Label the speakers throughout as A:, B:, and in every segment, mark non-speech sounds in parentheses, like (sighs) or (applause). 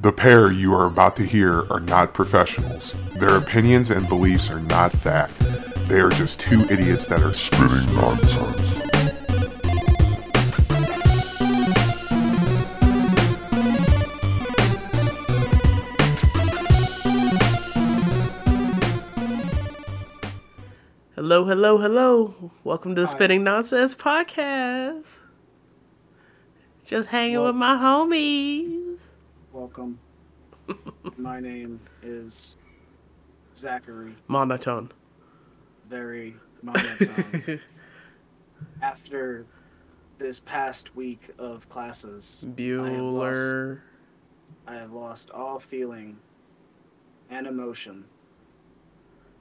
A: The pair you are about to hear are not professionals. Their opinions and beliefs are not that. They are just two idiots that are spitting nonsense.
B: Hello, hello, hello. Welcome to the Spitting Nonsense Podcast. Just hanging
C: Well-
B: with my homies.
C: Welcome. My name is Zachary.
B: Monotone.
C: Very (laughs) monotone. After this past week of classes,
B: Bueller.
C: I have lost all feeling and emotion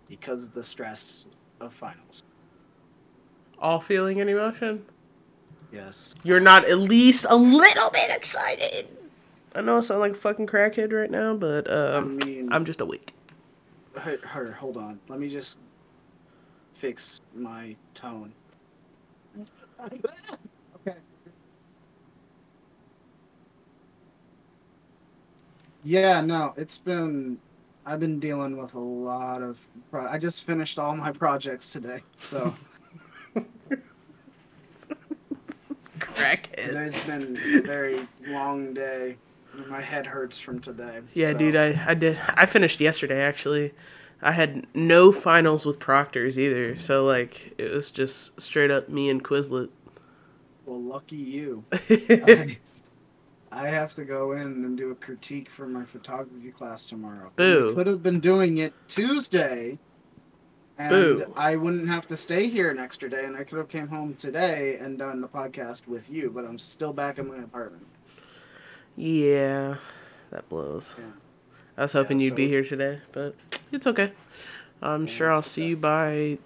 C: because of the stress of finals.
B: All feeling and emotion.
C: Yes.
B: You're not at least a little bit excited. I know I sound like a fucking crackhead right now, but
C: I
B: um,
C: mean,
B: I'm just awake.
C: her, her, hold on. Let me just fix my tone.
D: Okay. Yeah, no, it's been. I've been dealing with a lot of. Pro- I just finished all my projects today, so (laughs)
B: Crackhead.
C: today's been a very long day. My head hurts from today.
B: Yeah,
C: so-
B: dude, I, I did. I finished yesterday, actually. I had no finals with proctors either, so, like, it was just straight up me and Quizlet.
C: Well, lucky you. (laughs)
D: I, I have to go in and do a critique for my photography class tomorrow.
B: Boo.
D: We could have been doing it Tuesday, and
B: Boo.
D: I wouldn't have to stay here an extra day, and I could have came home today and done the podcast with you. But I'm still back in my apartment.
B: Yeah, that blows.
D: Yeah.
B: I was hoping
D: Yeah,
B: you'd be here today, but it's okay. I'm sure I'll see you by,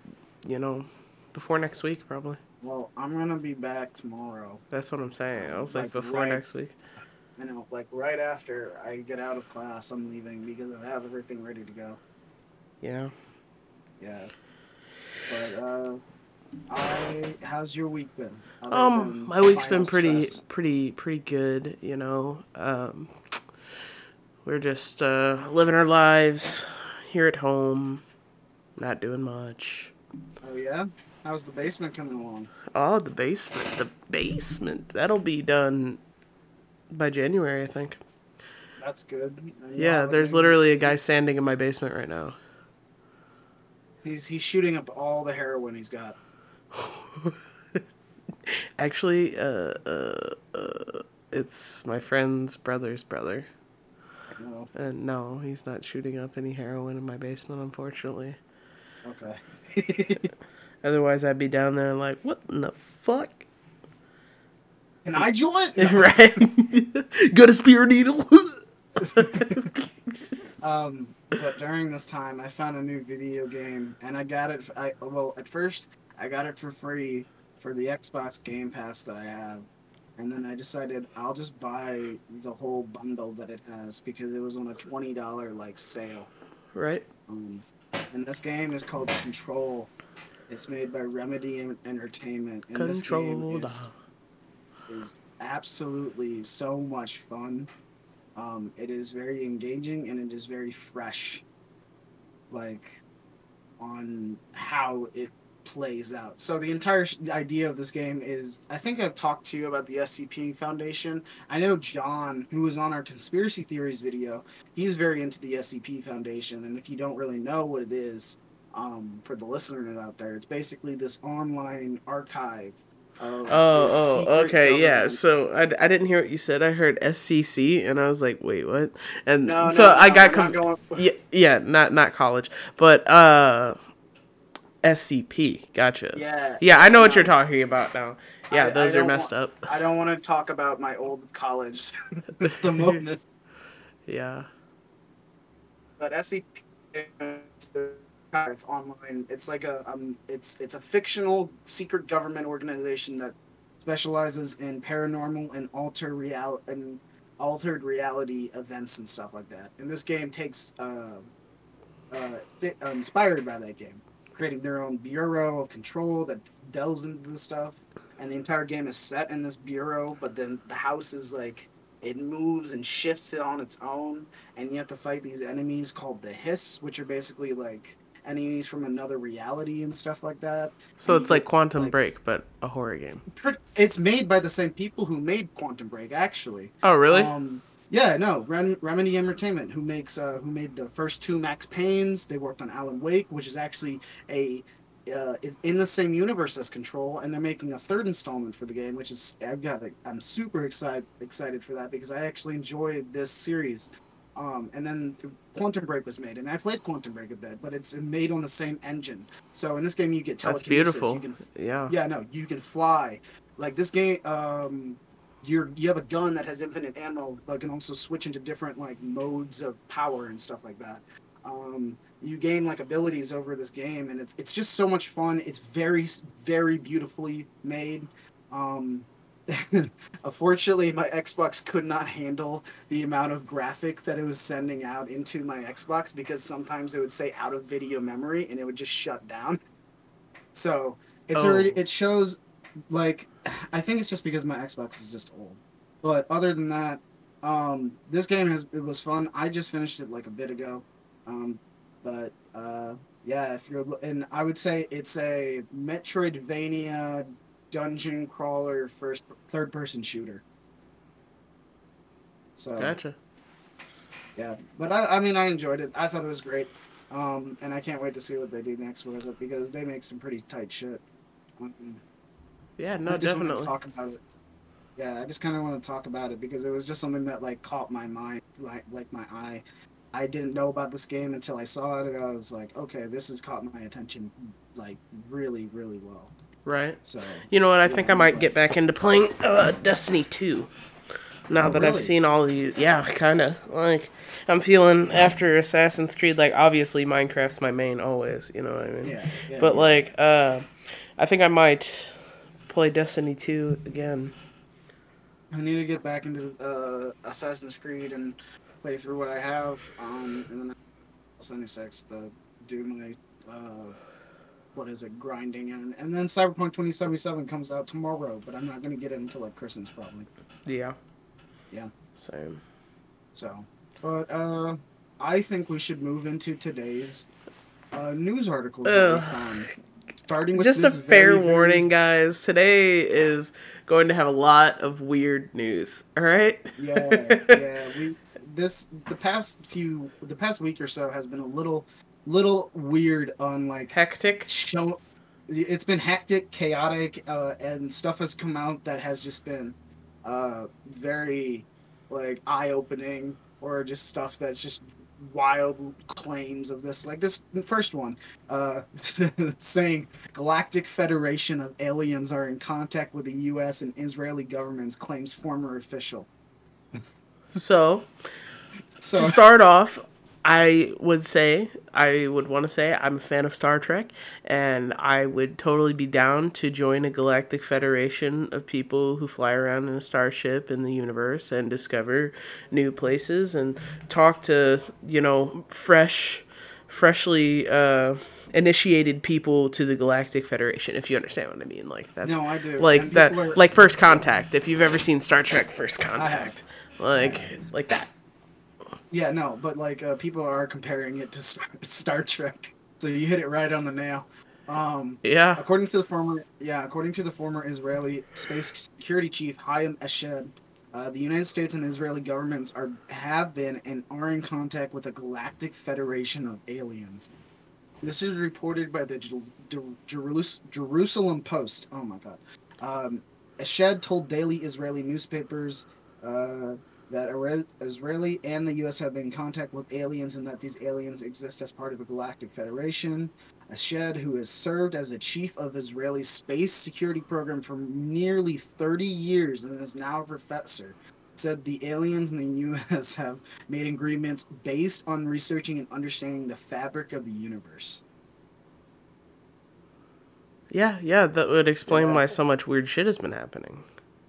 B: you know, before next week, probably.
D: Well, I'm gonna be back tomorrow.
B: That's what I'm saying. I was like,
D: Like,
B: before
D: right.
B: next week.
D: You know, like right after I get out of class, I'm leaving because I have everything ready to go.
B: Yeah.
D: Yeah. But uh, I how's your week been?
B: Um, my week's been pretty,
D: stress?
B: pretty, pretty good. You know, um, we're just uh, living our lives here at home, not doing much.
D: Oh yeah. How's the basement coming along?
B: Oh, the basement, the basement. That'll be done by January, I think.
D: That's good.
B: Yeah,
D: now
B: there's literally a guy sanding in my basement right now.
D: He's he's shooting up all the heroin he's got. (laughs)
B: Actually, uh, uh, uh, it's my friend's brother's brother.
D: No.
B: And no, he's not shooting up any heroin in my basement, unfortunately.
D: Okay. (laughs)
B: Otherwise, I'd be down there like, what in the fuck?
D: Can I join? (laughs)
B: right? Got a spear needle?
D: Um, but during this time, I found a new video game, and I got it. I well, at first, I got it for free for the Xbox Game Pass that I have, and then I decided I'll just buy the whole bundle that it has because it was on a twenty dollar like sale.
B: right?
D: Um, and this game is called Control. It's made by Remedy Entertainment, and this
B: Control.
D: game is, is absolutely so much fun. Um, it is very engaging and it is very fresh, like on how it plays out. So the entire idea of this game is, I think I've talked to you about the SCP Foundation. I know John, who was on our conspiracy theories video, he's very into the SCP Foundation, and if you don't really know what it is, um, for the listeners out there, it's basically this online archive. Of
B: Oh, oh, okay, yeah. So I, I didn't hear what you said. I heard SCC, and I was like, wait, what? And
D: No,
B: so
D: no,
B: I
D: no,
B: got com- yeah, yeah, not not college, but uh, SCP. Gotcha.
D: Yeah.
B: Yeah, I know what you're talking about now. Yeah,
D: I- I
B: those are messed
D: want-
B: up.
D: I don't want to talk about my old college (laughs) at the (laughs) moment,
B: Yeah.
D: but SCP online. It's like a um, it's it's a fictional secret government organization that specializes in paranormal and alter real and altered reality events and stuff like that. And this game takes uh, uh, fi- uh, inspired by that game, creating their own bureau of control that delves into this stuff. And the entire game is set in this bureau, but then the house is like it moves and shifts it on its own, and you have to fight these enemies called the Hiss, which are basically like enemies from another reality and stuff like that.
B: So
D: And
B: it's like Quantum
D: like-
B: Break, but a horror game.
D: It's made by the same people who made Quantum Break, actually.
B: Oh, really?
D: Um, yeah, no, Rem- Remedy Entertainment, who makes uh, who made the first two Max Paynes. They worked on Alan Wake, which is actually a uh, is in the same universe as Control, and they're making a third installment for the game, which is I've got it. I'm super excited excited for that because I actually enjoyed this series. Um, and then Quantum Break was made, and I played Quantum Break a bit, but it's made on the same engine. So in this game, you get telekinesis.
B: That's beautiful.
D: You can
B: yeah.
D: yeah, no, you can fly. Like this game, um, you're you have a gun that has infinite ammo, but can also switch into different like modes of power and stuff like that. Um, you gain like abilities over this game, and it's it's just so much fun. It's very very beautifully made. Um, (laughs) unfortunately, my Xbox could not handle the amount of graphic that it was sending out into my Xbox because sometimes it would say out of video memory and it would just shut down. So it's
B: Oh.
D: already it shows like I think it's just because my Xbox is just old. But other than that, um, this game has it was fun. I just finished it like a bit ago. Um, but uh, yeah, if you're and I would say it's a Metroidvania dungeon crawler first third person shooter. So
B: Gotcha.
D: yeah, but I, I mean, I enjoyed it. I thought it was great, um, and I can't wait to see what they do next with it because they make some pretty tight shit. Um,
B: Yeah,
D: I
B: no,
D: just wanted
B: definitely.
D: to talk about it. Yeah, I just kind of want to talk about it because it was just something that like caught my mind, like like my eye. I didn't know about this game until I saw it, and I was like, okay, this has caught my attention, like really, really well.
B: Right.
D: So
B: You know what? I think I might
D: but-
B: get back into playing uh, Destiny 2. Now
D: Oh,
B: that I've seen all these, yeah, kind of like I'm feeling after Assassin's Creed. Like obviously Minecraft's my main always. You know what I mean?
D: yeah, yeah
B: But
D: yeah.
B: like, uh, I think I might play Destiny 2 again.
D: I need to get back into uh, Assassin's Creed and play through what I have, um, and then Sunny Six to do my uh, what is it, grinding in, and then Cyberpunk 2077 comes out tomorrow, but I'm not gonna get it until like Christmas probably.
B: Yeah.
D: Yeah.
B: Same.
D: So, but uh, I think we should move into today's uh, news articles that we
B: Ugh.
D: found. Starting with
B: Just a fair
D: very, very-
B: warning, guys. Today is going to have a lot of weird news. All right.
D: yeah, yeah. (laughs) We this the past few the past week or so has been a little little weird on like
B: Hectic.
D: show. It's been hectic, chaotic, uh, and stuff has come out that has just been uh, very like eye opening, or just stuff that's just wild claims of this. Like this first one, uh, (laughs) saying Galactic Federation of aliens are in contact with the U.S. and Israeli governments, claims former official.
B: So
D: So
B: to start off, I would say I would want to say I'm a fan of Star Trek, and I would totally be down to join a galactic federation of people who fly around in a starship in the universe and discover new places and talk to you know fresh, freshly uh, initiated people to the Galactic Federation. If you understand what I mean, like that's
D: No, I do.
B: like that,
D: are-
B: like First Contact. If you've ever seen Star Trek First Contact, like like that.
D: Yeah, no, but like uh, people are comparing it to (laughs) Star, Star Trek, so you hit it right on the nail. Um,
B: Yeah.
D: according to the former, yeah, according to the former Israeli space security chief Haim Eshed, uh, the United States and Israeli governments are have been and are in contact with a galactic federation of aliens. This is reported by the Jer- Jer- Jerusalem Post. Oh my God. Um, Eshed told daily Israeli newspapers uh, that Israeli and the U.S. have been in contact with aliens and that these aliens exist as part of the Galactic Federation. Eshed, who has served as a chief of Israeli space security program for nearly 30 years and is now a professor, said the aliens in the U.S. (laughs) have made agreements based on researching and understanding the fabric of the universe.
B: Yeah, yeah, that would explain
D: Yeah.
B: why so much weird shit has been happening.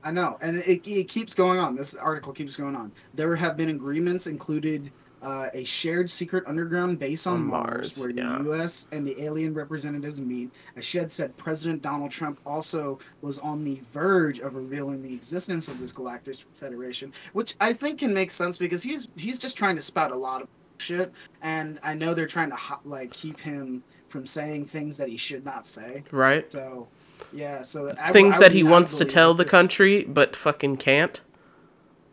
D: I know, and it, it keeps going on. This article keeps going on. There have been agreements included uh, a shared secret underground base on,
B: On
D: Mars,
B: Mars,
D: where
B: yeah.
D: the U.S. and the alien representatives meet. Eshed said, President Donald Trump also was on the verge of revealing the existence of this Galactic Federation, which I think can make sense because he's he's just trying to spout a lot of shit, and I know they're trying to like keep him from saying things that he should not say.
B: Right?
D: So, yeah. So I,
B: Things
D: I
B: that he wants to tell the country, but fucking can't.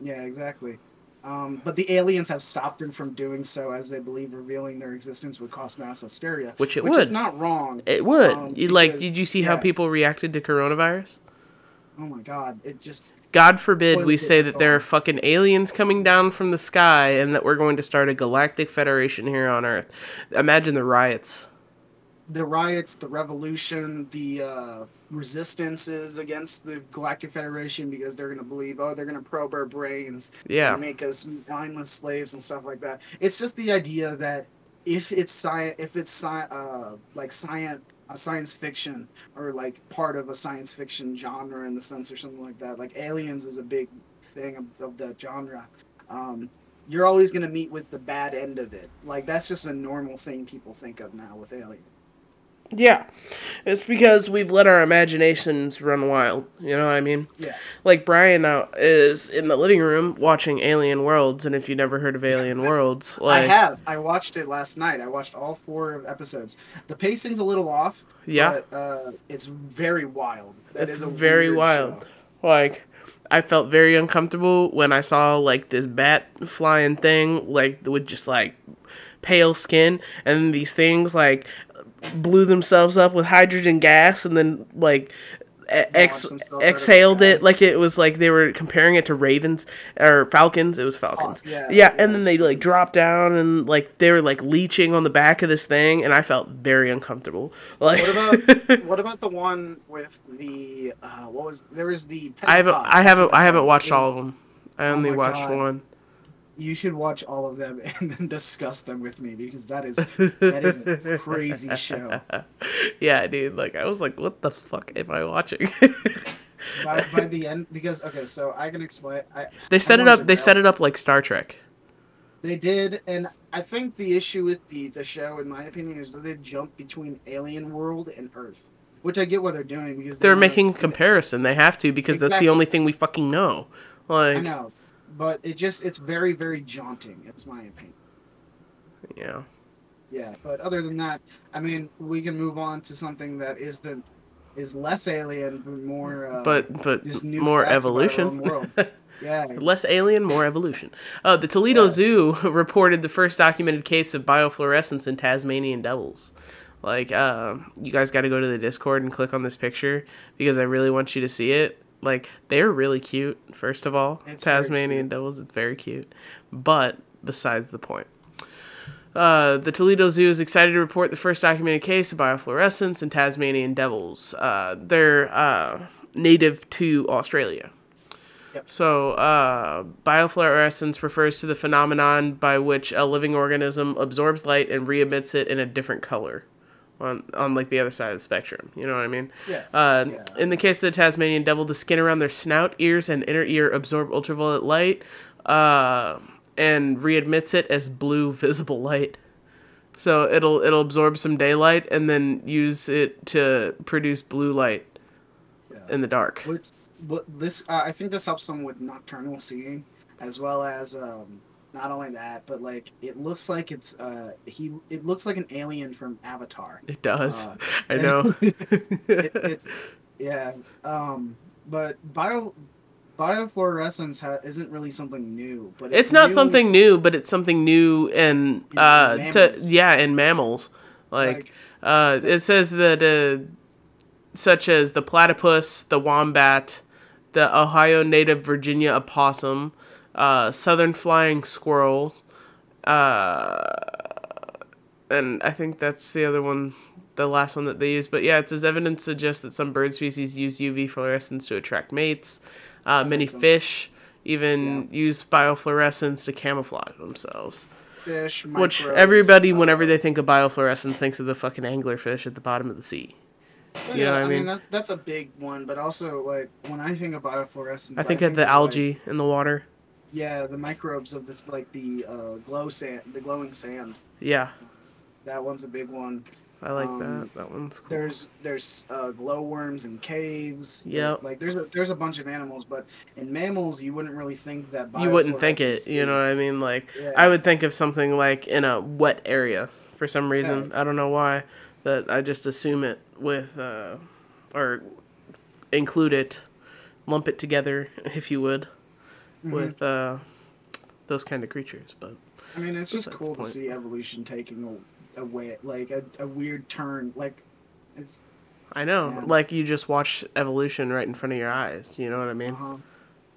D: Yeah, exactly. Um, but the aliens have stopped him from doing so, as they believe revealing their existence would cause mass hysteria.
B: Which it
D: which is not wrong.
B: It would.
D: Um,
B: You- like, did you see how people reacted to coronavirus?
D: Oh my god! It just
B: God forbid we say that there are fucking aliens coming down from the sky and that we're going to start a galactic federation here on Earth. Imagine the riots.
D: The riots, the revolution, the uh, resistances against the Galactic Federation because they're gonna believe, oh, they're gonna probe our brains,
B: Yeah.
D: and make us mindless slaves and stuff like that. It's just the idea that if it's science, if it's sci- uh, like science, a science fiction or like part of a science fiction genre in the sense or something like that, like Aliens is a big thing of, of the genre. Um, you're always gonna meet with the bad end of it. Like that's just a normal thing people think of now with Alien.
B: Yeah. It's because we've let our imaginations run wild. You know what I mean?
D: Yeah.
B: Like Brian now is in the living room watching Alien Worlds, and if you never heard of Alien (laughs) Worlds, like
D: I have. I watched it last night. I watched all four episodes. The pacing's a little off.
B: Yeah.
D: But uh, it's very wild. That
B: it's very wild.
D: show.
B: Like I felt very uncomfortable when I saw like this bat flying thing, like with just like pale skin, and these things like blew themselves up with hydrogen gas, and then like ex-
D: themselves out of the
B: exhaled it like it was like they were comparing it to ravens or falcons. It was falcons.
D: Oh, yeah,
B: yeah, and then they like dropped down and like they were like leeching on the back of this thing, and I felt very uncomfortable. Like
D: What about (laughs) what about the one with the uh, what was there was the
B: I haven't I haven't I haven't watched all of them. I
D: Oh
B: only
D: my
B: watched
D: God.
B: one.
D: You should watch all of them (laughs) and then discuss them with me because that is that is a crazy show. (laughs)
B: yeah, dude. Like I was like, what the fuck am I watching? (laughs)
D: By, by the end, because okay, so I can explain. I,
B: they set it up. They set it up like Star Trek.
D: They did, and I think the issue with the the show, in my opinion, is that they jump between Alien World and Earth, which I get what they're doing because they
B: They're making
D: it.
B: comparison. They have to because that's the only thing we fucking know.
D: I
B: Like,
D: know, but it just it's very very jaunting. It's my opinion.
B: yeah.
D: Yeah, but other than that, I mean, we can move on to something that isn't is less alien, but more. Uh,
B: But but more
D: facts about our own
B: evolution. (laughs)
D: yeah,
B: Less alien, more evolution. Uh, the Toledo
D: Yeah.
B: Zoo (laughs) reported the first documented case of biofluorescence in Tasmanian devils. Like, uh, you guys got to go to the Discord and click on this picture because I really want you to see it. Like, they're really cute, first of all.
D: It's
B: Tasmanian devils, it's very cute. But, besides the point. Uh, the Toledo Zoo is excited to report the first documented case of biofluorescence in Tasmanian devils. Uh, they're uh, native to Australia.
D: Yep.
B: So, uh, biofluorescence refers to the phenomenon by which a living organism absorbs light and re-emits it in a different color, on on like the other side of the spectrum. You know what I mean?
D: Yeah.
B: Uh,
D: Yeah.
B: In the case of the Tasmanian devil, the skin around their snout, ears, and inner ear absorb ultraviolet light, uh, and re-emits it as blue (laughs) visible light. So it'll it'll absorb some daylight and then use it to produce blue light
D: Yeah.
B: in the dark.
D: Which, what this uh, I think this helps them with nocturnal seeing, as well as um, not only that, but like it looks like it's uh, he it looks like an alien from Avatar.
B: It does.
D: Uh,
B: I know. (laughs)
D: it, it, (laughs) yeah, um, but bio biofluorescence ha- isn't really something new, but
B: it's, not
D: new,
B: something new, but it's something new and
D: In
B: uh to yeah, in mammals. Like,
D: Like-
B: uh it says that uh such as the platypus, the wombat, the Ohio native Virginia opossum, uh southern flying squirrels, uh and I think that's the other one the last one that they use. But yeah, it says evidence suggests that some bird species use UV fluorescence to attract mates. Uh, many fish even use biofluorescence to camouflage themselves.
D: fish.
B: Which everybody,
D: uh,
B: whenever they think of biofluorescence, thinks of the fucking anglerfish at the bottom of the sea.
D: yeah,
B: you know what I
D: I
B: mean?
D: mean that's that's a big one, but also like when I think of biofluorescence,
B: I think of the
D: like-
B: algae in the water.
D: Yeah, the microbes of this, like the uh, glow sand, the glowing sand.
B: Yeah,
D: That one's a big one.
B: I like
D: Um,
B: that. That one's cool.
D: There's there's uh, glowworms in caves.
B: Yeah.
D: Like there's a there's a bunch of animals, but in mammals you wouldn't really think that.
B: You wouldn't think it. You know what I mean? Like
D: Yeah.
B: I would think of something like in a wet area for some reason. I don't know why. That I just assume it with uh, or include it, lump it together, (laughs) if you would,
D: Mhm.
B: with uh, those kind of creatures. But
D: I mean, it's just cool to see evolution taking a, a way, like a, a weird turn. Like it's
B: I know,
D: Yeah.
B: like you just watch evolution right in front of your eyes. You know what I mean?
D: uh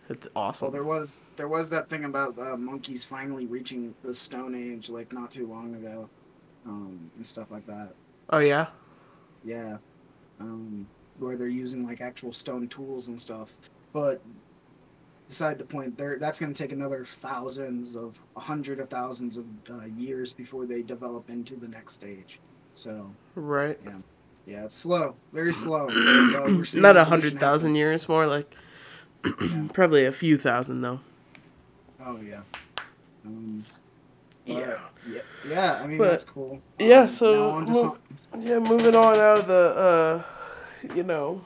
B: It's
D: Well,
B: awesome.
D: there was there was that thing about uh, monkeys finally reaching the Stone Age, like not too long ago, um, and stuff like that.
B: Oh yeah.
D: Yeah, um, where they're using like actual stone tools and stuff. But beside the point, there that's going to take another thousands of a hundred of thousands of uh, years before they develop into the next stage. So
B: Right.
D: yeah, it's slow, very slow. (clears throat) but, uh,
B: Not a hundred thousand years, more like (clears throat) probably a few thousand though.
D: Oh yeah. Um, but,
B: Yeah.
D: yeah. Yeah, I mean
B: But-
D: that's cool.
B: yeah,
D: Um,
B: so
D: now
B: mo- Yeah, moving on out of the uh, you know,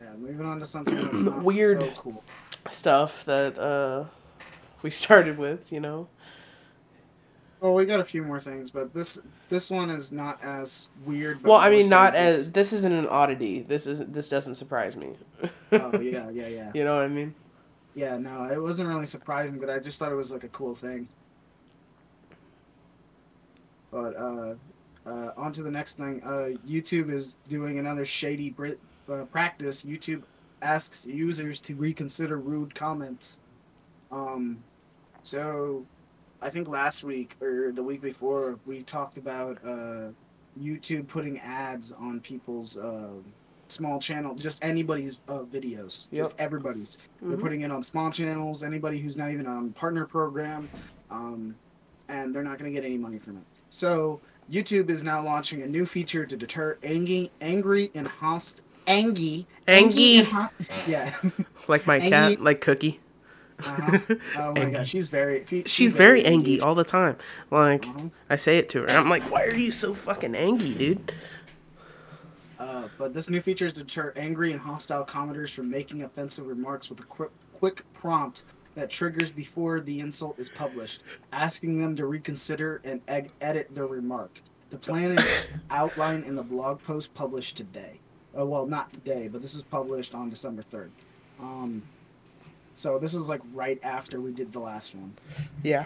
D: yeah, moving on to something that's not (clears throat)
B: Weird.
D: so cool.
B: Stuff that uh we (laughs) started with, you know.
D: Well, we got a few more things, but this this one is not as weird. But
B: Well, I mean, not as this isn't an oddity. This isn't. This doesn't surprise me.
D: Oh yeah, (laughs) yeah, yeah.
B: You know what I mean?
D: Yeah, no, it wasn't really surprising, but I just thought it was like a cool thing. But uh, uh, on to the next thing. Uh, YouTube is doing another shady br- uh, practice. YouTube asks users to reconsider rude comments. Um, so I think last week or the week before we talked about uh, YouTube putting ads on people's uh, small channel, just anybody's uh, videos,
B: Yep.
D: just everybody's. They're
B: Mhm.
D: putting it on small channels, anybody who's not even on partner program, um, and they're not going to get any money from it. So YouTube is now launching a new feature to deter angry, angry and host, angy,
B: Angie.
D: and yeah. (laughs)
B: Like my
D: Angie-
B: cat, like Cookie.
D: Uh-huh. Oh my (laughs)
B: Angy.
D: god, she's very. she-
B: She's very
D: angry.
B: angry all the time. Like
D: Uh-huh.
B: I say it to her. I'm like, why are you so fucking angry, dude?
D: Uh, but this new feature is to deter angry and hostile commenters from making offensive remarks with a quick, quick prompt that triggers before the insult is published, asking them to reconsider and ed- edit their remark. The plan is (laughs) outlined in the blog post published today. Uh, well, not today, but this is published on December 3rd. Um, so this is like right after we did the last one.
B: Yeah.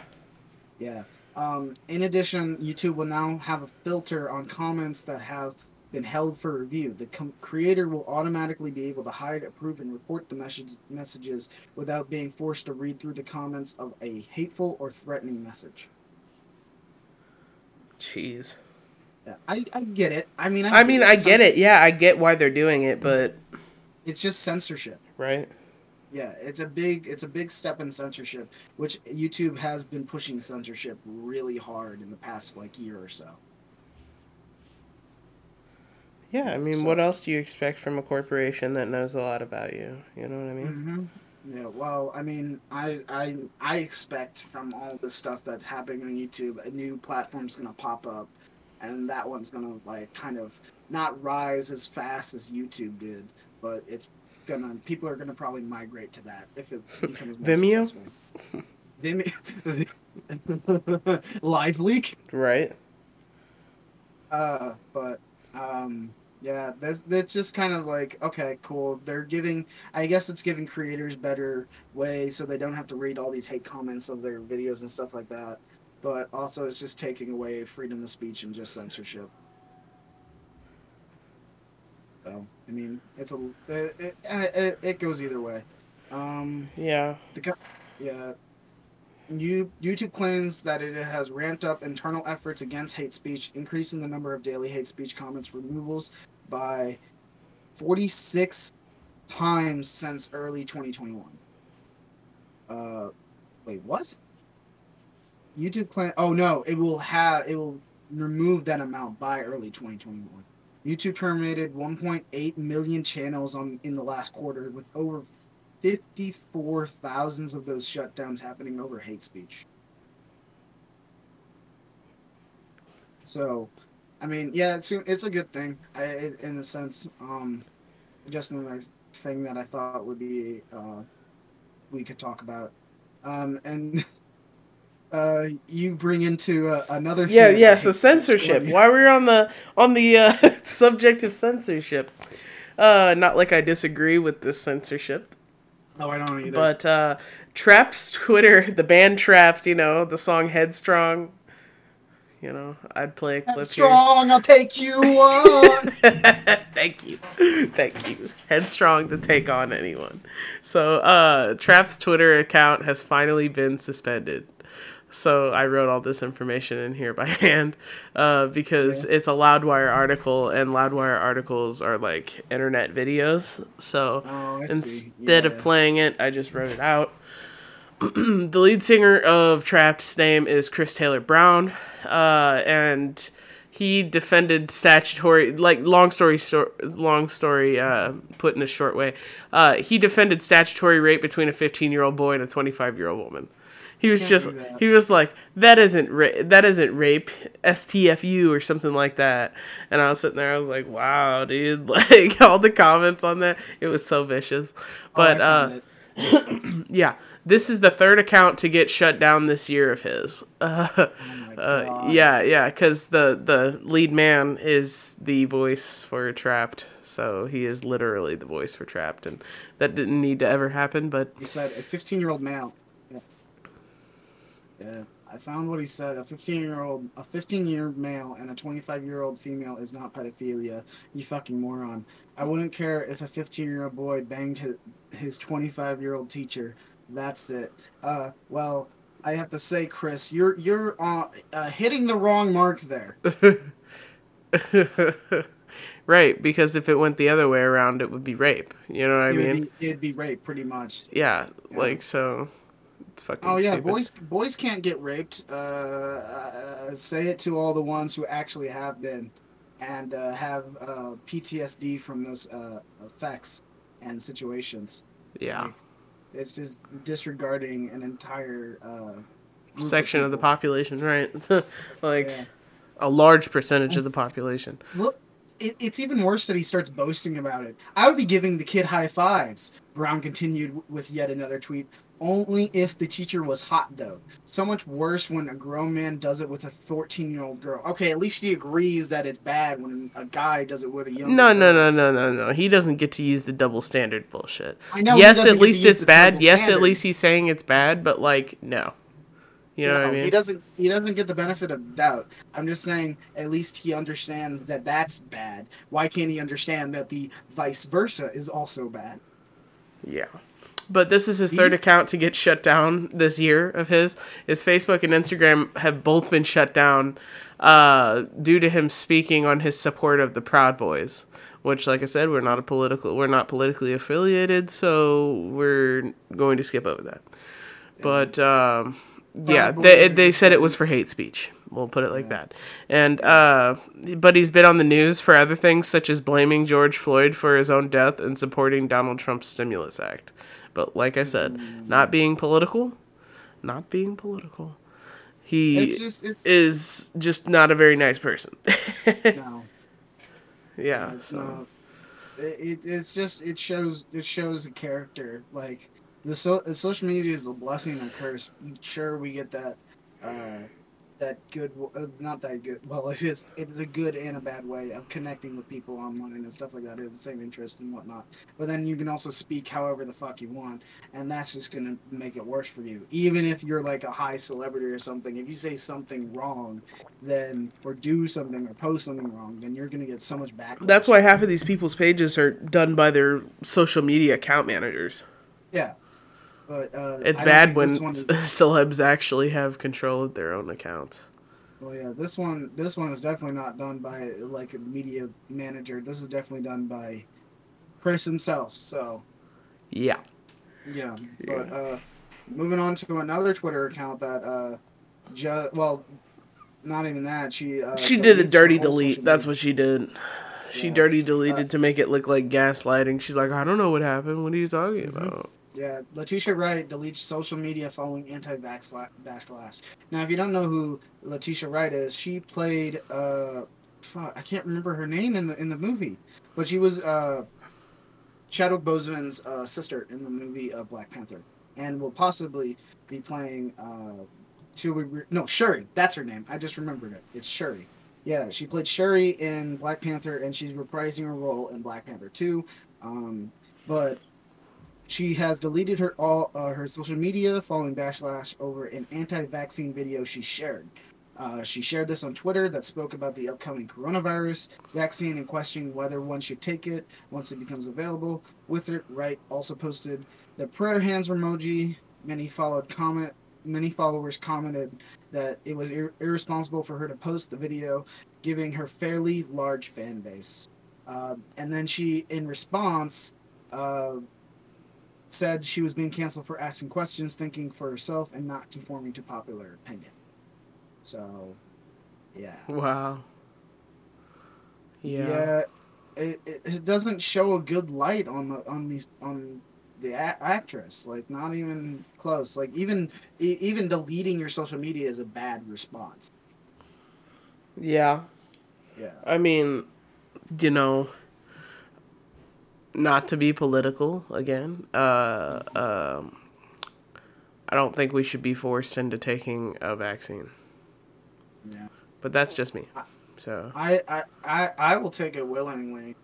D: Yeah. Um, in addition, YouTube will now have a filter on comments that have been held for review. The com- creator will automatically be able to hide, approve, and report the message- messages without being forced to read through the comments of a hateful or threatening message.
B: Jeez.
D: Yeah, I, I get it. I mean,
B: I I mean, I get it. Yeah, I get why they're doing it, but
D: It's just censorship.
B: right.
D: Yeah, it's a big it's a big step in censorship, which YouTube has been pushing censorship really hard in the past like year or so.
B: Yeah, I mean,
D: So-
B: what else do you expect from a corporation that knows a lot about you? You know what I mean?
D: hmm Yeah, well, I mean, I I I expect from all the stuff that's happening on YouTube, a new platform's gonna pop up, and that one's gonna like kind of not rise as fast as YouTube did, but it's gonna people are gonna probably migrate to that if it (laughs) becomes more
B: Vimeo?
D: successful. Vimeo, (laughs) live leak.
B: Right.
D: Uh, but um, yeah, that's that's just kind of like okay, cool. They're giving, I guess it's giving creators better way so they don't have to read all these hate comments of their videos and stuff like that. But also, it's just taking away freedom of speech and just censorship. So I mean, it's a it it, it, goes either way. Um,
B: Yeah.
D: yeah. You, YouTube claims that it has ramped up internal efforts against hate speech, increasing the number of daily hate speech comments removals by 46 times since early 2021. Uh, wait, what? YouTube claim? Oh no, it will have it will remove that amount by early 2021. YouTube terminated 1.8 million channels on in the last quarter, with over 54 thousands of those shutdowns happening over hate speech. So, I mean, yeah, it's it's a good thing. I, it, in a sense, um, just another thing that I thought would be uh, we could talk about, um, and (laughs) uh, you bring into uh, another.
B: Yeah,
D: thing
B: yeah. So censorship. Why we're on the on the uh, (laughs) subject of censorship? Uh, not like I disagree with this censorship,
D: No, I don't either.
B: but uh, Trapt's (laughs) Twitter, the band Trapped, you know, the song Headstrong. You know, I'd play a clip here.
D: strong, I'll take you on. (laughs)
B: Thank you. Thank you. Headstrong to take on anyone. So, uh, Trapt's Twitter account has finally been suspended. So I wrote all this information in here by (laughs) hand uh, because it's a Loudwire article, and Loudwire articles are like internet videos. So
D: Oh,
B: instead of playing it, I just wrote it out. (clears throat) the lead singer of Trapt's name is Chris Taylor Brown, uh, and he defended statutory. Like long story, sto- long story, uh, put in a short way. Uh, he defended statutory rape between a 15 year old boy and a 25 year old woman. He was just he was like that isn't ra- that isn't rape STFU or something like that. And I was sitting there I was like wow dude (laughs) like all the comments on that it was so vicious. But
D: Oh,
B: uh (clears throat) yeah, this is the third account to get shut down this year of his. (laughs) Uh,
D: Oh
B: uh, yeah, yeah, because the the lead man is the voice for Trapt, so he is literally the voice for Trapt, and that didn't need to ever happen. But
D: He said a 15 year old male. Yeah. yeah. I found what he said. A 15 year old, a 15 year male and a 25 year old female is not pedophilia. You fucking moron. I wouldn't care if a 15 year old boy banged his, his 25 year old teacher. That's it. Uh, well, I have to say, Chris, you're you're uh, uh, hitting the wrong mark there. (laughs)
B: right, because if it went the other way around, it would be rape. You know what I
D: it would
B: mean?
D: be, it'd be rape, pretty much.
B: Yeah,
D: Yeah.
B: like so. It's fucking.
D: Oh yeah,
B: stupid.
D: boys boys can't get raped. Uh, uh, say it to all the ones who actually have been, and uh, have uh, PTSD from those uh, effects and situations.
B: Yeah,
D: Like, it's just disregarding an entire uh,
B: section of the population, right? (laughs) like
D: Yeah.
B: a large percentage of the population.
D: Look, it, it's even worse that he starts boasting about it. I would be giving the kid high fives. Brown continued with yet another tweet. Only if the teacher was hot, though. So much worse when a grown man does it with a 14 year old girl. Okay, at least he agrees that it's bad when a guy does it with a young
B: No, no, no, no, no, no. He doesn't get to use the double standard bullshit.
D: I know
B: yes, at least it's bad. Yes, at least he's saying it's bad, but like, no. You know what I mean?
D: He doesn't. He doesn't get the benefit of doubt. I'm just saying. At least he understands that that's bad. Why can't he understand that the vice versa is also bad?
B: Yeah. But this is his third account to get shut down this year of his. His Facebook and Instagram have both been shut down uh, due to him speaking on his support of the Proud Boys. Which, like I said, we're not a political, we're not politically affiliated, so we're going to skip over that. But um, yeah, they they said it was for hate speech. We'll put it like that. And uh, but he's been on the news for other things, such as blaming George Floyd for his own death and supporting Donald Trump's stimulus act. But like I said, not being political, not being political. He
D: It's just it,
B: is just not a very nice person. (laughs)
D: no.
B: yeah.
D: It's
B: So
D: not- it, it's just it shows it shows a character like the so social media is a blessing and a curse. Sure, we get that uh, that good uh, not that good. Well, it is it's a good and a bad way of connecting with people online and stuff like that. Have the same interests and whatnot. But then you can also speak however the fuck you want, and that's just gonna make it worse for you. Even if you're like a high celebrity or something, if you say something wrong, then or do something or post something wrong, then you're gonna get so much backlash.
B: that's why half of these people's pages are done by their social media account managers.
D: Yeah. But uh,
B: It's bad when (laughs)
D: is-
B: celebs actually have control of their own accounts.
D: well, yeah, this one this one is definitely not done by like a media manager. This is definitely done by Chris himself. So
B: Yeah.
D: yeah. But uh, moving on to another Twitter account that uh, well, not even that. She uh,
B: She did a dirty delete. That's what she did. She
D: Yeah.
B: dirty deleted to make it look like gaslighting. She's like, I don't know what happened. What are you talking
D: Mm-hmm.
B: about?
D: Yeah, Letitia Wright deletes social media following anti-vax backlash. Now, if you don't know who Letitia Wright is, she played uh, fuck, I can't remember her name in the in the movie, but she was uh, Chadwick Boseman's uh, sister in the movie of Black Panther, and will possibly be playing uh. No, Shuri. That's her name. I just remembered it. It's Shuri. Yeah, she played Shuri in Black Panther, and she's reprising her role in Black Panther 2. Um, but she has deleted her all uh, her social media following backlash over an anti-vaccine video she shared. Uh, she shared this on Twitter that spoke about the upcoming coronavirus vaccine and questioning whether one should take it once it becomes available. With it, Wright also posted the prayer hands emoji. Many followed comment. Many followers commented that it was ir- irresponsible for her to post the video, giving her fairly large fan base. Uh, and then she, in response, uh, said she was being canceled for asking questions, thinking for herself, and not conforming to popular opinion. So, yeah. (laughs)
B: Wow.
D: Yeah. Yeah. It, it, it doesn't show a good light on the on these on the a- actress like not even close like even e- even deleting your social media is a bad response
B: yeah
D: yeah
B: i mean you know not to be political again uh um i don't think we should be forced into taking a vaccine
D: yeah.
B: But that's just me. So
D: I I I, I will take it willingly.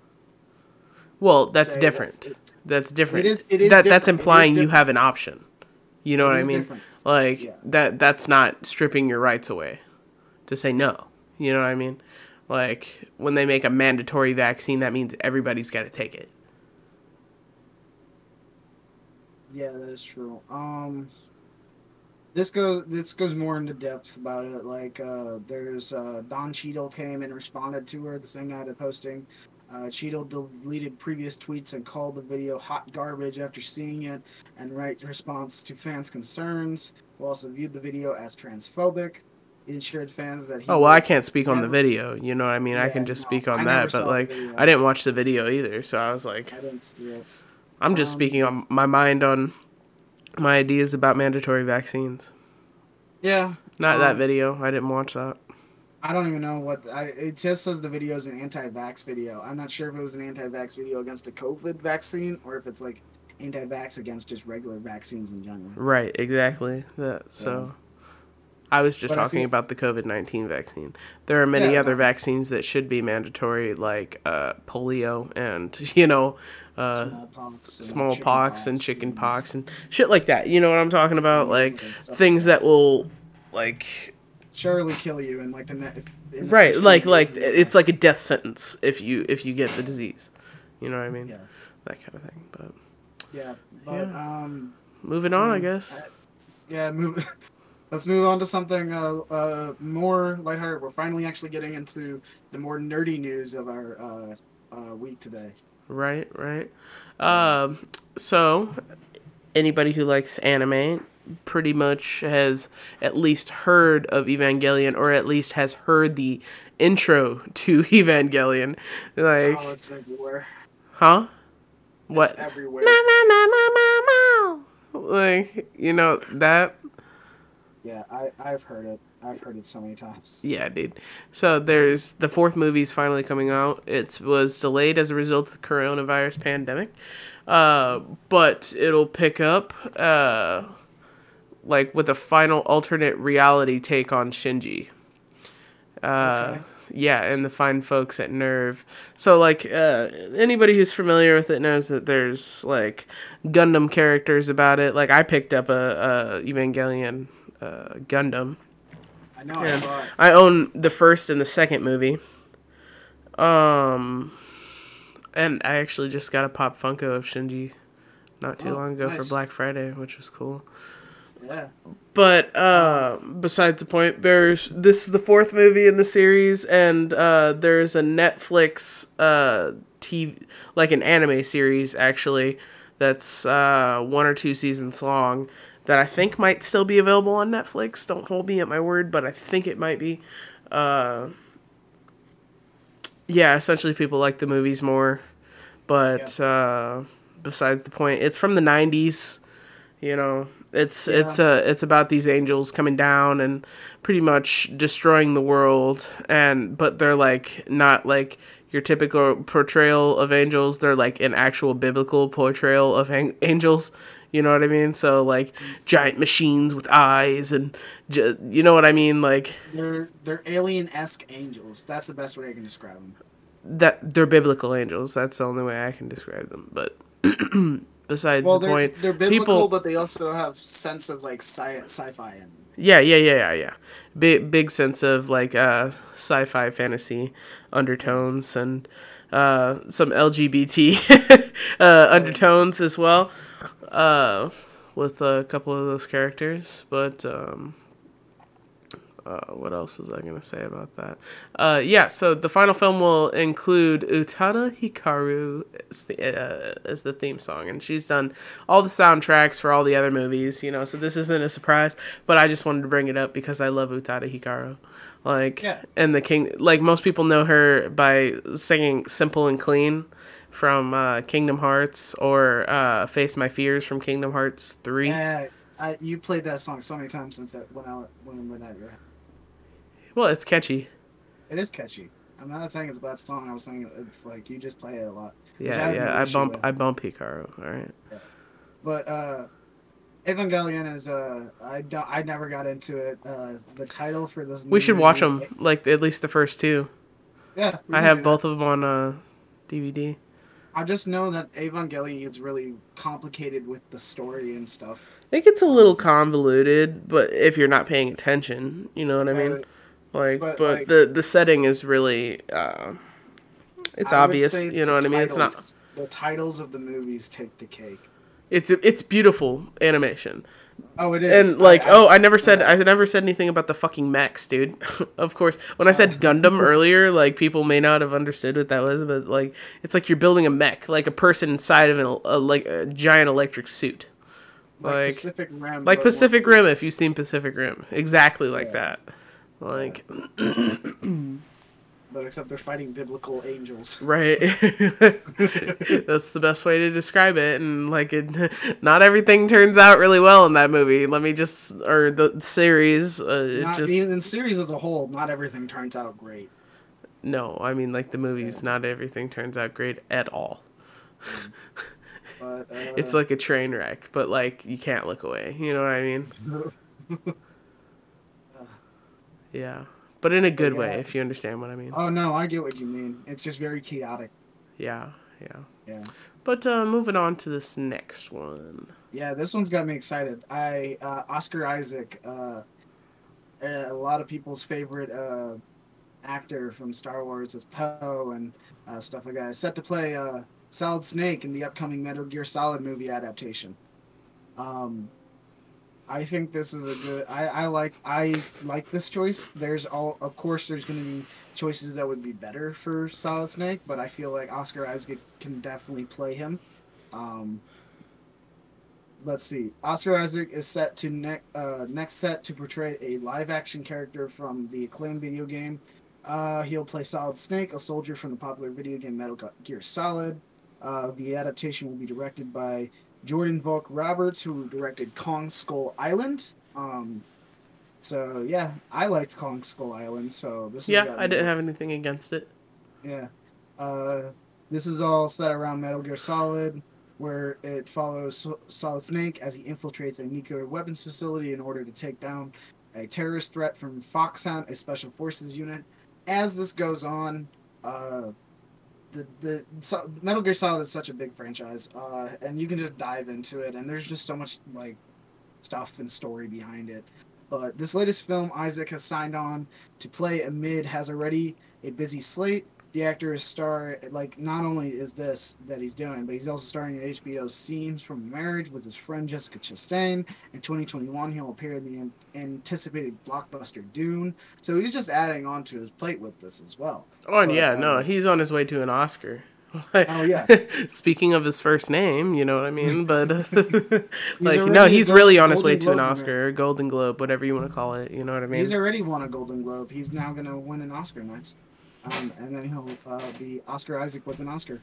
B: Well, that's different. That it, that's different.
D: It is. It is.
B: That that's implying you have an option. You know
D: it
B: what I mean?
D: Different.
B: Like
D: yeah.
B: that. That's not stripping your rights away. To say no. You know what I mean? Like when they make a mandatory vaccine, that means everybody's got to take it.
D: Yeah, that is true. Um, this goes this goes more into depth about it. Like uh, there's uh, Don Cheadle came and responded to her the same night of posting. Uh, Cheadle deleted previous tweets and called the video hot garbage after seeing it, and Wright response to fans' concerns. Who also viewed the video as transphobic. He assured fans that he.
B: Oh well, I can't speak on the video. You know what I mean?
D: Yeah,
B: I can just
D: no,
B: speak on
D: I
B: that, but like I didn't watch the video either, so I was like,
D: I didn't see it.
B: I'm just
D: Um,
B: speaking on my mind on my ideas about mandatory vaccines.
D: Yeah.
B: Not that
D: um,
B: video. I didn't watch that.
D: I don't even know what I, it just says the video is an anti-vax video. I'm not sure if it was an anti-vax video against a COVID vaccine or if it's like anti-vax against just regular vaccines in general.
B: Right, exactly. That so I was just
D: But
B: talking about the COVID nineteen vaccine. There are many
D: Yeah,
B: other vaccines that should be mandatory, like uh, polio and (laughs) you know, uh,
D: Smallpox, and
B: smallpox and
D: chickenpox
B: chickenpox and shit like that. You know what I'm talking about? Like things
D: like
B: that will, like
D: surely kill you in like the net. If, in the
B: right, like like
D: years of your
B: it's like a death sentence if you if you get the disease. You know what I mean?
D: yeah,
B: That kind of thing. But
D: yeah. But
B: Yeah.
D: um,
B: moving on, I
D: Mm,
B: guess.
D: I- yeah. Move. (laughs) Let's move on to something uh, uh, more lighthearted. We're finally actually getting into the more nerdy news of our uh, uh, week today.
B: Right, right. Um, so, anybody who likes anime pretty much has at least heard of Evangelion, or at least has heard the intro (laughs) to (laughs) Evangelion. Like,
D: oh, it's everywhere.
B: huh? What?
D: It's everywhere.
B: Ma, ma, ma, ma, ma, ma. Like, you know, that.
D: Yeah, I I've heard it. I've heard it so many times.
B: Yeah, dude. So there's the fourth movie's finally coming out. It was delayed as a result of the coronavirus pandemic, uh, but it'll pick up uh, like with a final alternate reality take on Shinji. Uh,
D: Okay.
B: Yeah, and the fine folks at Nerve. So like uh, anybody who's familiar with it knows that there's like Gundam characters about it. Like I picked up a, a Evangelion uh, Gundam.
D: I know. I.
B: I own the first and the second movie. Um, and I actually just got a pop Funko of Shinji not too
D: Oh,
B: long ago for. Black Friday, which was cool.
D: Yeah.
B: But uh, besides the point, there's this is the fourth movie in the series, and uh, there's a Netflix uh, TV like an anime series actually that's uh, one or two seasons long that I think might still be available on Netflix. Don't hold me at my word, but I think it might be. Uh, yeah, essentially people like the movies more, but uh, besides the point, it's from the '90s You know, it's it's uh it's about these angels coming down and pretty much destroying the world, and but they're like not like your typical portrayal of angels. They're like an actual biblical portrayal of ang- angels. You know what I mean? So like giant machines with eyes and ju- you know what I mean? Like
D: They're they're alien esque angels. That's the best way I can describe them.
B: that they're biblical angels. That's the only way I can describe them. But (clears throat) besides
D: Well,
B: the
D: they're
B: point,
D: they're biblical,
B: people,
D: but they also have sense of like sci sci-fi in
B: yeah, yeah, yeah, yeah, yeah. Big big sense of like uh, sci-fi fantasy undertones and uh, some LGBT (laughs) uh, undertones as well. Uh, with a couple of those characters, but um, uh, what else was I going to say about that? Uh, yeah, so the final film will include Utada Hikaru as the, uh, as the theme song, and she's done all the soundtracks for all the other movies, you know, so this isn't a surprise, but I just wanted to bring it up because I love Utada Hikaru. Like,
D: Yeah.
B: and the king, like, most people know her by singing Simple and Clean from uh, Kingdom Hearts or uh, Face My Fears from Kingdom Hearts 3.
D: Yeah, I, you played that song so many times since I, when I when when I
B: Well, it's catchy.
D: it is catchy. I'm not saying it's a bad song. I was saying it's like you just play it a lot.
B: Yeah,
D: no
B: yeah, I bump,
D: with.
B: I bump Hikaru. All right.
D: But uh, Evangelion is uh, I don't, I never got into it. Uh, the title for this.
B: We should watch
D: movie-
B: them, like at least the first two.
D: Yeah,
B: I have both of them on uh, DVD.
D: I just know that Evangelion is really complicated with the story and stuff.
B: It gets a little convoluted, but if you're not paying attention, you know what I mean. Like,
D: but,
B: but,
D: like-
B: the the setting is really, uh, it's
D: I
B: obvious. You know what I mean. It's not.
D: The titles of the movies take the cake.
B: It's it's beautiful animation,
D: Oh, it is.
B: and like,
D: I- I-
B: oh, I never said I never said anything about the fucking mechs, dude. (laughs) of course, when I said oh. Gundam (laughs) earlier, like people may not have understood what that was, but like, it's like you're building a mech, like a person inside of an, a like a giant electric suit.
D: like,
B: like-
D: Pacific Rim.
B: like Pacific Rim, if you've seen Pacific Rim, exactly like
D: Yeah.
B: that. Like (clears throat) (clears throat)
D: but except they're fighting biblical angels. (laughs)
B: right, (laughs) that's the best way to describe it. And like, it, (laughs) not everything turns out really well in that movie. Let me just, or the series, uh, it
D: Not,
B: just
D: in series as a whole, not everything turns out great.
B: no. I mean, like the movies, not everything turns out great at all.
D: But uh,
B: It's like a train wreck, but like you can't look away. You know what I mean? Yeah, but in a good way,
D: yeah.
B: if you understand what I mean.
D: oh no, I get what you mean. It's just very chaotic.
B: Yeah, yeah.
D: Yeah.
B: But uh, moving on to this next one.
D: Yeah, this one's got me excited. I uh, Oscar Isaac, uh, a lot of people's favorite uh, actor from Star Wars is Poe and uh, stuff like that. Is set to play uh, Solid Snake in the upcoming Metal Gear Solid movie adaptation. Um, I think this is a good. I, I like I like this choice. There's all of course there's going to be choices that would be better for Solid Snake, but I feel like Oscar Isaac can definitely play him. Um, let's see. Oscar Isaac is set to uh, next set to portray a live action character from the acclaimed video game. Uh, he'll play Solid Snake, a soldier from the popular video game Metal Gear Solid. Uh, the adaptation will be directed by Jordan Vogt-Roberts, who directed Kong Skull Island. Um, so yeah, I liked Kong Skull Island. So this is
B: Yeah, I didn't have anything against it.
D: yeah. Uh, this is all set around Metal Gear Solid, where it follows Solid Snake as he infiltrates a nuclear weapons facility in order to take down a terrorist threat from Foxhound, a special forces unit. As this goes on, uh, the the so, Metal Gear Solid is such a big franchise, uh, and you can just dive into it, and there's just so much like stuff and story behind it. But this latest film, Isaac has signed on to play amid has already a busy slate. The actor is star like not only is this that he's doing, but he's also starring in HBO's Scenes from Marriage with his friend Jessica Chastain. In 2021, he'll appear in the anticipated blockbuster Dune. So he's just adding on to his plate with this as well.
B: Oh, and
D: But,
B: yeah,
D: uh,
B: no, he's on his way to an Oscar. (laughs)
D: Oh, yeah. (laughs)
B: Speaking of his first name, you know what I mean, but (laughs) like
D: already
B: no, he's really on his way to an. Oscar, Golden Globe, whatever you want to call it. You know what I mean?
D: He's already won a Golden Globe. He's now gonna win an Oscar next, um, and then he'll uh, be Oscar Isaac with an Oscar.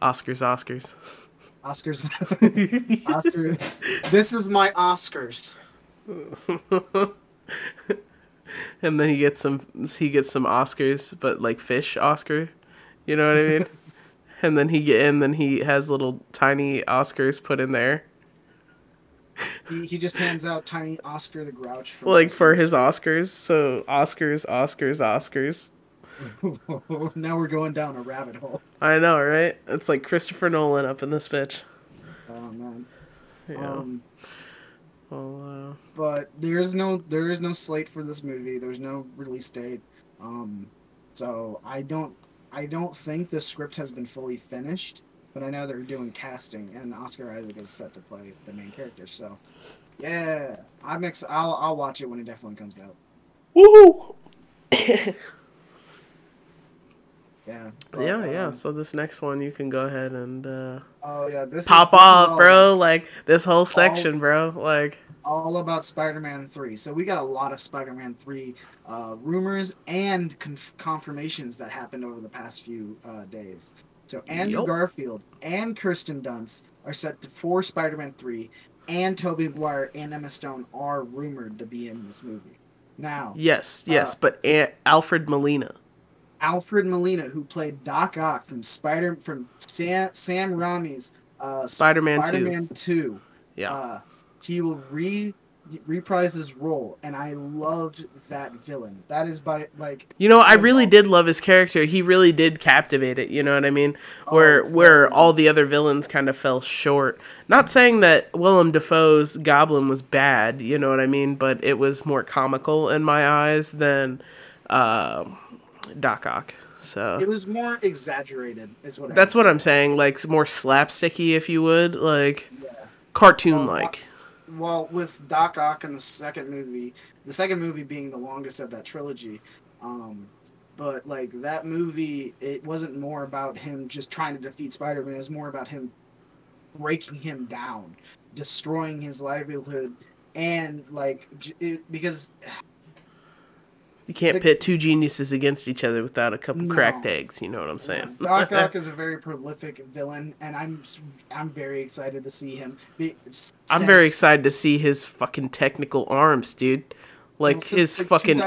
B: Oscars, Oscars.
D: Oscars. (laughs) Oscar. This is my Oscars. (laughs)
B: and then he gets some he gets some Oscars, but like fish Oscar. You know what I mean? (laughs) and then he get and then he has little tiny Oscars put in there.
D: He, he just hands out tiny Oscar the Grouch. From
B: Like for his Oscars. So Oscars, Oscars, Oscars. (laughs)
D: Now we're going down a rabbit hole.
B: I know, right? It's like Christopher Nolan up in this bitch.
D: Oh man.
B: Yeah.
D: Um,
B: well, uh,
D: but there is no there is no slate for this movie. There's no release date. Um, so I don't I don't think the script has been fully finished. But I know they're doing casting, and Oscar Isaac is set to play the main character. So, yeah, I'm ex- I'll I'll watch it when it definitely comes out.
B: woohoo! (coughs)
D: Yeah. but,
B: Yeah, yeah.
D: um,
B: So this next one, you can go ahead and uh,
D: Oh yeah, this
B: pop
D: is,
B: off, bro. Like this whole section, bro. Like,
D: all about Spider-Man 3. So we got a lot of Spider-Man 3 uh, rumors and conf- confirmations that happened over the past few uh, days. So Andrew
B: Yup.
D: Garfield and Kirsten Dunst are set to for Spider-Man 3, and Tobey Maguire and Emma Stone are rumored to be in this movie. Now,
B: yes, yes.
D: Uh,
B: but A- Alfred Molina.
D: Alfred Molina, who played Doc Ock from Spider from Sam, Sam Raimi's uh,
B: Spider-Man 2.
D: Spider-Man 2,
B: Yeah.
D: uh, he will re reprise his role, and I loved that villain. That is by like
B: You know, I really did love his character. He really did captivate it. You know what I mean?
D: Oh,
B: Where
D: so
B: where all the other villains kind of fell short. Not saying that Willem Dafoe's Goblin was bad. You know what I mean? But it was more comical in my eyes than uh, Doc Ock. So
D: it was more exaggerated, is what
B: that's what. I'm saying. Like more slapsticky, if you would, like
D: Yeah.
B: cartoon like.
D: Well, with Doc Ock in the second movie, the second movie being the longest of that trilogy, um, but like that movie, it wasn't more about him just trying to defeat Spider-Man. It was more about him breaking him down, destroying his livelihood, and like it, because
B: You can't
D: the-
B: pit two geniuses against each other without a couple
D: No.
B: cracked eggs. You know what I'm saying?
D: Doc Ock (laughs) is a very prolific villain, and I'm I'm very excited to see him. Be,
B: I'm very excited to see his fucking technical arms, dude. Like
D: well,
B: his
D: like,
B: fucking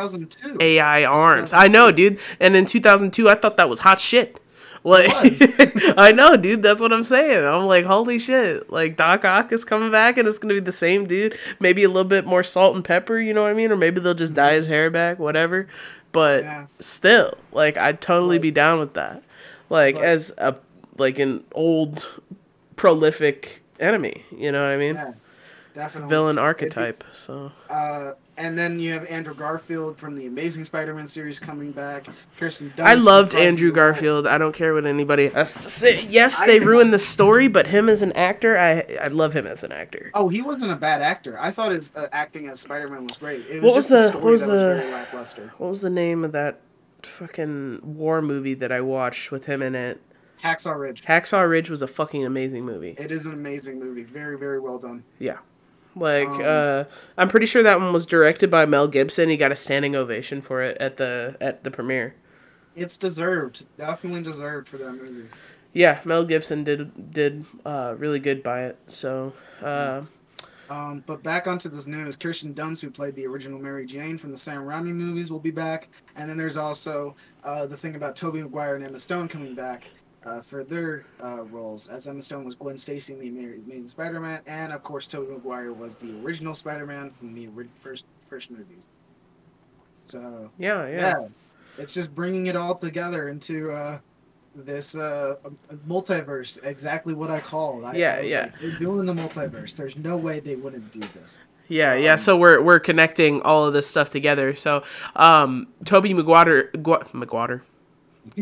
B: AI arms. I know, dude. And in 2002, I thought that was hot shit. Like, (laughs) I know, dude. That's what I'm saying. I'm like, holy shit. Like, Doc Ock is coming back and it's going to be the same dude. Maybe a little bit more salt and pepper, you know what I mean? Or maybe they'll just dye his hair back, whatever. But
D: Yeah.
B: still, like, I'd totally be down with that. Like,
D: But-
B: as a, like, an old, prolific enemy, you know what I mean?
D: Yeah, definitely.
B: Villain archetype. So,
D: Uh, and then you have Andrew Garfield from the Amazing Spider-Man series coming back. Kirsten Dunst.
B: I loved Andrew. Garfield. I don't care what anybody has to say. Yes, they ruined the story, but him as an actor, I I love him as an actor.
D: Oh, he wasn't a bad actor. I thought his uh, acting as Spider-Man was great. It was
B: What was
D: the
B: what was the-
D: was?
B: What was the name of that fucking war movie that I watched with him in it?
D: Hacksaw Ridge.
B: Hacksaw Ridge was a fucking amazing movie.
D: It is an amazing movie. Very, very well done.
B: Yeah. Like,
D: Um,
B: uh, I'm pretty sure that one was directed by Mel Gibson. He got a standing ovation for it at the at the premiere.
D: It's deserved. Definitely deserved for that movie.
B: Yeah, Mel Gibson did did uh, really good by it. So, uh,
D: Um, but back onto this news, Kirsten Dunst, who played the original Mary Jane from the Sam Raimi movies, will be back. And then there's also uh, the thing about Tobey Maguire and Emma Stone coming back uh, for their uh, roles, as Emma Stone was Gwen Stacy in the Amazing Spider-Man, and of course Tobey Maguire was the original Spider-Man from the first first movies. So
B: yeah, yeah.
D: yeah, it's just bringing it all together into uh, this uh, multiverse. Exactly what I called. I,
B: Yeah,
D: I
B: yeah.
D: like, They're doing the multiverse. There's no way they wouldn't do this.
B: Yeah, yeah.
D: Um,
B: So we're we're connecting all of this stuff together. So, um, Tobey Maguire, Gu- Maguire,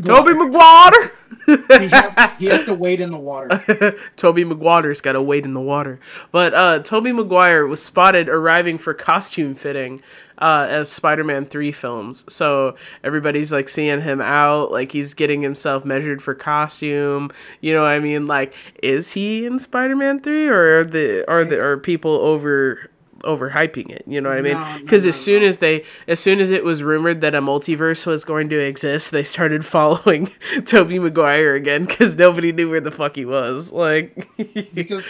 B: Tobey Maguire,
D: he, has, he has to wade in the water. (laughs)
B: Tobey Maguire's got to wait in the water. But uh, Tobey Maguire was spotted arriving for costume fitting uh, as Spider-Man Three films. So everybody's like seeing him out, like he's getting himself measured for costume. You know, what I mean, like, is he in Spider-Man Three, or are the are the are people over? Overhyping it. You know what I mean?
D: No, no,
B: Because
D: no,
B: as soon as they, as soon as it was rumored that a multiverse was going to exist, they started (laughs) following (laughs) Tobey Maguire again because nobody knew where the fuck he was. Like, (laughs)
D: because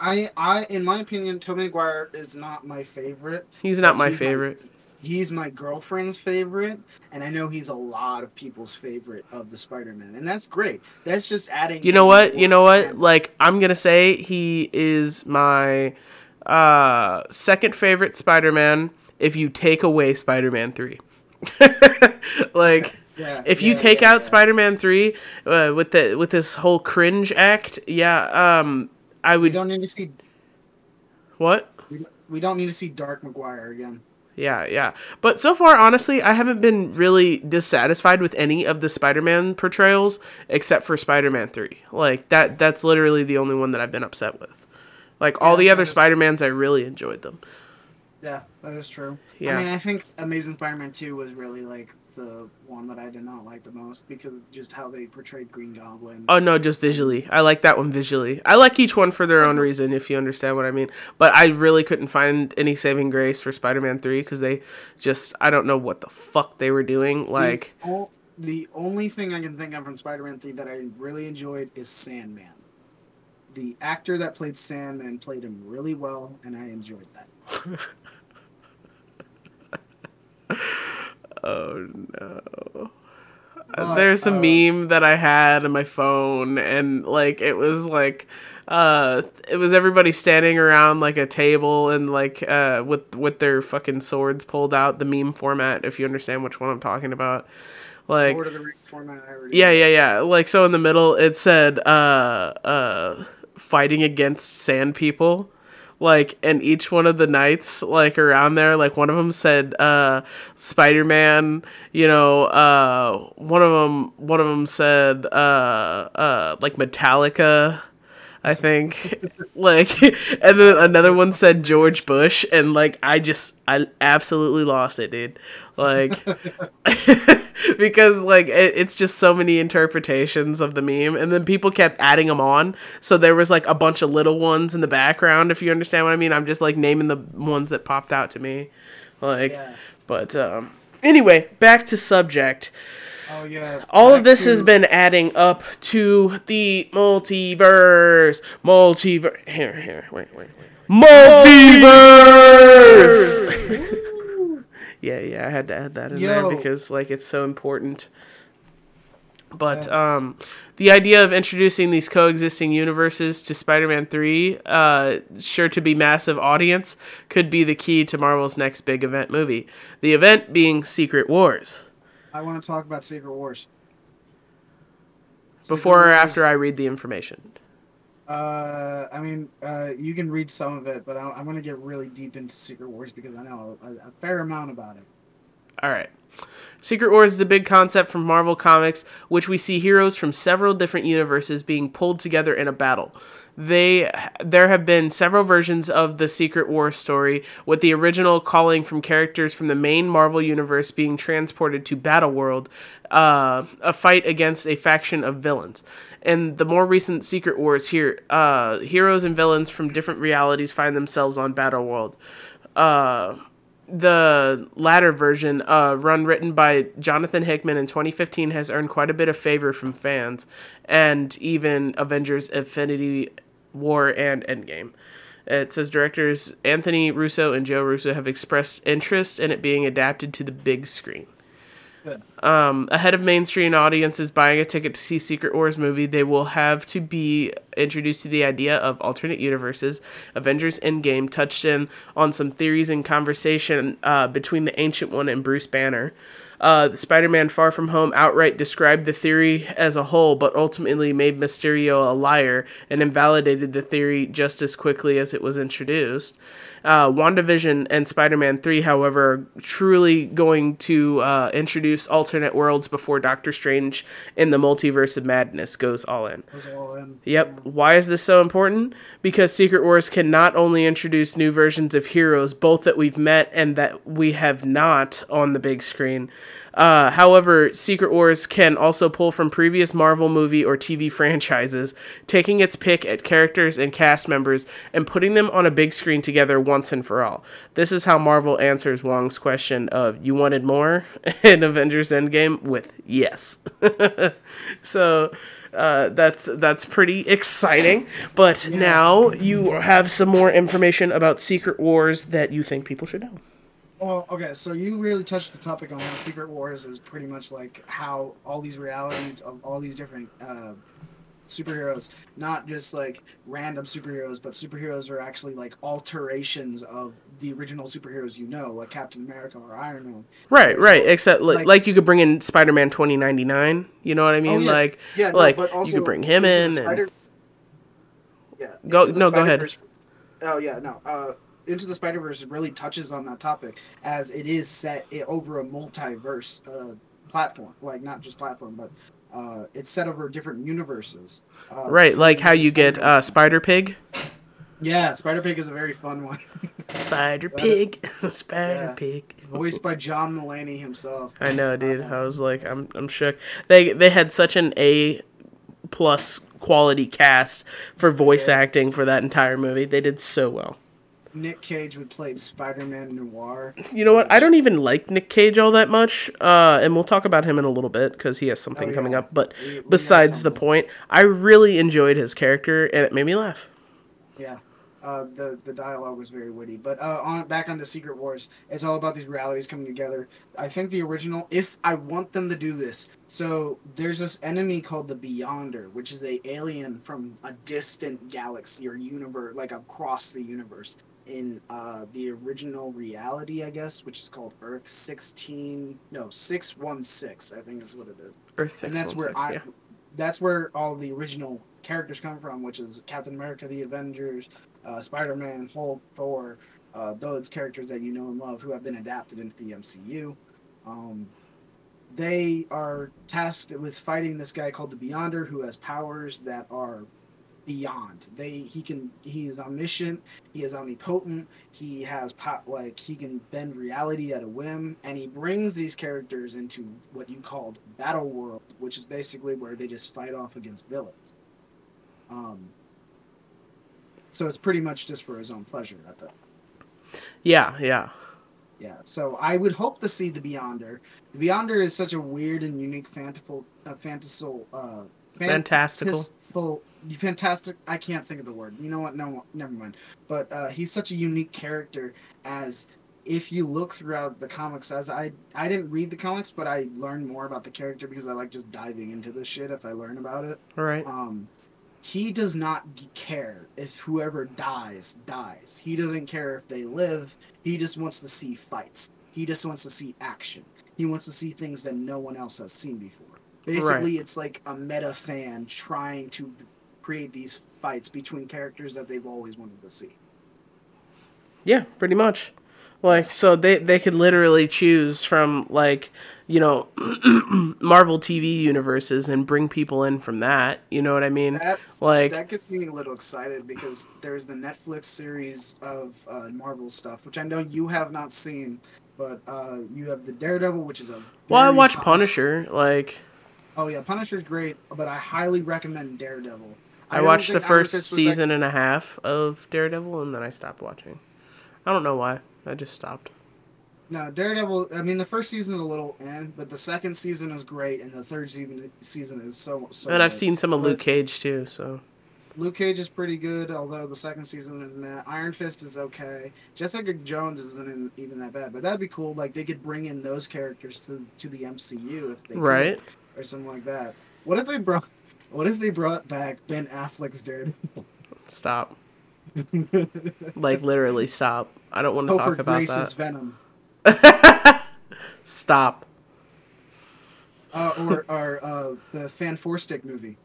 D: I, I, in my opinion, Tobey Maguire is not my favorite.
B: he's not my
D: he's my-
B: favorite.
D: He's my girlfriend's favorite, and I know he's a lot of people's favorite of the Spider-Man, and that's great. That's just adding.
B: You know what? You know what? Like I'm gonna say he is my uh second favorite Spider-Man if you take away Spider-Man 3. (laughs) like
D: Yeah,
B: if you
D: yeah,
B: take
D: yeah,
B: out. Spider-Man 3 uh, with the with this whole cringe act, yeah, um I
D: we don't need to see.
B: what?
D: We don't- need to see Dark Maguire again.
B: Yeah, yeah. But so far, honestly, I haven't been really dissatisfied with any of the Spider-Man portrayals except for Spider-Man 3. Like that that's literally the only one that I've been upset with. Like all
D: Yeah,
B: the other Spider-Mans I really enjoyed them.
D: Yeah, that is true.
B: Yeah.
D: I mean, I think Amazing Spider-Man Two was really like the one that I did not like the most because of just how they portrayed Green Goblin.
B: Oh no, just visually. I like that one visually. I like each one for their own reason if you understand what I mean. But I really couldn't find any saving grace for Spider-Man 3 cuz they just I don't know what the fuck they were doing like
D: the, o- the only thing I can think of from Spider-Man Three that I really enjoyed is Sandman. The actor that played Sandman played him really well, and I enjoyed that. (laughs)
B: Oh no. Uh,
D: But,
B: There's a
D: uh,
B: meme that I had on my phone and like it was like uh it was everybody standing around like a table and like uh with with their fucking swords pulled out the meme format if you understand which one I'm talking about. Like
D: Lord of the Rings format.
B: Yeah, yeah, yeah. Like so in the middle it said uh uh fighting against sand people. Like and each one of the knights like around there like one of them said uh Spider-Man, you know, uh one of them one of them said uh uh like Metallica I think. (laughs) Like and then another one said George Bush and like I just I absolutely lost it, dude. Like (laughs) because like it, it's just so many interpretations of the meme and then people kept adding them on. So there was like a bunch of little ones in the background if you understand what i mean. I'm just like naming the ones that popped out to me. Like
D: Yeah.
B: but um anyway back to subject
D: Oh yeah.
B: all of
D: Back
B: this has been adding up to the multiverse. Multiverse here here wait wait wait. Multiverse! Yeah yeah i had to add that in there because like it's so important. But um the idea of introducing these coexisting universes to spider-man 3 uh sure to be massive audience could be the key to marvel's next big event movie. The event being secret wars
D: I want to talk about Secret Wars.
B: before or
D: Secret Wars-
B: after I read the information.
D: Uh, I mean, uh, you can read some of it, but I, I'm going to get really deep into Secret Wars because I know a, a fair amount about it.
B: All right. Secret Wars is a big concept from Marvel Comics, which we see heroes from several different universes being pulled together in a battle. They there have been several versions of the Secret War story, with the original calling from characters from the main Marvel universe being transported to Battleworld, uh, a fight against a faction of villains. And the more recent Secret Wars, here uh, heroes and villains from different realities find themselves on Battleworld. Uh, the latter version, uh, run written by Jonathan Hickman in 2015, has earned quite a bit of favor from fans, and even Avengers: Infinity War and Endgame. It says directors Anthony Russo and Joe Russo have expressed interest in it being adapted to the big screen. Um, ahead of mainstream audiences buying a ticket to see Secret Wars movie, they will have to be introduced to the idea of alternate universes. Avengers Endgame touched in on some theories and conversation uh, between the Ancient One and Bruce Banner. Uh, Spider-Man: Far From Home outright described the theory as a whole, but ultimately made Mysterio a liar and invalidated the theory just as quickly as it was introduced. Uh, WandaVision and Spider-Man 3, however, are truly going to uh, introduce alternate worlds before Doctor Strange in the Multiverse of Madness goes all in.
D: Goes all in.
B: Yep. Why is this so important? Because Secret Wars can not only introduce new versions of heroes, both that we've met and that we have not on the big screen. Uh, however, Secret Wars can also pull from previous Marvel movie or TV (laughs) franchises, taking its pick at characters and cast members and putting them on a big screen together once and for all. This is how Marvel answers Wong's question of "You wanted more?" (laughs) in Avengers Endgame with yes. (laughs) so uh, that's that's pretty exciting. But now you have some more information about Secret Wars that you think people should know.
D: Well, okay, so you really touched the topic on how Secret Wars is pretty much like how all these realities of all these different uh, superheroes, not just like random superheroes, but superheroes are actually like alterations of the original superheroes you know, like Captain America or Iron Man.
B: Right, right. Except like,
D: like-
B: like you could bring in Spider-Man 2099. You know what I mean?
D: Oh, yeah.
B: Like,
D: Yeah, no,
B: like you could bring him in. And,
D: Yeah.
B: Go- no, go ahead.
D: Oh yeah, no. Uh, Into the Spider Verse really touches on that topic as it is set over a multiverse uh, platform, like not just platform, but uh, it's set over different universes. Uh,
B: right, like how you get uh, Spider Pig.
D: Yeah, Spider Pig is a very fun one, (laughs)
B: Spider Pig, (laughs) (laughs) Spider
D: Yeah.
B: Pig.
D: voiced by John Mulaney himself.
B: I know, dude. I was like, I'm, I'm shook. They, they had such an A plus quality cast for voice
D: Yeah.
B: acting for that entire movie. They did so well.
D: Nick Cage would play Spider Man Noir.
B: You know what? I don't even like Nick Cage all that much, uh, and we'll talk about him in a little bit because he has something
D: Oh, yeah.
B: coming up. But
D: We- we
B: besides the point, I really enjoyed his character, and it made me laugh.
D: Yeah. Uh, the the dialogue was very witty, but uh, on back on the Secret Wars, it's all about these realities coming together. I think the original, if I want them to do this, so there's this enemy called the Beyonder, which is a alien from a distant galaxy or universe, like across the universe. In uh, the original reality, I guess, which is called Earth sixteen, no six one six, I think is what it is
B: Earth
D: and that's where I,
B: yeah.
D: that's where all the original characters come from, which is Captain America, the Avengers, uh, Spider Man, Hulk, Thor, uh, those characters that you know and love who have been adapted into the MCU. Um, they are tasked with fighting this guy called the Beyonder, who has powers that are beyond. They he can he is omniscient, he is omnipotent, he has pop like he can bend reality at a whim, and he brings these characters into what you called battle world, which is basically where they just fight off against villains. Um. So it's pretty much just for his own pleasure at the
B: Yeah, yeah.
D: yeah, so I would hope to see the Beyonder. The Beyonder is such a weird and unique fantastical, uh, fantastical, uh, fan-
B: Fantastical.
D: fantastical- fantastic. I can't think of the word. You know what? No, never mind. But uh, he's such a unique character. As if you look throughout the comics, as I I didn't read the comics, but I learned more about the character because I like just diving into this shit if I learn about it
B: All right.
D: um, he does not care if whoever dies dies. He doesn't care if they live. He just wants to see fights. He just wants to see action. He wants to see things that no one else has seen before. Basically, it's like a meta fan trying to create these fights between characters that they've always wanted to see.
B: Yeah, pretty much. Like so they they could literally choose from like, you know, (clears throat) Marvel TV universes and bring people in from that. You know what I mean?
D: That
B: Like
D: that gets me a little excited because there's the Netflix series of uh, Marvel stuff, which I know you have not seen, but uh, you have the Daredevil, which is a
B: well, I watch
D: hot-
B: Punisher. Like
D: Oh yeah, Punisher's great, but I highly recommend Daredevil.
B: I, watched the first
D: Fist was that-
B: season and a half of Daredevil and then I stopped watching. I don't know why. I just stopped.
D: No, Daredevil. I mean, the first season is a little eh, but the second season is great, and the third season season is so so.
B: and I've
D: good.
B: seen some of
D: But
B: Luke Cage too, so
D: Luke Cage is pretty good, although the second season meh. Iron Fist is okay. Jessica Jones isn't even that bad, but that'd be cool. Like they could bring in those characters to to the MCU if they could,
B: right?
D: or something like that. What if they brought? What if they brought back Ben Affleck's Daredevil?
B: Stop. (laughs) Like literally stop. I don't want to talk about
D: Grace's
B: that.
D: Venom, (laughs)
B: Stop.
D: uh, or (laughs) or uh, the Fan Four Stick movie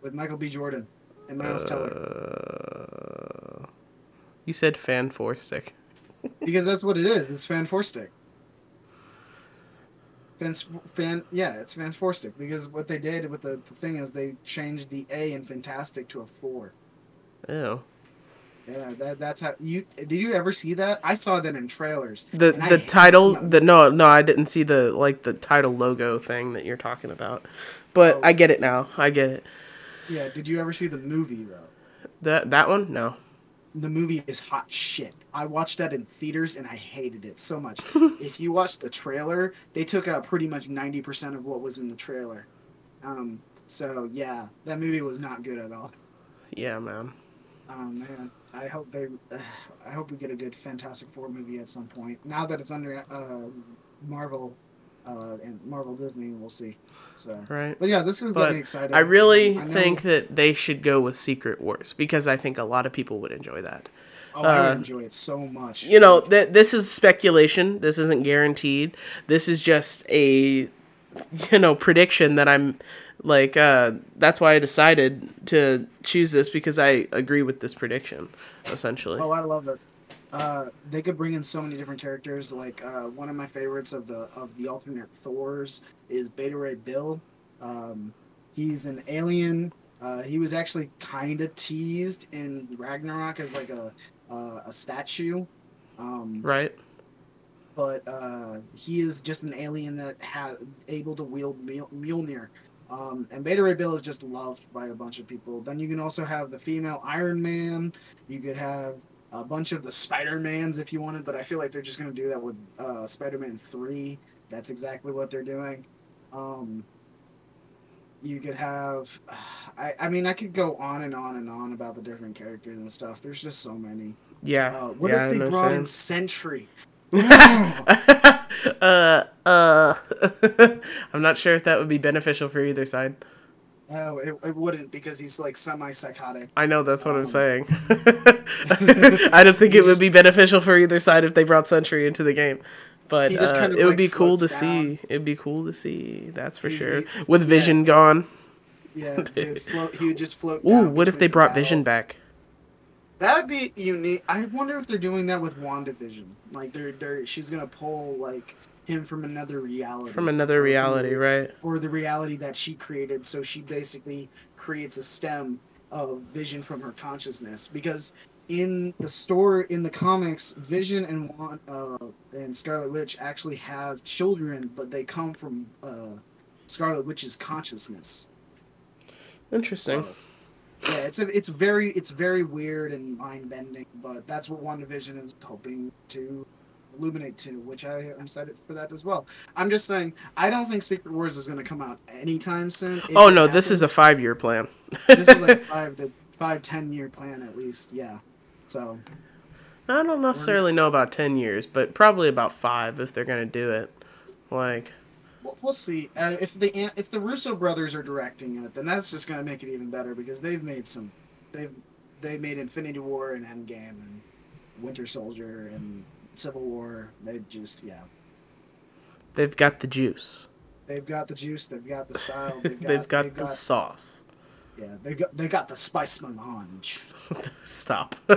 D: with Michael B. Jordan and Miles Teller,
B: Uh, you said fan four stick.
D: because that's what it is. It's Fan Four Stick. Fans, fan, yeah, it's Fansforstic because what they did with the, the thing is they changed the A in Fantastic to a four.
B: Ew.
D: Yeah, that that's how you did. You ever see that? I saw that in trailers.
B: The
D: and I
B: the title
D: no.
B: the no no I didn't see the like the title logo thing that you're talking about, but
D: Oh.
B: I get it now. I get it.
D: Yeah, did you ever see the movie though?
B: That that one no.
D: The movie is hot shit. I watched that in theaters and I hated it so much. (laughs) if you watch the trailer, they took out pretty much ninety percent of what was in the trailer. Um, so yeah, that movie was not good at all.
B: Yeah, man.
D: Oh man, I hope they, I hope we get a good Fantastic Four movie at some point. Now that it's under uh, Marvel, uh, and Marvel Disney, we'll see. So,
B: Right.
D: but yeah, this
B: But
D: getting excited.
B: I really
D: I
B: think that they should go with Secret Wars because I think a lot of people would enjoy that.
D: Oh, I
B: uh,
D: would enjoy it so much.
B: You know, th- this is speculation. This isn't guaranteed. This is just a you know prediction that I'm like uh that's why I decided to choose this because I agree with this prediction essentially.
D: Oh, I love it. Uh, they could bring in so many different characters. Like uh, one of my favorites of the of the alternate Thors is Beta Ray Bill. Um, he's an alien. Uh, he was actually kind of teased in Ragnarok as like a uh, a statue. Um,
B: Right?
D: but uh, he is just an alien that has able to wield Mjol- Mjolnir. Um, and Beta Ray Bill is just loved by a bunch of people. Then you can also have the female Iron Man. You could have a bunch of the Spider Mans if you wanted, but I feel like they're just going to do that with uh, Spider Man Three. That's exactly what they're doing. Um, you could have, (sighs) I, I mean, I could go on and on and on about the different characters and stuff. There's just so many.
B: Yeah.
D: Uh, what
B: yeah,
D: if they
B: no
D: brought in
B: sense.
D: Sentry? (laughs)
B: uh uh (laughs) I'm not sure if that would be beneficial for either side.
D: No, it, it wouldn't because he's like semi-psychotic.
B: I know that's what I'm
D: Um,
B: saying. (laughs) (laughs) I don't think it would be beneficial for either side if they brought Sentry into the game. But uh,
D: kind of,
B: it would
D: like,
B: be cool to
D: floats
B: see. It'd be cool to see. That's for
D: He-
B: sure.
D: he-
B: With
D: yeah.
B: Vision gone.
D: Yeah, (laughs) he would float. He would just float.
B: Ooh,
D: down
B: what if they
D: the
B: brought
D: battle.
B: Vision back?
D: That would be unique. I wonder if they're doing that with WandaVision. Like they're, they're she's gonna pull like him from another reality.
B: From another reality, right?
D: Or the reality that she created. So she basically creates a stem of Vision from her consciousness. Because in the store in the comics, Vision and Wan- uh, and Scarlet Witch actually have children, but they come from uh, Scarlet Witch's consciousness.
B: Interesting.
D: Yeah, it's a, it's very it's very weird and mind bending, but that's what WandaVision is hoping to illuminate to, which I am excited for that as well. I'm just saying, I don't think Secret Wars is going to come out anytime soon. If
B: Oh no, this is a five year plan.
D: this is like a (laughs) five to five ten year plan at least. Yeah, so
B: I don't necessarily know about ten years, but probably about five if they're gonna do it. Like,
D: we'll, we'll see. Uh, if the if the Russo brothers are directing it, then that's just going to make it even better because they've made some they've they made Infinity War and Endgame and Winter Soldier and Civil War. They just yeah.
B: they've got the juice.
D: They've got the juice. They've got the style. They've (laughs) got,
B: They've got
D: they've
B: the sauce.
D: yeah. They got they got the spice melange. (laughs)
B: Stop. (laughs)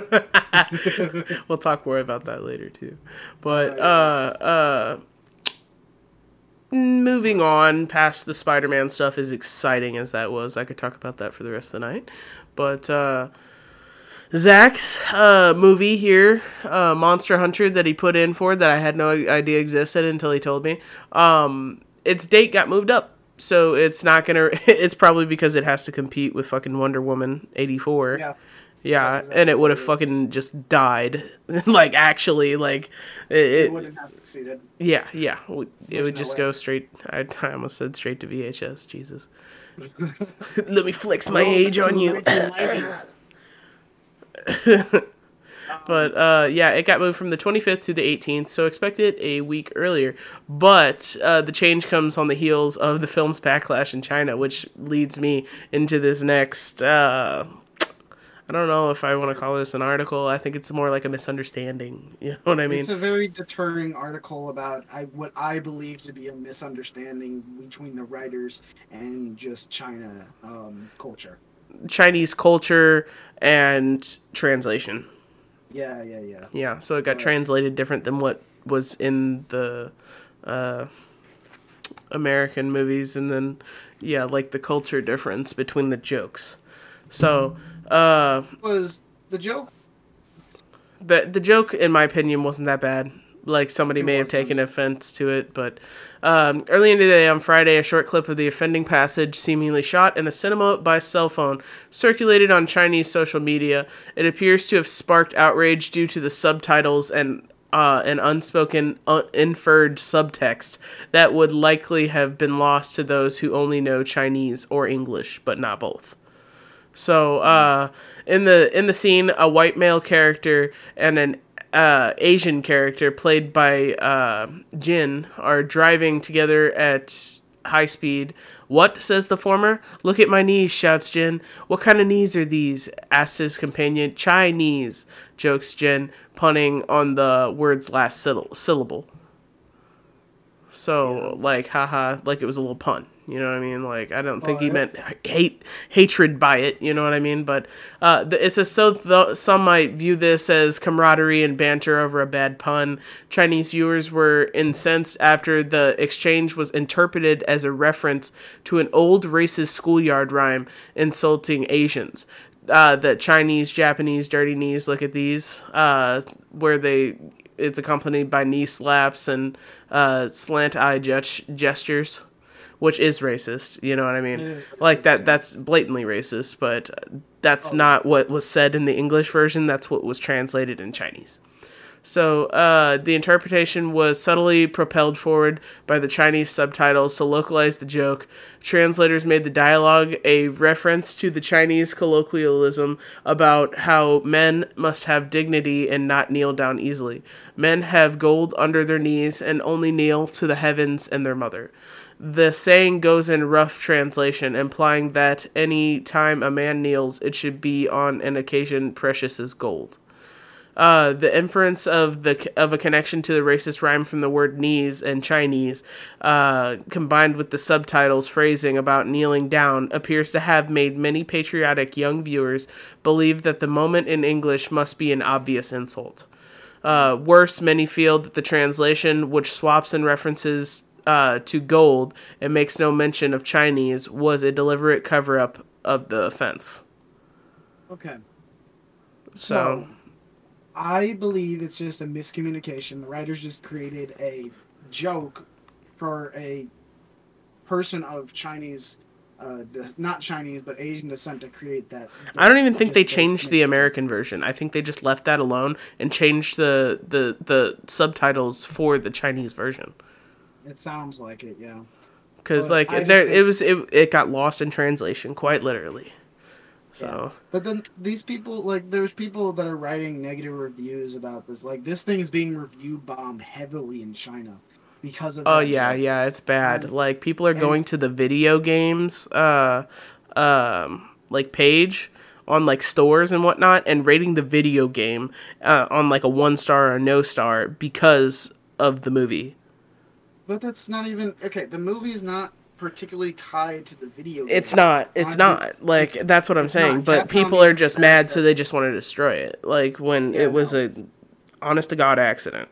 B: we'll talk more about that later too. But uh uh moving on past the Spider-Man stuff as exciting as that was, I could talk about that for the rest of the night. But uh Zach's uh, movie here, uh, Monster Hunter, that he put in for that I had no idea existed until he told me. Um, its date got moved up, so it's not gonna. (laughs) It's probably because it has to compete with fucking Wonder Woman eighty four.
D: Yeah.
B: Yeah,
D: exactly
B: and it would have
D: what it is.
B: fucking just died. (laughs) like actually, like it.
D: It wouldn't have succeeded.
B: yeah, yeah. It
D: There's
B: would
D: no
B: just
D: way.
B: go straight. I, I almost said straight to VHS. Jesus. (laughs) Let me flex my age on you. (laughs) But uh, yeah, it got moved from the 25th to the 18th, so expect it a week earlier. But uh, the change comes on the heels of the film's backlash in China, which leads me into this next. Uh, I don't know if I want to call this an article. I think it's more like a misunderstanding. (laughs) You know what I mean?
D: it's a very deterring article about I, what I believe to be a misunderstanding between the writers and just China um, culture.
B: Chinese culture and translation.
D: Yeah, yeah, yeah.
B: Yeah, so it got
D: Right.
B: translated different than what was in the uh, American movies, and then yeah, like the culture difference between the jokes. So, uh,
D: Was the joke?
B: the the joke, in my opinion, wasn't that bad. Like somebody
D: It
B: may have taken offense to it, but um, early in the day on Friday, a short clip of the offending passage, seemingly shot in a cinema by cell phone, circulated on Chinese social media. It appears to have sparked outrage due to the subtitles and uh, an unspoken, uh, inferred subtext that would likely have been lost to those who only know Chinese or English, but not both. So uh, in the in the scene, a white male character and an uh, Asian character played by uh, Jin are driving together at high speed. What says the former? Look at my knees, shouts Jin. What kind of knees are these? asks his companion. Chinese, jokes Jin, punning on the word's last syll- syllable. So, like, haha, like it was a little pun. You know what I mean? Like, I don't think he
D: yeah.
B: meant hate, hatred by it. You know what I mean? But uh, the, it says so. Th- some might view this as camaraderie and banter over a bad pun. Chinese viewers were incensed after the exchange was interpreted as a reference to an old racist schoolyard rhyme insulting Asians. Uh, the Chinese, Japanese, dirty knees. Look at these. Uh, where they it's accompanied by knee slaps and uh, slant eye gest- gestures, which is racist. You know what I mean? Like that. That's blatantly racist, but that's not what was said in the English version. That's what was translated in Chinese. So uh, the interpretation was subtly propelled forward by the Chinese subtitles to localize the joke. Translators made the dialogue a reference to the Chinese colloquialism about how men must have dignity and not kneel down easily. Men have gold under their knees and only kneel to the heavens and their mother. The saying goes in rough translation, implying that any time a man kneels, it should be on an occasion precious as gold uh, the inference of the of a connection to the racist rhyme from the word knees and Chinese, uh, combined with the subtitles phrasing about kneeling down, appears to have made many patriotic young viewers believe that the moment in English must be an obvious insult. Uh, worse, many feel that the translation, which swaps and references uh, to gold and makes no mention of Chinese, was a deliberate cover up of the offense.
D: Okay.
B: So,
D: I believe it's just a miscommunication. The writers just created a joke for a person of Chinese, uh, not Chinese, but Asian descent to create that.
B: I don't even think they changed the American version. I think they just left that alone and changed the the the subtitles for the Chinese version.
D: It sounds like it, yeah.
B: Because like there, it was it, it got lost in translation quite literally. So
D: But then these people, like, there's people that are writing negative reviews about this. Like, this thing is being review bombed heavily in China because of.
B: oh yeah
D: joke.
B: yeah it's bad.
D: And-
B: like people are
D: and-
B: going to the video games uh um like page on like stores and whatnot and rating the video game uh, on like a one star or no star because of the movie.
D: But that's not even okay. The movie is not particularly tied to the video. Game.
B: It's not. It's not. Like
D: it's-
B: that's what I'm saying.
D: not.
B: But
D: Capcom
B: people are just mad, so they just want to destroy it. Like when
D: Yeah,
B: it was
D: no.
B: a honest to god accident.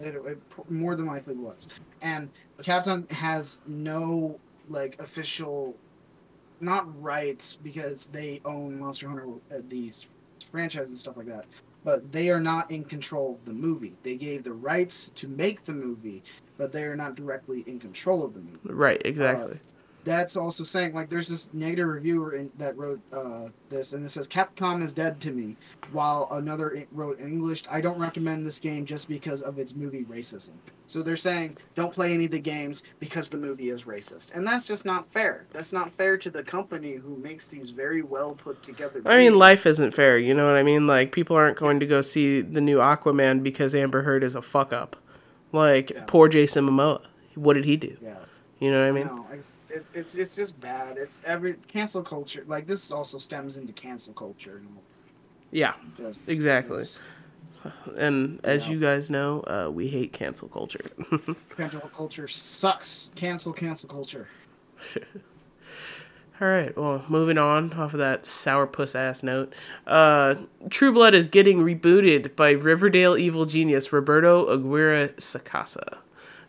D: It, it more than likely was. And Capcom has no like official, not rights because they own Monster Hunter, uh, these franchises and stuff like that. But they are not in control of the movie. They gave the rights to make the movie, but they are not directly in control of the movie.
B: Right. Exactly.
D: that's also saying like there's this negative reviewer in, that wrote uh, this and it says capcom is dead to me while another wrote in english i don't recommend this game just because of its movie racism so they're saying don't play any of the games because the movie is racist and that's just not fair that's not fair to the company who makes these very well put together
B: I mean,
D: games.
B: life isn't fair. You know what I mean? Like people aren't going to go see the new Aquaman because Amber Heard is a fuck up. Like
D: Yeah.
B: poor Jason Momoa. What did he do?
D: yeah
B: You know what I mean?
D: no, it's, it's it's just bad it's every cancel culture like this also stems into cancel culture
B: Yeah.
D: just,
B: Exactly. And as
D: Yeah.
B: you guys know, uh, we hate cancel culture. (laughs)
D: cancel culture sucks cancel cancel culture (laughs)
B: All right. Well, moving on off of that sourpuss ass note, uh, True Blood is getting rebooted by Riverdale evil genius Roberto Aguirre Sacasa.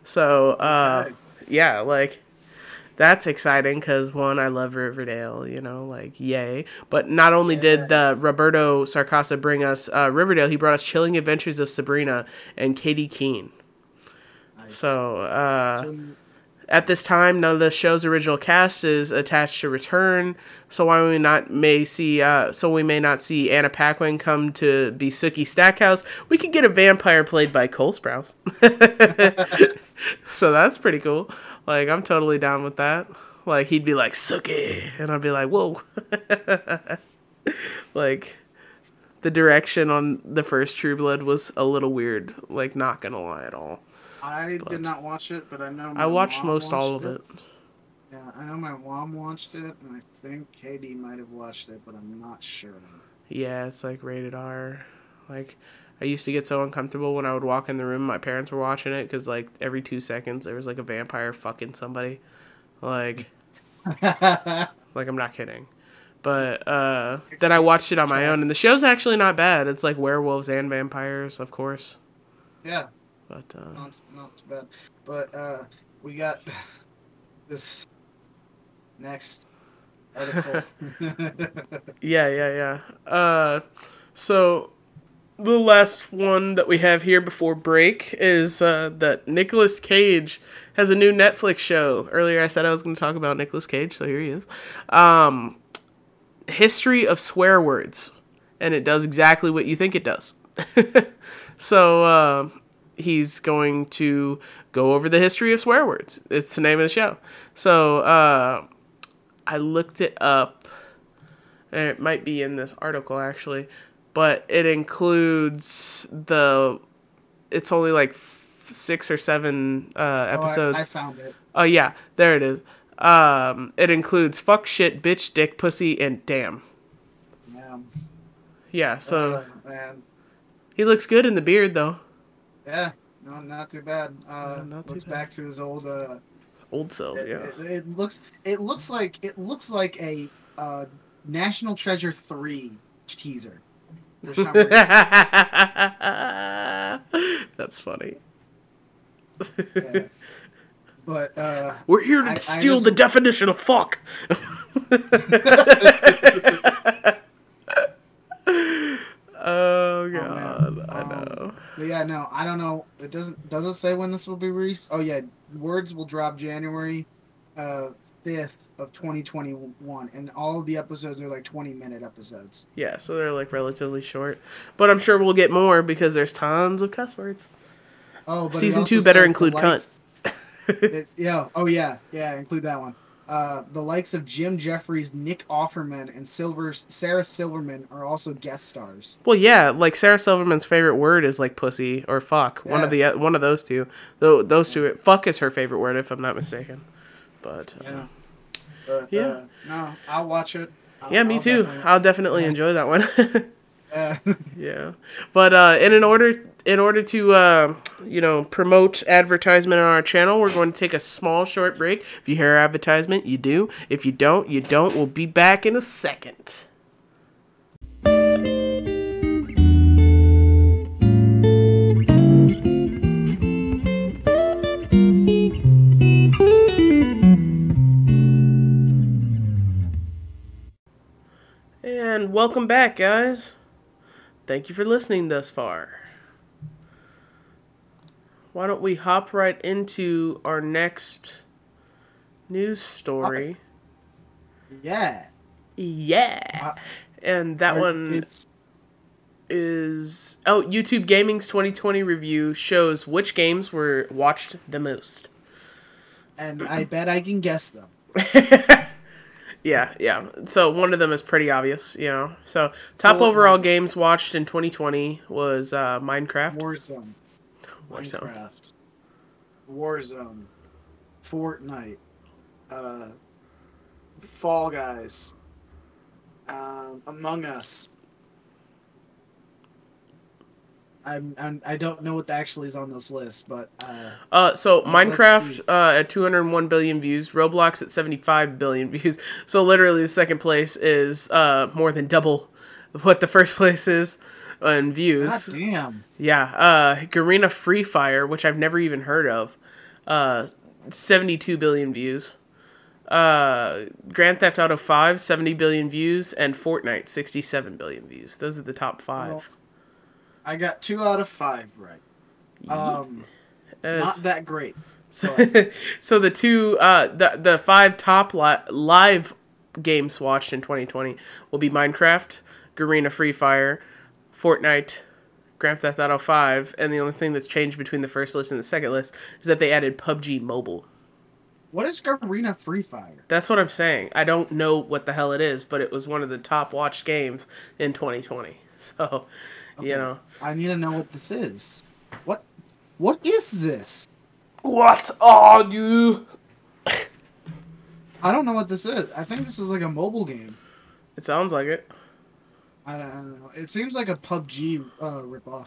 B: So, uh, yeah, like that's exciting because one, I love Riverdale, you know, like yay. But not only did the Roberto Sarcasa bring us uh, Riverdale, he brought us Chilling Adventures of Sabrina and Katy Keene.
D: Nice.
B: So uh,
D: Um,
B: at this time, none of the show's original cast is attached to return. So why we not may see, uh, so we may not see Anna Paquin come to be Sookie Stackhouse. We could get a vampire played by Cole Sprouse. (laughs) so that's pretty cool. Like I'm totally down with that. Like he'd be like Sookie, and I'd be like, whoa. (laughs) like the direction on the first True Blood was a little weird. Like not gonna lie at all.
D: I
B: But-
D: did not watch it, but I know my
B: I watched most all of
D: watched
B: it.
D: Yeah, I know my mom watched it, and I think Katie might have watched it, but I'm not sure.
B: Yeah, it's like rated R. Like, I used to get so uncomfortable when I would walk in the room. My parents were watching it because like every two seconds there was like a vampire fucking somebody. Like, (laughs) like I'm not kidding. But uh, then I watched it on my own, and the show's actually not bad. It's like werewolves and vampires, of course.
D: yeah,
B: But uh,
D: not not too bad. But uh, we got (laughs) this next article. (laughs) (laughs)
B: Yeah, yeah, yeah. Uh, so the last one that we have here before break is uh, that Nicolas Cage has a new Netflix show. Earlier, I said I was going to talk about Nicolas Cage, so here he is. Um, history of swear words, and it does exactly what you think it does. so uh, he's going to go over the history of swear words. It's the name of the show. So uh, I looked it up. It might be in this article actually, but it includes the. It's only like f- six or seven uh,
D: Oh, I-
B: episodes.
D: I, found it.
B: Oh yeah, there it is. Um, it includes fuck, shit, bitch, dick, pussy, and damn.
D: Yeah.
B: Yeah, so
D: man.
B: he looks good in the beard though.
D: Yeah. No, not too bad. Uh,
B: No, not too
D: looks
B: bad.
D: back to his old. Uh,
B: Old self,
D: it,
B: yeah.
D: it, it looks. It looks like. It looks like a uh, National Treasure three teaser. For some reason.
B: That's funny.
D: Yeah. But uh,
B: We're here to
D: I- I
B: steal
D: just-
B: the definition of fuck. (laughs) (laughs) oh god, I
D: Um,
B: know.
D: But yeah, no, I don't know. It doesn't does it say when this will be released? Oh yeah, words will drop January uh fifth of twenty twenty one, and all of the episodes are like twenty minute episodes.
B: Yeah, so they're like relatively short, but I'm sure we'll get more because there's tons of cuss words.
D: Oh, but
B: Season two better include cunt. (laughs)
D: it- yeah. Oh yeah, yeah. Include that one. Uh, the likes of Jim Jeffries, Nick Offerman, and Silver Sarah Silverman are also guest stars.
B: Well, yeah, like Sarah Silverman's favorite word is like pussy or fuck. One of the one of those two. Though those two, fuck is her favorite word if I'm not mistaken. But uh,
D: Yeah. But,
B: Yeah.
D: Uh, no, I'll watch it. I'll-
B: yeah, me
D: I'll
B: too.
D: definitely-
B: I'll definitely (laughs) enjoy that one. (laughs)
D: Uh,
B: yeah, but uh, and in order in order to uh, you know promote advertisement on our channel, we're going to take a small short break. If you hear advertisement, you do. If you don't, you don't. We'll be back in a second. And welcome back, guys. Thank you for listening thus far. Why don't we hop right into our next news story?
D: yeah.
B: Yeah. And that one
D: It's,
B: is oh, YouTube Gaming's 2020 review shows which games were watched the most.
D: and I bet I can guess them. (laughs)
B: Yeah, yeah. So one of them is pretty obvious, you know. So top
D: Fortnite.
B: overall games watched in 2020 was uh, Minecraft.
D: Warzone. Minecraft, Warzone, Fortnite, uh, Fall Guys, um, Among Us. I'm, I'm I don't know what actually is on this list, but uh,
B: Uh, so
D: Uh,
B: Minecraft uh, at 201 billion views, Roblox at 75 billion views. (laughs) So literally, the second place is uh, more than double what the first (laughs) place is
D: god
B: views.
D: damn.
B: Yeah, uh, Garena Free Fire, which I've never even heard of, uh, 72 billion views. Uh, Grand Theft Auto 5, 70 billion views, and Fortnite, 67 billion views. Those are the top five.
D: Well, I got two out of five right. Um,
B: As-
D: not that great. (laughs)
B: So, so the two, uh, the the five top li- live games watched in 2020 will be Minecraft, Garena Free Fire, Fortnite, Grand Theft Auto 5, and the only thing that's changed between the first list and the second list is that they added PUBG Mobile.
D: What is Garena Free Fire?
B: That's what I'm saying. I don't know what the hell it is, but it was one of the top watched games in 2020. (laughs) So, you know,
D: I need to know what this is. What? What is this?
B: what are you?
D: I don't know what this is. I think this is like a mobile game.
B: It sounds like it.
D: I don't, I don't know. It seems like a PUBG uh, ripoff.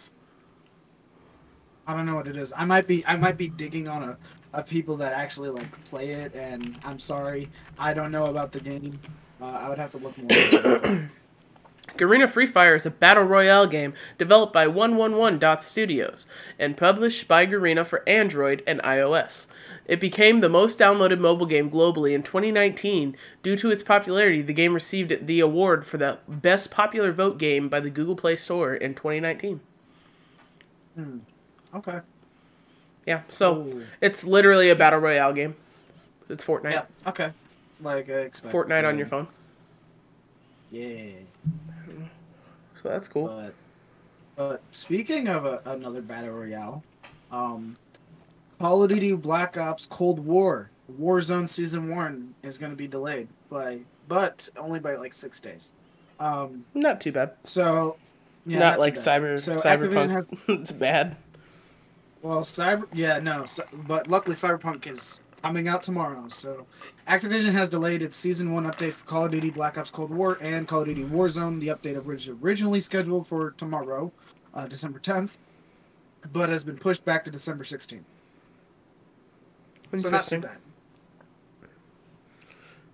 D: I don't know what it is. I might be I might be digging on a, a people that actually like play it, and I'm sorry, I don't know about the game. Uh, I would have to look more. (coughs)
B: Garena Free Fire is a battle royale game developed by 111 Dots Studios and published by Garena for Android and iOS. It became the most downloaded mobile game globally in 2019. Due to its popularity, the game received the award for the best popular vote game by the Google Play Store in 2019.
D: okay.
B: Yeah, so
D: Ooh.
B: it's literally a battle royale game. It's Fortnite.
D: Yeah. Okay. Like I expect.
B: Fortnite on your phone.
D: Yeah.
B: So that's cool.
D: But, but speaking of a, another battle royale, um, Call of Duty Black Ops Cold War Warzone Season One is going to be delayed by, but only by like six days. Um,
B: Not too bad.
D: so yeah,
B: Not
D: too
B: like cyber
D: So Activision has
B: cyberpunk. (laughs) it's bad.
D: well, cyber yeah no, but luckily Cyberpunk is coming out tomorrow. So Activision has delayed its season one update for Call of Duty Black Ops Cold War and Call of Duty Warzone. The update was originally scheduled for tomorrow, uh, December 10th, but has been pushed back to December 16th. So not too bad.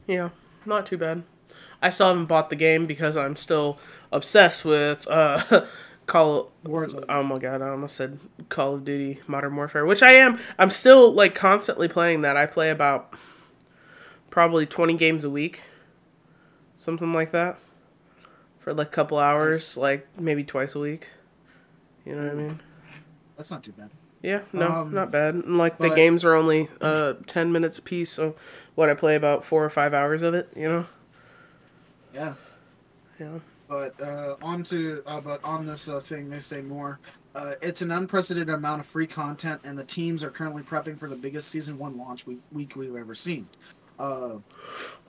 B: Yeah, not too bad. I still haven't bought the game because I'm still obsessed with uh (laughs) Call
D: Warzone.
B: Oh my god, I almost said Call of Duty Modern Warfare, which I am. I'm still like constantly playing that. I play about probably 20 games a week. Something like that. For like a couple hours, like maybe twice a week. You know what I mean?
D: That's not too bad.
B: Yeah, no,
D: Um,
B: not bad. And like the games are only uh 10 minutes a piece, so what I play about 4 or 5 hours of it, you know?
D: Yeah.
B: Yeah.
D: But uh, on to uh, but on this uh, thing, they say more. Uh, it's an unprecedented amount of free content, and the teams are currently prepping for the biggest season one launch week, week we've ever seen. Uh,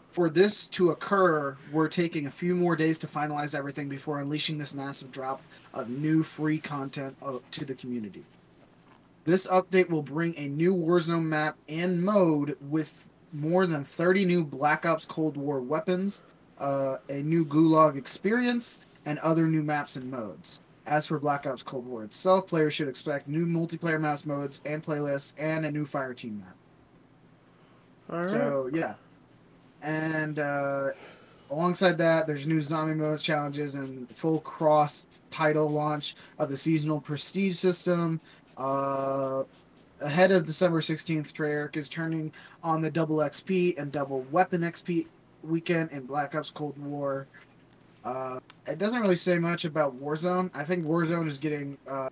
D: for this to occur, we're taking a few more days to finalize everything before unleashing this massive drop of new free content uh, to the community. This update will bring a new Warzone map and mode with more than 30 new Black Ops Cold War weapons, uh, a new Gulag experience, and other new maps and modes. As for Black Ops Cold War itself, players should expect new multiplayer maps modes and playlists, and a new fire team map.
B: All right.
D: So yeah, and uh, alongside that, there's new zombie modes, challenges, and full cross title launch of the seasonal prestige system. Uh, ahead of December 16th, Treyarch is turning on the double XP and double weapon XP weekend in Black Ops Cold War. Uh, it doesn't really say much about Warzone. I think Warzone is getting uh,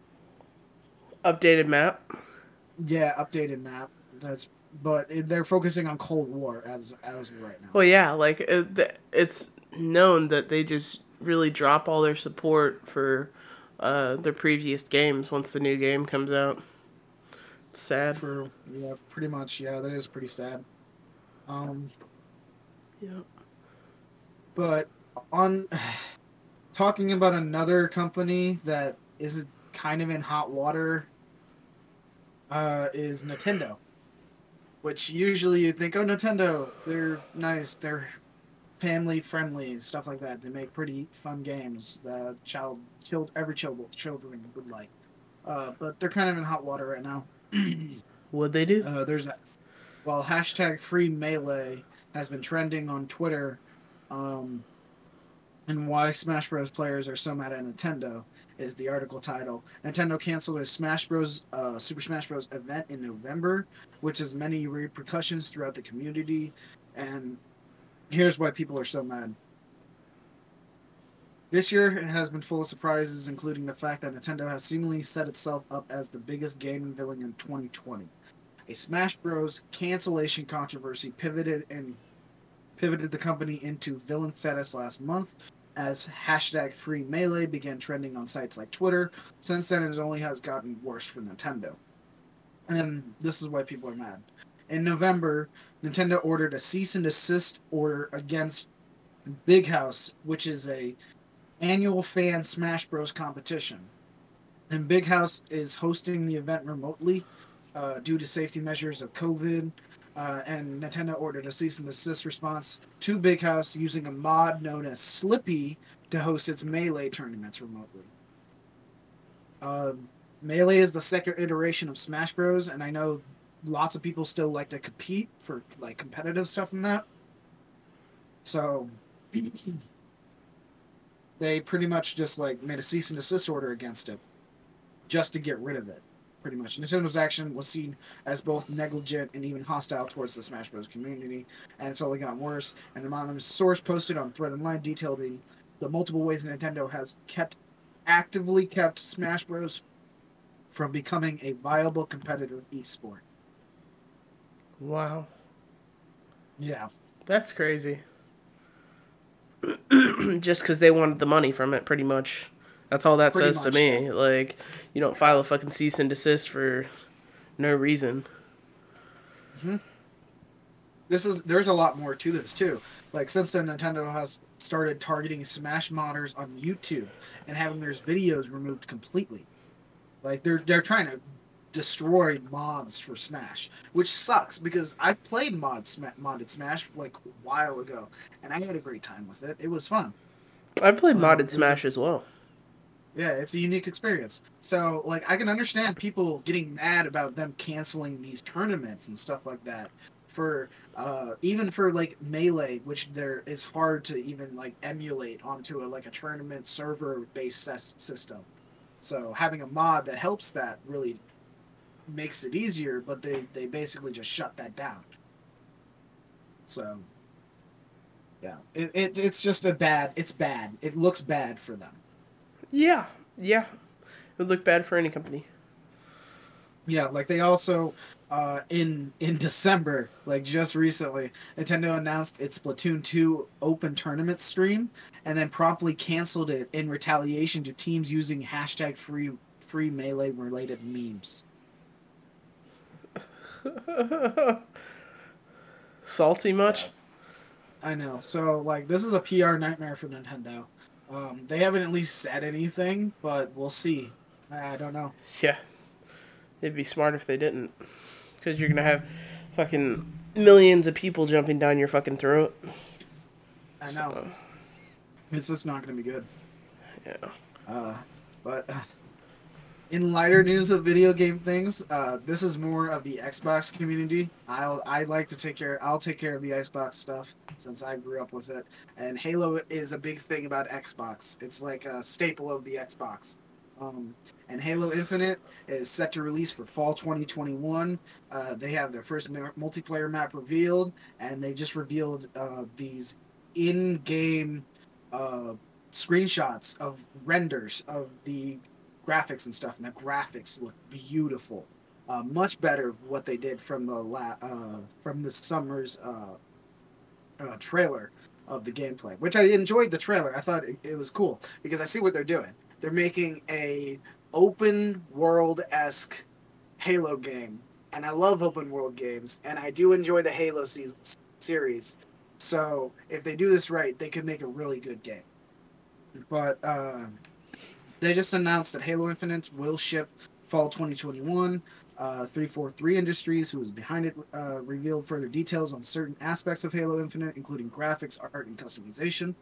B: Updated map.
D: yeah updated map. That's but they're focusing on Cold War as as right now.
B: Well, yeah, like it, it's known that they just really drop all their support for uh, their previous games once the new game comes out. It's sad.
D: True. Yeah, pretty much. Yeah, that is pretty sad. Um,
B: Yeah.
D: but on (sighs) talking about another company that is kind of in hot water uh, is Nintendo. Which usually you think, oh, Nintendo, they're nice, they're family friendly, stuff like that. They make pretty fun games that child, child every child, children would like. Uh, but they're kind of in hot water right now. (clears throat)
B: What'd they do?
D: Uh, there's a well hashtag free melee has been trending on Twitter. Um, and why Smash Bros. players are so mad at Nintendo is the article title. Nintendo canceled a Smash Bros. Uh, Super Smash Bros. event in November, which has many repercussions throughout the community. And here's why people are so mad. This year has been full of surprises, including the fact that Nintendo has seemingly set itself up as the biggest gaming villain in 2020. A Smash Bros. cancellation controversy pivoted and pivoted the company into villain status last month as hashtag free melee began trending on sites like Twitter. Since then, it only has gotten worse for Nintendo. And this is why people are mad. In November, Nintendo ordered a cease and desist order against Big House, which is a annual fan Smash Bros competition. And Big House is hosting the event remotely uh, due to safety measures of COVID. Uh, and Nintendo ordered a cease and desist response to Big House using a mod known as Slippi to host its Melee tournaments remotely. Uh, Melee is the second iteration of Smash Bros, and I know lots of people still like to compete for like competitive stuff and that. So (clears throat) they pretty much just like made a cease and desist order against it just to get rid of it pretty much. Nintendo's action was seen as both negligent and even hostile towards the smash bros. community and it's only gotten worse. An anonymous source posted on thread online detailed the, the multiple ways nintendo has kept actively kept smash bros. from becoming a viable competitive esport
B: Wow.
D: yeah
B: That's crazy. (clears throat) Just because they wanted the money from it, pretty much. That's all that
D: Pretty
B: says to me. Like, you don't file a fucking cease and desist for no reason. Mm-hmm.
D: this is there's a lot more to this too. Like since then, Nintendo has started targeting Smash modders on YouTube and having their videos removed completely. Like they're they're trying to destroy mods for Smash, which sucks because I've played mod Sma- modded Smash like a while ago, and I had a great time with it. It was fun.
B: I've played
D: Well,
B: modded Smash as well.
D: Yeah, it's a unique experience. So, like, I can understand people getting mad about them canceling these tournaments and stuff like that. For uh, even for like melee, which there is hard to even like emulate onto a like a tournament server based ses- system. So having a mod that helps that really makes it easier. But they they basically just shut that down. So yeah, it, it it's just a bad. It's bad. It looks bad for them.
B: Yeah, yeah. It would look bad for any company.
D: Yeah, like they also uh, in in December, like just recently, Nintendo announced its Splatoon 2 open tournament stream, and then promptly canceled it in retaliation to teams using hashtag free free melee related memes. (laughs)
B: Salty much?
D: I know. So like this is a PR nightmare for Nintendo. Um, they haven't at least said anything, but we'll see. I don't know.
B: Yeah. It'd be smart if they didn't. Because you're going to have fucking millions of people jumping down your fucking throat.
D: I know.
B: So,
D: It's just not going to be good.
B: yeah.
D: Uh, but uh, in lighter news of video game things, uh, this is more of the Xbox community. I'll I like to take care. I'll take care of the Xbox stuff since I grew up with it. And Halo is a big thing about Xbox. It's like a staple of the Xbox. Um, and Halo Infinite is set to release for fall 2021. Uh, they have their first ma- multiplayer map revealed, and they just revealed uh, these in-game uh, screenshots of renders of the graphics and stuff, and the graphics look beautiful. Uh, much better what they did from the la- uh, from the summer's uh, uh, trailer of the gameplay, which I enjoyed the trailer. I thought it, it was cool because I see what they're doing. They're making a open world esque Halo game, and I love open world games, and I do enjoy the Halo se- series. So if they do this right, they could make a really good game. But uh, they just announced that Halo Infinite will ship fall 2021. Uh, 343 Industries, who is behind it, uh, revealed further details on certain aspects of Halo Infinite, including graphics, art, and customization.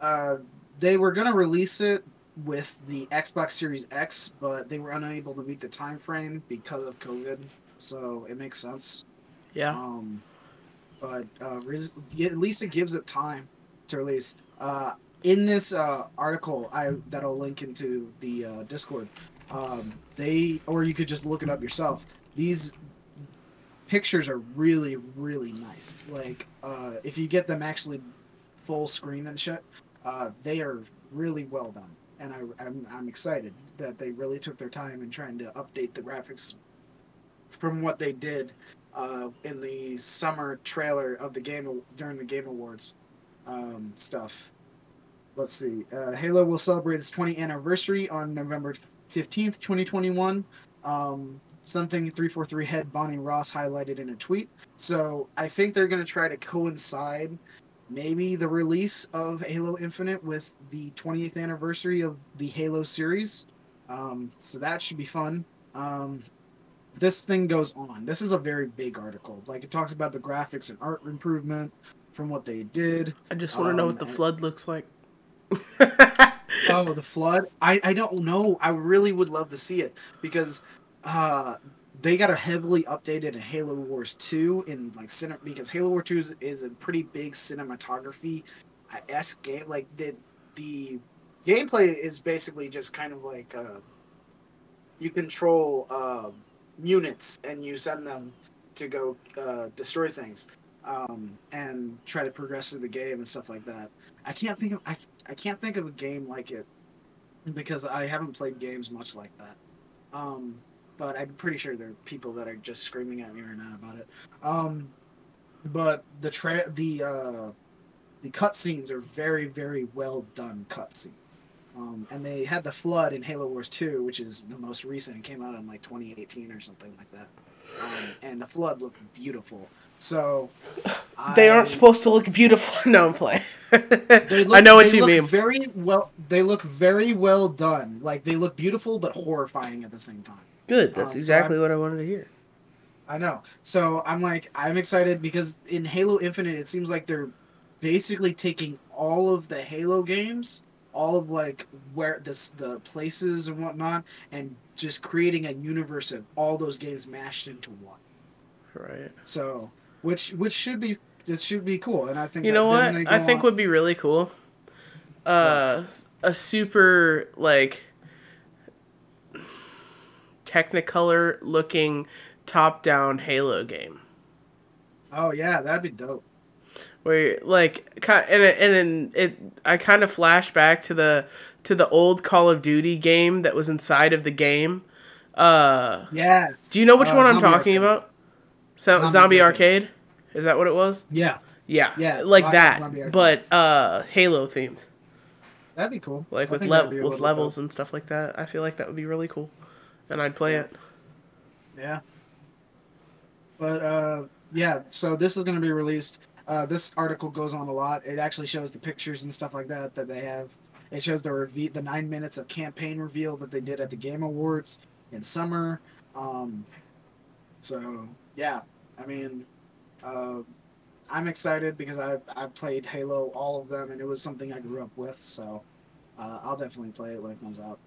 D: Uh, they were going to release it with the Xbox Series X, but they were unable to meet the time frame because of COVID. So it makes sense.
B: Yeah.
D: Um, but uh, res- at least it gives it time to release. In this uh, article, I that I'll link into the uh, Discord. Um, they, or you could just look it up yourself. These pictures are really, really nice. Like, uh, if you get them actually full screen and shit, uh, they are really well done. And I, I'm, I'm excited that they really took their time in trying to update the graphics from what they did uh, in the summer trailer of the game during the Game Awards um, stuff. Let's see. Uh, Halo will celebrate its 20th anniversary on November 15th, 2021. Um, something 343 head Bonnie Ross highlighted in a tweet. So I think they're going to try to coincide maybe the release of Halo Infinite with the 20th anniversary of the Halo series. Um, so that should be fun. Um, this thing goes on. This is a very big article. Like it talks about the graphics and art improvement from what they did.
B: I just want to know
D: Um,
B: what the flood looks like. (laughs)
D: oh, the flood. I I don't know. I really would love to see it because uh they got a heavily updated in Halo Wars 2 in like cine because Halo Wars 2 is, is a pretty big cinematography s game. Like the the gameplay is basically just kind of like uh you control uh units and you send them to go uh, destroy things um, and try to progress through the game and stuff like that. I can't think of I, I can't think of a game like it because I haven't played games much like that. Um, but I'm pretty sure there are people that are just screaming at me right now about it. Um, but the tra- the uh, the cutscenes are very very well done cutscenes. Um, and they had the flood in Halo Wars 2, which is the most recent. It came out in like 2018 or something like that. Um, and the flood looked beautiful. So
B: They
D: I-
B: aren't supposed to look beautiful. (laughs) no, I'm playing.
D: They (laughs) look-
B: I know what you mean.
D: Very well. They look very well done. Like they look beautiful but horrifying at the same time.
B: Good. That's
D: Um, so
B: exactly what I wanted to hear.
D: I know. So I'm like, I'm excited because in Halo Infinite, it seems like they're basically taking all of the Halo games, all of like where this the places and whatnot, and just creating a universe of all those games mashed into one.
B: Right.
D: So, which which should be it should be cool, and I think
B: You know what? I think
D: on-
B: would be really cool. Uh, a super like Technicolor looking top-down Halo game.
D: Oh yeah, that'd be dope.
B: where like and and in it I kind of flash back to the to the old Call of Duty game that was inside of the game. Uh,
D: Yeah,
B: do you know which
D: Uh,
B: one I'm talking
D: Arcade.
B: about? So,
D: Zombie
B: Zombie,
D: Arcade.
B: Arcade. Is that what it was?
D: yeah,
B: Yeah,
D: Yeah,
B: like that, but uh, Halo themed,
D: that'd be cool.
B: like
D: I
B: with
D: think
B: level
D: that'd be a
B: with levels and stuff like that. I feel like that would be really cool, and I'd play it.
D: Yeah. But uh, yeah, so this is going to be released. Uh, this article goes on a lot. It actually shows the pictures and stuff like that that they have. It shows the reve- the nine minutes of campaign reveal that they did at the Game Awards in summer. Um, so yeah, I mean, uh, I'm excited because I I played Halo all of them and it was something I grew up with. So uh, I'll definitely play it when it comes out.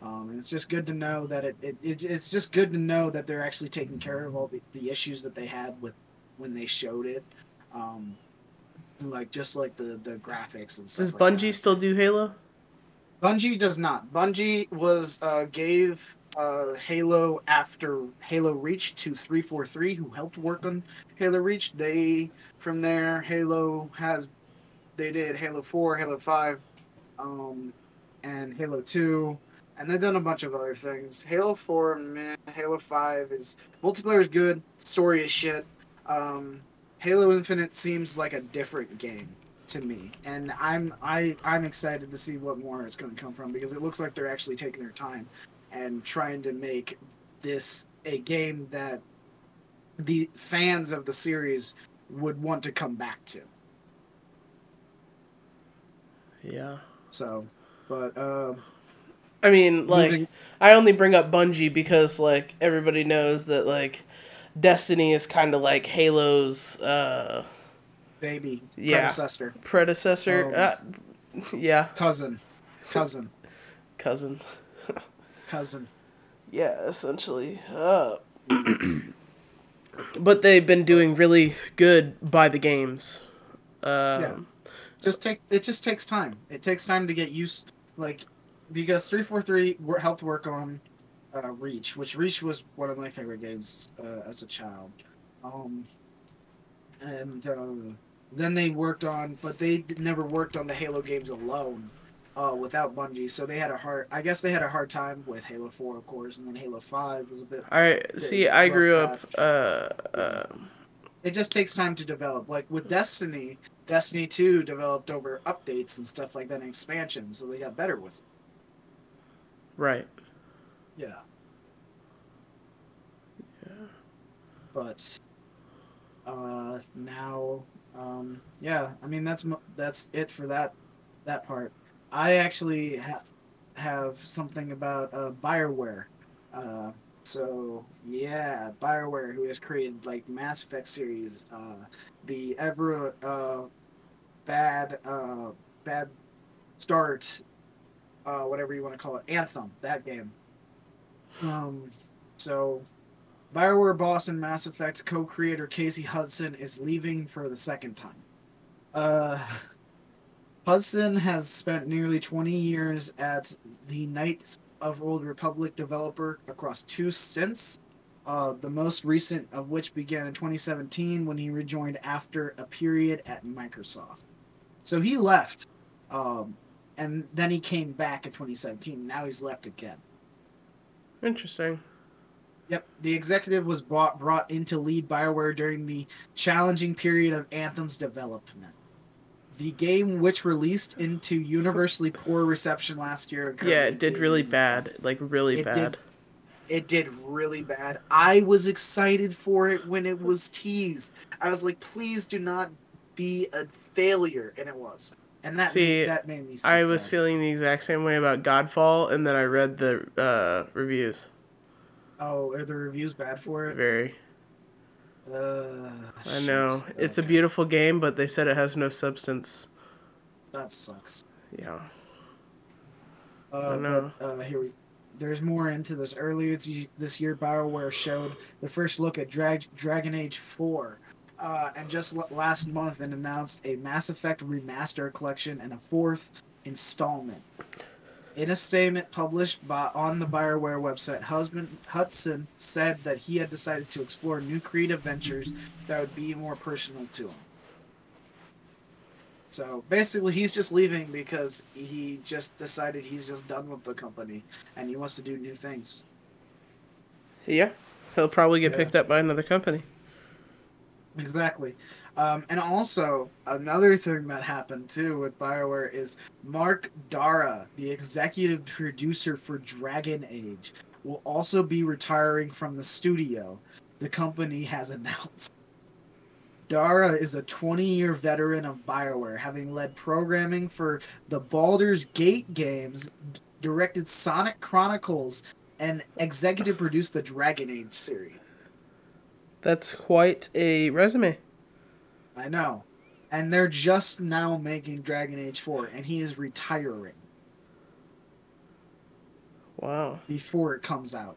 D: Um, and it's just good to know that it, it, it it's just good to know that they're actually taking care of all the, the issues that they had with when they showed it. Um, like just like the, the graphics and stuff.
B: Does
D: like
B: Bungie
D: that.
B: still do Halo?
D: Bungie does not. Bungie was uh, gave uh, Halo after Halo Reach to 343, who helped work on Halo Reach. They from there Halo has they did Halo 4, Halo 5, um, and Halo 2, and they've done a bunch of other things. Halo 4, man, Halo 5 is multiplayer is good, story is shit. Um, Halo Infinite seems like a different game to me, and I'm I I'm excited to see what more it's going to come from because it looks like they're actually taking their time and trying to make this a game that the fans of the series would want to come back to.
B: Yeah.
D: So, but uh,
B: I mean, like,
D: Moving-
B: I only bring up Bungie because, like, everybody knows that, like, Destiny is kind of like Halo's uh,
D: baby
B: Yeah.
D: predecessor
B: predecessor.
D: Oh.
B: Uh, yeah,
D: cousin cousin
B: cousin.
D: Cousin.
B: Yeah, essentially. Uh, (clears throat) but they've been doing really good by the games. Um,
D: just take it just takes time. It takes time to get used like because 343 helped work on uh, Reach, which Reach was one of my favorite games uh, as a child. Um, and uh, then they worked on, but they never worked on the Halo games alone uh, without Bungie. So they had a hard, I guess they had a hard time with Halo 4, of course, and then Halo 5 was a bit.
B: All right. See, I grew up. Uh, uh,
D: It just takes time to develop. Like with Destiny, Destiny 2 developed over updates and stuff like that and expansion, so they got better with it.
B: right.
D: Yeah. Yeah. But uh now um yeah, I mean that's that's it for that that part. I actually ha- have something about uh BioWare. Uh so yeah, BioWare who has created like Mass Effect series, uh the ever uh bad uh bad start uh whatever you want to call it, Anthem, that game. Um, so, Bioware boss and Mass Effect co-creator Casey Hudson is leaving for the second time. Uh, (laughs) Hudson has spent nearly 20 years at the Knights of Old Republic developer across two stints. Uh, the most recent of which began in 2017 when he rejoined after a period at Microsoft. So he left, um, and then he came back in 2017. Now he's left again.
B: Interesting.
D: Yep, the executive was brought brought in to lead BioWare during the challenging period of Anthem's development. The game, which released into universally poor reception last year,
B: Yeah, it did really bad. Like really
D: It did.
B: bad.
D: It did really bad. I was excited for it when it was teased. I was like, "Please do not be a failure," and it was. And that
B: See,
D: made, that made me.
B: I was
D: sad.
B: feeling the exact same way about Godfall, and then I read the uh, reviews.
D: Oh, are the reviews bad for it?
B: Very.
D: Uh,
B: I know
D: shit.
B: it's a beautiful game, but they said it has no substance.
D: That sucks.
B: Yeah.
D: Uh,
B: I know.
D: But, uh, here we, there's more into this. Earlier this this year, BioWare showed the first look at Drag, Dragon Age 4. Uh, and just l- last month, it announced a Mass Effect remaster collection and a fourth installment. In a statement published by, on the BioWare website, husband Hudson said that he had decided to explore new creative ventures that would be more personal to him. So basically, he's just leaving because he just decided he's just done with the company and he wants to do new things.
B: Yeah. He'll probably get
D: Yeah.
B: picked up by another company.
D: Exactly. Um, and also, another thing that happened too with BioWare is Mark Darrah, the executive producer for Dragon Age, will also be retiring from the studio, the company has announced. Darrah is a 20 year veteran of BioWare, having led programming for the Baldur's Gate games, directed Sonic Chronicles, and executive produced the Dragon Age series.
B: That's quite a resume.
D: I know. And they're just now making Dragon Age 4, and he is retiring
B: Wow.
D: before it comes out.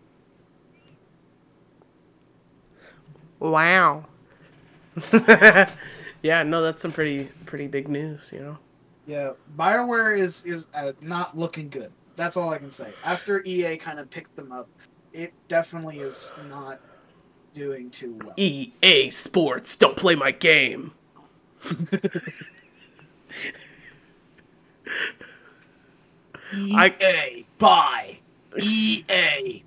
B: Wow. (laughs) yeah, no, that's some pretty pretty big news, you know.
D: Yeah, BioWare is is uh, not looking good. That's all I can say. After EA kind of picked them up, it definitely is not doing too well.
B: EA Sports, don't play my game. I-
D: EA, buy! E EA!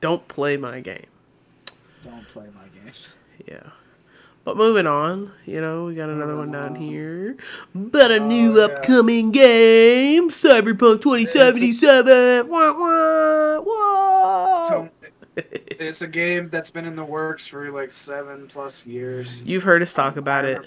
B: Don't play my game.
D: Don't play my game.
B: Yeah. But moving on, you know, we got another one down here. But a oh, new
D: yeah.
B: upcoming game, Cyberpunk 2077. Wah, wah, wah.
D: So, it's a game that's been in the works for like seven plus years.
B: You've heard us talk about it.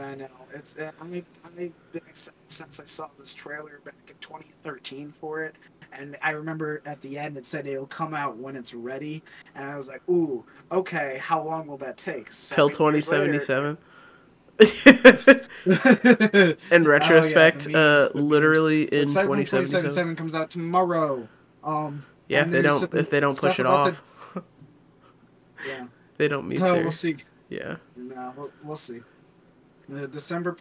D: I know. It's I I've been excited since I saw this trailer back in 2013 for it, and I remember at the end it said it'll come out when it's ready, and I was like, ooh, okay, how long will that take?
B: Till
D: Seven years later-
B: 2077. (laughs) In retrospect,
D: Oh, the
B: uh, literally in 2077.
D: 2077 comes out tomorrow. Um,
B: Yeah, if they don't if they don't push it off.
D: the- yeah, (laughs)
B: They don't meet
D: No,
B: their
D: we'll see.
B: yeah.
D: No, we'll, we'll see. The December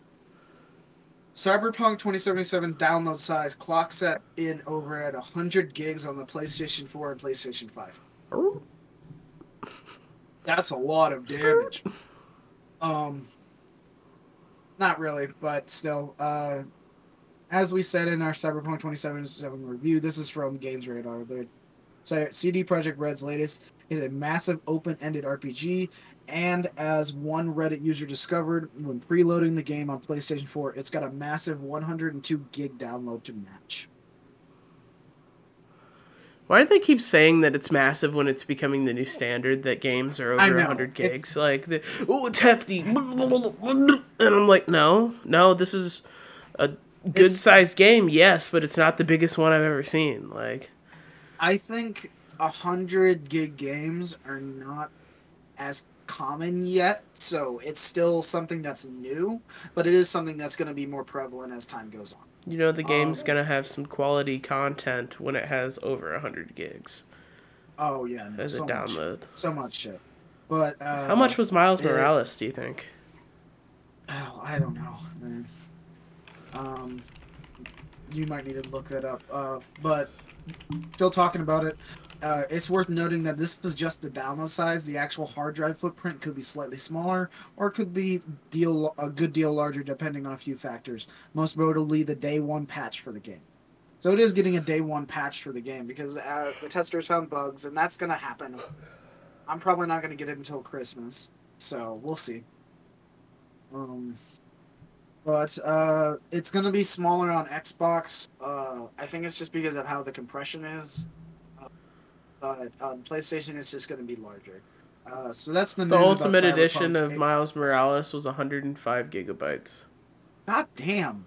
D: Cyberpunk 2077 download size clock set in over at 100 gigs on the PlayStation 4 and PlayStation 5.
B: Oh,
D: That's a lot of damage. Um, not really, but still. Uh, as we said in our Cyberpunk 2077 review, this is from Games Radar. The so CD Projekt Red's latest is a massive open-ended RPG, and as one Reddit user discovered when preloading the game on PlayStation 4, it's got a massive 102 gig download to match.
B: Why do they keep saying that it's massive when it's becoming the new standard that games are over
D: know,
B: 100
D: it's-
B: gigs? Like, the, oh, it's hefty. And I'm like, no, no, this is a good
D: It's-
B: sized game, yes, but it's not the biggest one I've ever seen. Like,
D: I think 100 gig games are not as common yet, so it's still something that's new, but it is something that's going to be more prevalent as time goes on.
B: you know, the game's
D: Um,
B: gonna have some quality content when it has over 100 gigs
D: Oh yeah, no,
B: as
D: so
B: a
D: much,
B: download.
D: so much shit. But uh,
B: How much was Miles
D: it-
B: Morales, do you think?
D: Oh, I don't know, man. Um, you might need to look that up. Uh, but still talking about it. Uh, it's worth noting that this is just the download size. The actual hard drive footprint could be slightly smaller, or could be deal a good deal larger, depending on a few factors. Most notably, the day one patch for the game. So it is getting a day one patch for the game because uh, the testers found bugs, and that's gonna happen. I'm probably not gonna get it until Christmas, so we'll see. Um, but uh, it's gonna be smaller on Xbox. Uh, I think it's just because of how the compression is. But on PlayStation, it's just gonna be larger. Uh, so that's the
B: The Ultimate Edition of Miles Morales was 105 gigabytes.
D: God damn.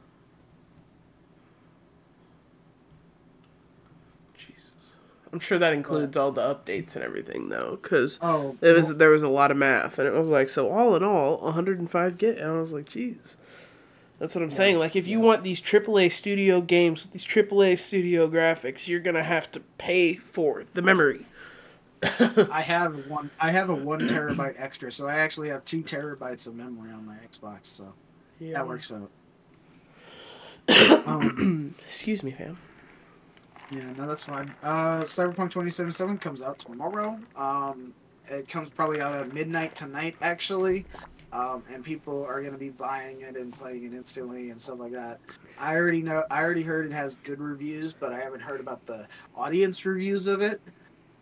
B: Jesus. I'm sure that includes all the updates and everything, though, because
D: Oh,
B: it was there was a lot of math, and it was like so all in all 105 gig, and I was like, jeez. That's what I'm saying. Like, if you want these AAA studio games with these AAA studio graphics, you're gonna have to pay for the memory.
D: I have one. I have a one terabyte extra, so I actually have two terabytes of memory on my Xbox. So
B: Yeah.
D: that works out. (coughs) um,
B: Excuse me, fam.
D: Yeah, no, that's fine. Uh, Cyberpunk 2077 comes out tomorrow. Um, it comes probably out at midnight tonight, actually. Um, and people are going to be buying it and playing it instantly and stuff like that. I already know. I already heard it has good reviews, but I haven't heard about the audience reviews of it.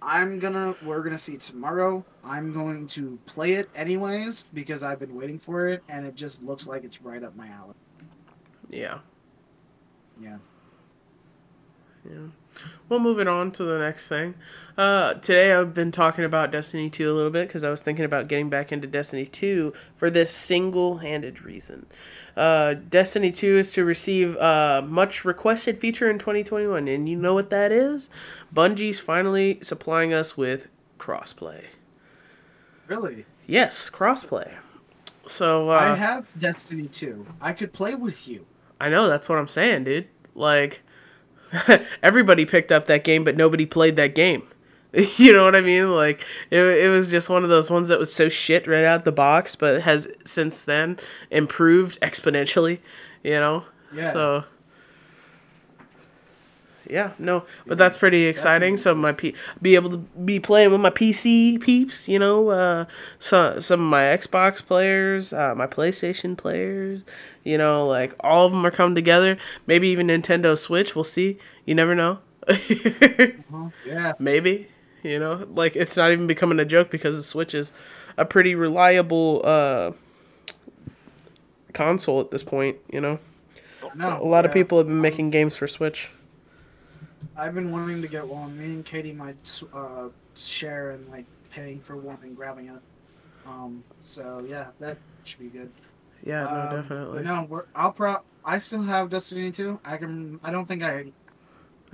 D: I'm gonna. We're gonna see tomorrow. I'm going to play it anyways because I've been waiting for it, and it just looks like it's right up my alley.
B: Yeah.
D: Yeah.
B: Yeah. Well, moving on to the next thing. Uh, today I've been talking about Destiny 2 a little bit because I was thinking about getting back into Destiny 2 for this single handed reason. Uh, Destiny 2 is to receive a much requested feature in 2021, and you know what that is? Bungie's finally supplying us with crossplay.
D: Really.
B: Yes, crossplay. So, uh,
D: I have Destiny 2. I could play with you.
B: I know that's what I'm saying, dude. Like (laughs) everybody picked up that game, but nobody played that game. (laughs) you know what I mean? Like it, it was just one of those ones that was so shit right out the box, but has since then improved exponentially. You know?
D: Yeah.
B: So yeah, no, but that's pretty exciting. So my P- be able to be playing with my PC peeps, you know, uh, some some of my Xbox players, uh, my PlayStation players, you know, like all of them are coming together. Maybe even Nintendo Switch. We'll see. You never know.
D: Yeah. (laughs)
B: Maybe you know, like it's not even becoming a joke because the Switch is a pretty reliable uh, console at this point. You know,
D: No,
B: a lot of people have been making games for Switch.
D: I've been wanting to get one. Me and Katie might uh, share and like paying for one and grabbing it. Um. So yeah, that should be good.
B: Yeah, no,
D: Um,
B: definitely.
D: No, we're, I'll pro. I still have Destiny 2. I can. I don't think I.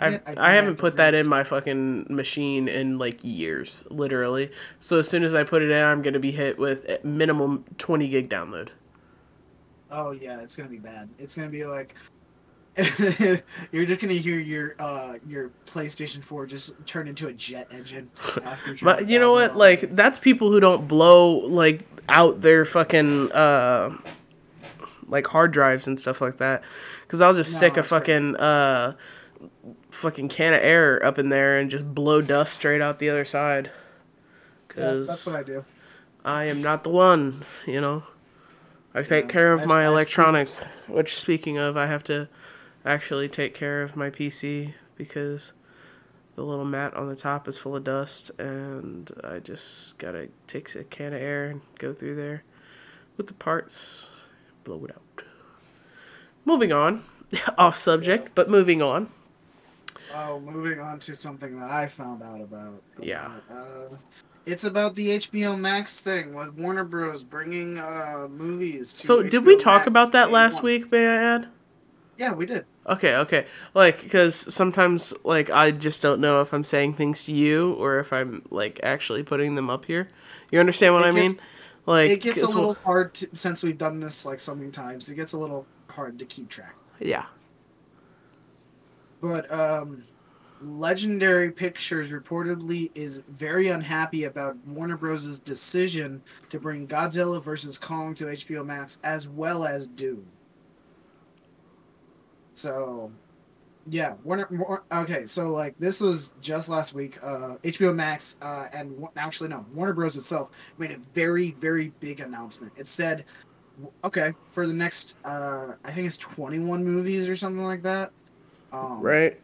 B: I,
D: I think
B: I
D: I
B: haven't
D: have the
B: put that in my fucking machine in like years, literally. So as soon as I put it in, I'm gonna be hit with minimum 20 gig download.
D: Oh yeah, it's gonna be bad. It's gonna be like. (laughs) You're just gonna hear your uh your PlayStation 4 just turn into a jet engine. After (laughs)
B: But you know what? Like that's people who don't blow like out their fucking uh like hard drives and stuff like that. Because I'll just
D: No,
B: stick a
D: that's right.
B: fucking uh fucking can of air up in there and just blow dust straight out the other side.
D: yeah,
B: Because
D: that's what I do.
B: I am not the one, you know. I take
D: Yeah,
B: care of
D: I've-
B: my
D: I've
B: electronics. Which, speaking of, I have to actually take care of my PC because the little mat on the top is full of dust, and I just gotta take a can of air and go through there with the parts, blow it out. Moving on, (laughs) off subject, but moving on.
D: Oh, moving on to something that I found out about.
B: Yeah.
D: Uh, it's about the HBO Max thing with Warner Bros. bringing uh, movies. To
B: So, did we talk
D: Max
B: about that last
D: one.
B: week? May I add?
D: Yeah, we did.
B: Okay, okay. Like, because sometimes, like, I just don't know if I'm saying things to you or if I'm, like, actually putting them up here. You understand what
D: It
B: I mean? Like,
D: it gets a little
B: we'll-
D: hard to, since we've done this like so many times. It gets a little hard to keep track.
B: yeah.
D: But um, Legendary Pictures reportedly is very unhappy about Warner Bros.' decision to bring Godzilla vs. Kong to HBO Max as well as Doom. So, yeah, Warner. War- Okay, so like this was just last week. Uh, HBO Max uh, and actually no, Warner Bros. itself made a very very big announcement. It said, okay, for the next, uh, I think it's 21 movies or something like that. Um,
B: Right?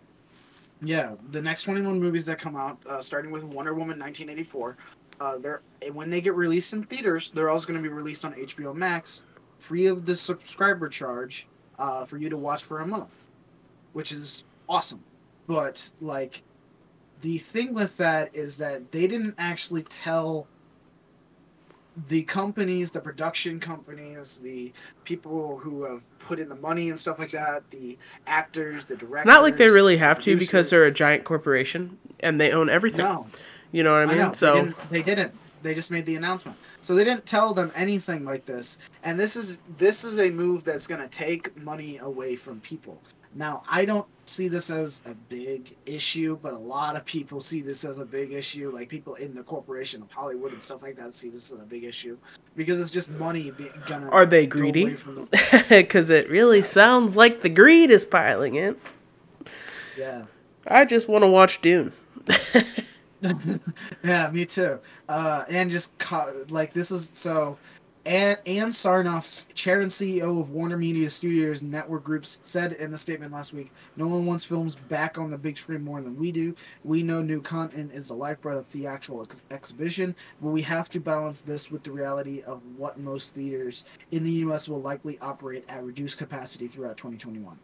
D: yeah, the next 21 movies that come out, uh, starting with Wonder Woman 1984, uh, they're and when they get released in theaters, they're also going to be released on HBO Max, free of the subscriber charge, uh, for you to watch for a month, which is awesome. But like, the thing with that is that they didn't actually tell the companies, the production companies, the people who have put in the money and stuff like that, the actors, the directors.
B: Not like they really have to
D: producers.
B: because they're a giant corporation and they own everything.
D: No,
B: You know what I mean?
D: know,
B: so,
D: they didn't, they didn't. They just made the announcement, so they didn't tell them anything like this. And this is this is a move that's going to take money away from people. Now, I don't see this as a big issue, but a lot of people see this as a big issue. Like people in the corporation of Hollywood and stuff like that see this as a big issue because it's just money be, gonna.
B: Are they greedy?
D: away from them.
B: because (laughs) it really sounds like the greed is piling in.
D: Yeah.
B: I just want to watch Dune. (laughs)
D: yeah, me too. Uh, and just co- like this is so. Ann, Ann Sarnoff, chair and CEO of Warner Media Studios Network Groups, said in the statement last week, "No one wants films back on the big screen more than we do. We know new content is the lifeblood of theatrical ex- exhibition, but we have to balance this with the reality of what most theaters in the U.S. will likely operate at reduced capacity throughout 2021."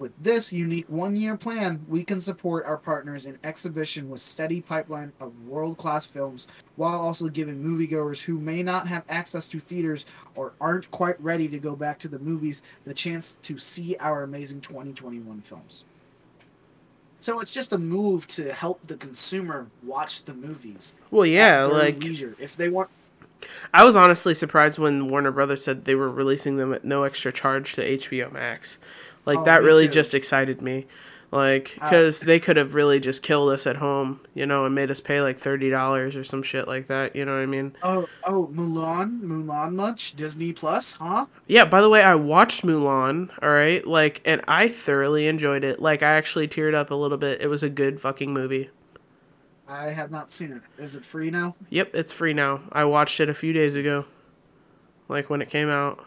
D: With this unique one year plan, we can support our partners in exhibition with steady pipeline of world class films while also giving moviegoers who may not have access to theaters or aren't quite ready to go back to the movies the chance to see our amazing 2021 films. So it's just a move to help the consumer watch the movies.
B: Well, yeah, like
D: leisure. If they want
B: I was honestly surprised when Warner Brothers said they were releasing them at no extra charge to HBO Max. Like
D: Oh,
B: that really
D: too.
B: just excited me. Like
D: Uh,
B: cuz they could have really just killed us at home, you know, and made us pay like $30 or some shit like that, you know what I mean?
D: oh oh Mulan, Mulan much? Disney Plus, huh?
B: Yeah, by the way, I watched Mulan, all right? Like and I thoroughly enjoyed it. Like I actually teared up a little bit. It was a good fucking movie.
D: I have not seen it. Is it free now?
B: Yep, it's free now. I watched it a few days ago. Like when it came out.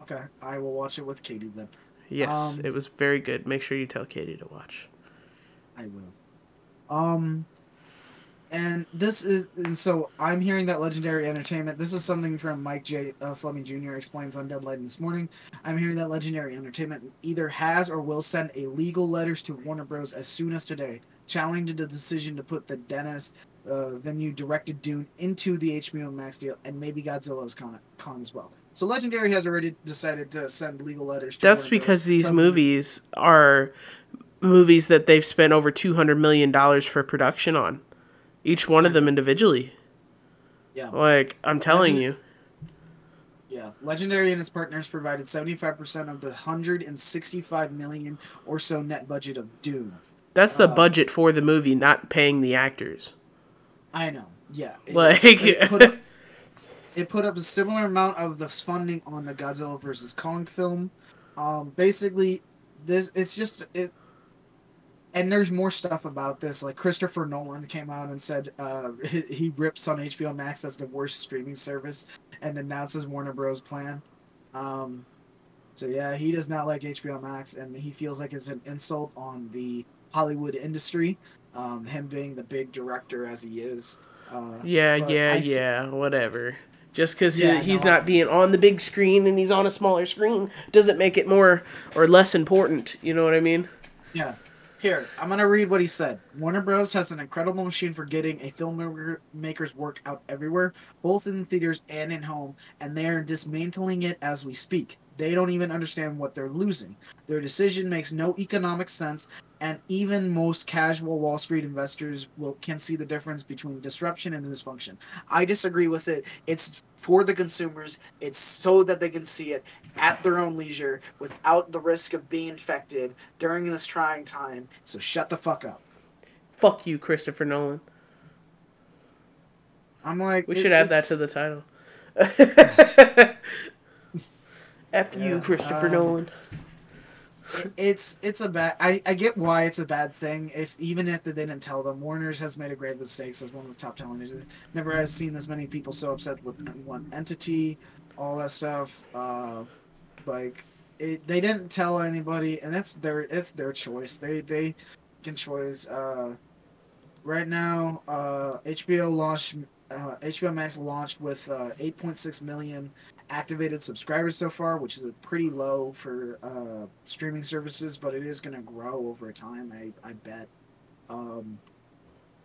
D: Okay, I will watch it with Katie then.
B: Yes,
D: Um,
B: it was very good. Make sure you tell Katie to watch.
D: I will. Um, and this is and so I'm hearing that Legendary Entertainment. This is something from Mike J. Uh, Fleming Jr. explains on Deadline this morning. I'm hearing that Legendary Entertainment either has or will send a legal letters to Warner Bros. as soon as today, challenging the decision to put the Denis uh, venue directed Dune into the HBO Max deal, and maybe Godzilla's Kong, Kong as well. So Legendary has already decided to send legal letters. to
B: That's because these movies are movies that they've spent over two hundred million dollars for production on, each one of them individually.
D: Yeah.
B: Like I'm telling you,
D: Yeah, Legendary and its partners provided 75% of the 165 million or so net budget of Dune.
B: That's the
D: Uh,
B: budget for the movie, not paying the actors.
D: I know. Yeah. It,
B: Like,
D: it, put up, it put up a similar amount of the funding on the Godzilla versus Kong film. Um, basically, this it's just it. And there's more stuff about this. Like Christopher Nolan came out and said uh, he, he rips on HBO Max as the worst streaming service, and announces Warner Bros. plan. Um, so yeah, he does not like HBO Max, and he feels like it's an insult on the Hollywood industry. Um, him being the big director as he is. Uh,
B: yeah, yeah,
D: I
B: yeah, whatever. Just because
D: Yeah,
B: he's
D: no,
B: not being on the big screen and he's on a smaller screen doesn't make it more or less important. You know what I mean?
D: Yeah. Here, I'm gonna read what he said. Warner Bros. has an incredible machine for getting a filmmaker's work out everywhere, both in theaters and in home, and they are dismantling it as we speak. They don't even understand what they're losing. Their decision makes no economic sense, and even most casual Wall Street investors will can see the difference between disruption and dysfunction. I disagree with it. It's for the consumers. It's so that they can see it at their own leisure without the risk of being infected during this trying time. So shut the fuck up.
B: Fuck you, Christopher Nolan.
D: I'm like
B: We
D: it-
B: should add that to the title. (laughs) (laughs) F you,
D: Yeah,
B: Christopher
D: um,
B: Nolan.
D: it's it's a bad I, I get why it's a bad thing if even if they didn't tell them warner's has made a grave mistakes as one of the top television never has seen as many people so upset with one entity all that stuff uh like it, they didn't tell anybody and that's their it's their choice they they can choose. uh right now uh hbo launched uh, hbo max launched with uh 8.6 million activated subscribers so far, which is a pretty low for uh, streaming services, but it is going to grow over time. I I bet. Um,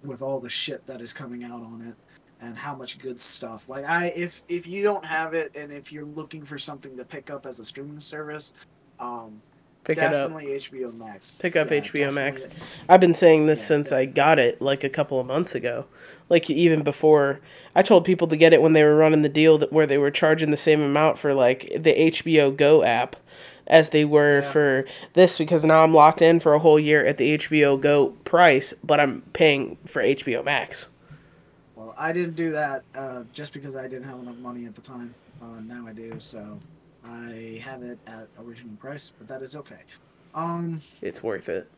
D: with all the shit that is coming out on it and how much good stuff. Like I, if if you don't have it and if you're looking for something to pick up as a streaming service, um,
B: Pick it up.
D: definitely HBO Max.
B: Pick up
D: Yeah,
B: HBO Max. I've been saying this
D: Yeah,
B: since I got it like a couple of months ago. Like even before I told people to get it when they were running the deal that where they were charging the same amount for like the HBO Go app as they were
D: Yeah.
B: for this because now I'm locked in for a whole year at the HBO Go price, but I'm paying for HBO Max.
D: Well, I didn't do that uh, just because I didn't have enough money at the time. Uh, now I do, so I have it at original price, but that is okay. Um,
B: It's worth it.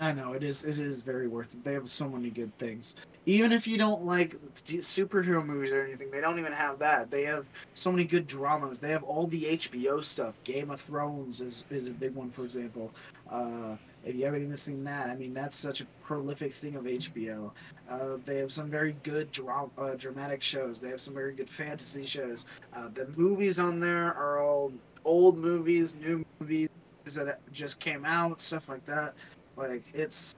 D: I know it is. It is very worth it. They have so many good things. Even if you don't like superhero movies or anything, they don't even have that. They have so many good dramas. They have all the HBO stuff. Game of Thrones is is a big one, for example. Uh, if you haven't even seen that, I mean, that's such a prolific thing of HBO. Uh, they have some very good dra- uh, dramatic shows. They have some very good fantasy shows. Uh, the movies on there are all old movies, new movies that just came out, stuff like that. Like it's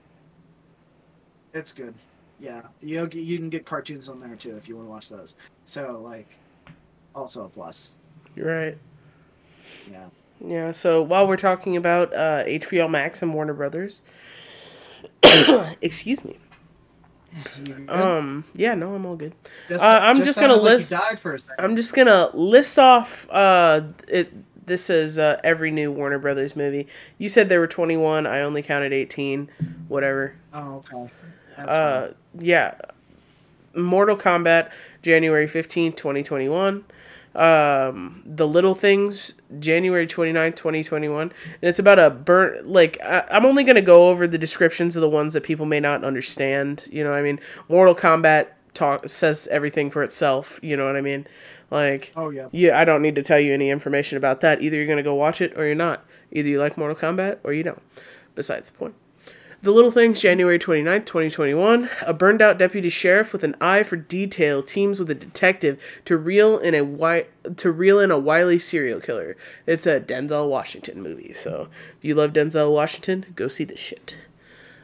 D: it's good. Yeah, you you can get cartoons on there too if you want to watch those. So like, also a plus.
B: You're right.
D: Yeah.
B: Yeah, so while we're talking about uh, HBO Max and Warner Brothers, (coughs) excuse me. Um, yeah, no, I'm all good.
D: Just-
B: uh, I'm just gonna
D: sounded like
B: list-
D: died for a second.
B: I'm just gonna list off. Uh, it. This is uh, every new Warner Brothers movie. You said there were 21. I only counted 18. Whatever.
D: Oh, okay. That's
B: Uh,
D: fine.
B: yeah. Mortal Kombat, January 15th, 2021. Um, The Little Things, January 29th, 2021. And it's about a burn. Like, I, I'm only going to go over the descriptions of the ones that people may not understand. You know what I mean? Mortal Kombat talk says everything for itself. You know what I mean? Like,
D: Oh yeah.
B: yeah, I don't need to tell you any information about that. Either you're going to go watch it or you're not. Either you like Mortal Kombat or you don't. Besides the point. The Little Things, January 29th, 2021. A burned out deputy sheriff with an eye for detail teams with a detective to reel in a wi- to reel in a wily serial killer. It's a Denzel Washington movie, so if you love Denzel Washington, go see this shit.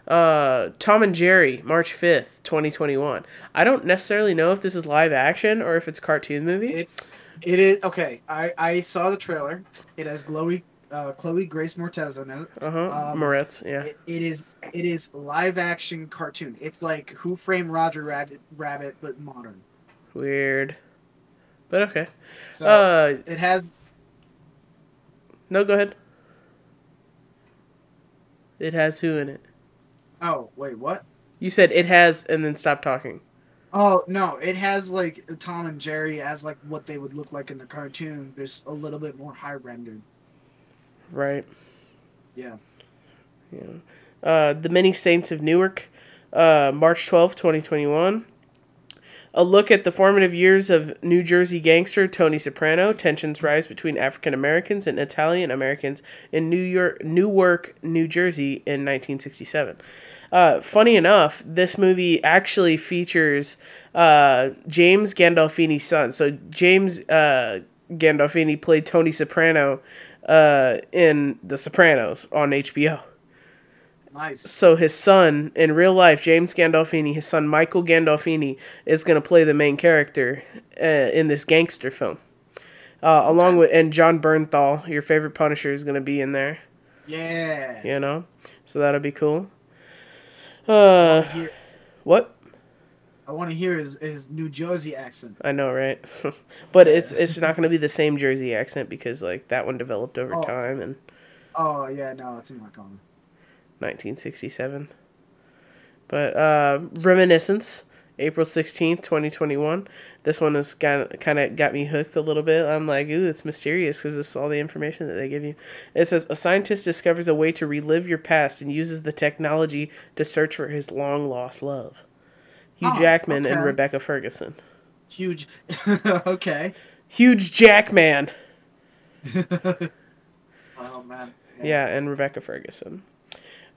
B: Uh, Tom and Jerry, March 5th, 2021. I don't necessarily know if this is live action or if it's cartoon movie.
D: It it is okay. I I saw the trailer. It has Chloe uh, Chloe Grace Moretz in it.
B: Uh huh.
D: um,
B: Moretz, yeah.
D: It, it is it is live action cartoon. It's like Who Framed Roger Rabbit, Rabbit but modern.
B: Weird. But okay.
D: So
B: Uh,
D: it has
B: no, go ahead. It has who in it?
D: oh wait what?
B: You said it has, and then stop talking.
D: Oh no, it has like Tom and Jerry as like what they would look like in the cartoon. There's a little bit more high rendered.
B: Right.
D: Yeah.
B: Yeah. Uh, the Many Saints of Newark, uh, March twelfth, 2021. A look at the formative years of New Jersey gangster Tony Soprano. Tensions rise between African Americans and Italian Americans in New York, Newark, New Jersey in 1967. Uh, funny enough, this movie actually features uh, James Gandolfini's son. So James uh, Gandolfini played Tony Soprano uh, in The Sopranos on HBO.
D: Nice.
B: So his son in real life, James Gandolfini, his son Michael Gandolfini, is going to play the main character uh, in this gangster film. Uh, along with and Jon Bernthal, your favorite Punisher, is going to be in there.
D: Yeah.
B: You know, so that'll be cool. Uh, what?
D: I want to hear his, his New Jersey accent.
B: I know, right? (laughs) but it's it's not going to be the same Jersey accent because like that one developed over
D: Oh.
B: time and
D: Oh yeah, no, it's not going.
B: 1967. But uh, Reminiscence, April 16th, 2021. This one has got, kind of got me hooked a little bit. I'm like, ooh, it's mysterious because this is all the information that they give you. It says, a scientist discovers a way to relive your past and uses the technology to search for his long lost love. Hugh
D: Oh,
B: Jackman and. Rebecca Ferguson.
D: Huge. (laughs) okay.
B: Huge Jackman. (laughs)
D: Oh man.
B: Yeah, and Rebecca Ferguson.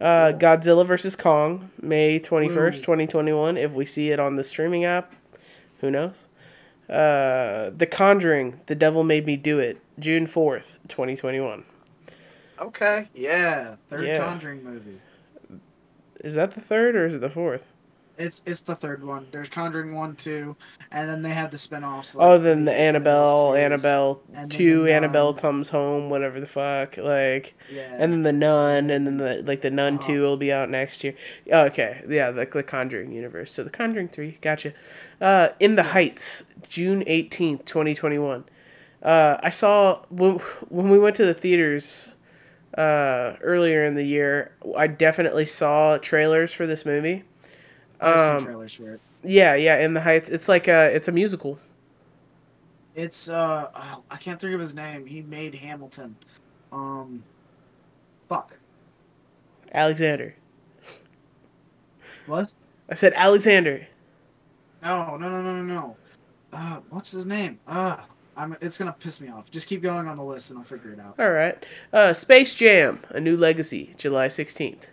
B: Uh, Godzilla vs. Kong, May twenty
D: first,
B: twenty twenty one. If we see it on the streaming app, who knows? Uh, the Conjuring, The Devil Made Me Do It, June 4th, 2021.
D: Okay. Yeah. Third
B: Yeah.
D: Conjuring movie.
B: Is that the third or is it the fourth?
D: It's it's the third one. There's Conjuring one, two, and then they have the spin-offs.
B: oh,
D: like
B: then the Annabelle,
D: series.
B: Annabelle 2,
D: the
B: Annabelle comes home, whatever the fuck. Like,
D: Yeah.
B: and then the Nun, and then the like the Nun
D: Uh-huh.
B: 2 will be out next year. Oh, okay, yeah, the, the Conjuring universe. So the Conjuring 3, gotcha. Uh, In the Heights, June 18th, 2021. Uh, I saw when, when we went to the theaters uh, earlier in the year, I definitely saw trailers for this movie. Um,
D: trailers for it.
B: Yeah, yeah, In the Heights. It's like a it's a musical.
D: It's uh, oh, I can't think of his name. He made Hamilton. Um, fuck.
B: Alexander.
D: What?
B: I said Alexander.
D: No, no, no, no, no, no. Uh, what's his name? Ah, I'm. It's gonna piss me off. Just keep going on the list, and I'll figure it out.
B: All right. Uh, Space Jam: A New Legacy, July sixteenth.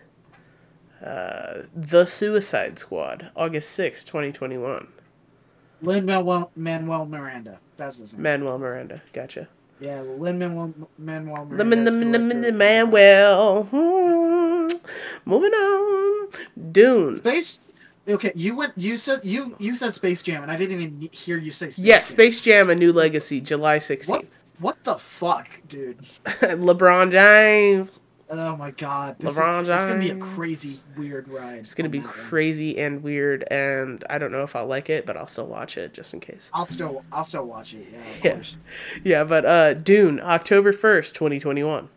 B: Uh, the Suicide Squad, August sixth, twenty twenty one.
D: Lin Manuel Manuel Miranda. That's his name.
B: Manuel Miranda, gotcha.
D: yeah, Lin Manuel Manuel Miranda.
B: Lemon,
D: is
B: lemon, lemon. Manuel. Hmm. Moving on. Dune.
D: Space. Okay, you went. You said you you said Space Jam, and I didn't even hear you say Space
B: Yeah,
D: Jam.
B: Space Jam: A New Legacy, July
D: What?
B: sixteenth.
D: What the fuck, dude? (laughs)
B: LeBron James.
D: Oh my god, this
B: LeBron
D: is, it's gonna be a crazy weird ride.
B: It's gonna be
D: that one.
B: crazy and weird, and I don't know if I'll like it, but I'll still watch it just in case.
D: I'll still I'll still watch it. Yeah, of (laughs)
B: Yeah.
D: course.
B: Yeah, but uh, Dune, October 1st, 2021.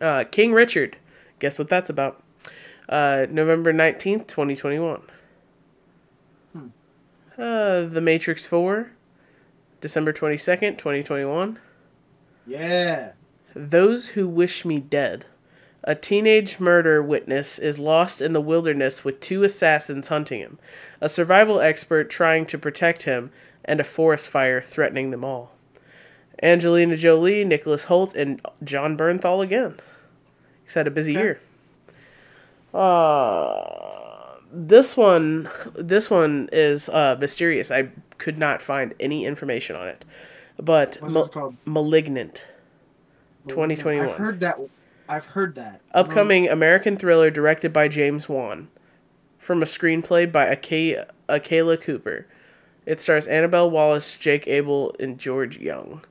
B: Uh, King Richard, guess what that's about? Uh, November 19th, 2021.
D: Hmm.
B: Uh, The Matrix 4, December 22nd, 2021.
D: Yeah.
B: Those Who Wish Me Dead. A teenage murder witness is lost in the wilderness with two assassins hunting him, a survival expert trying to protect him, and a forest fire threatening them all. Angelina Jolie, Nicholas Hoult, and Jon Bernthal again. He's had a busy
D: Okay.
B: year. Uh, this one, this one is uh, mysterious. I could not find any information on it, but
D: What's
B: Ma-
D: this called?
B: *Malignant*. 2021.
D: I've heard that. I've heard that.
B: Upcoming American thriller directed by James Wan. From a screenplay by Akela Cooper. It stars Annabelle Wallis, Jake Abel, and George Young.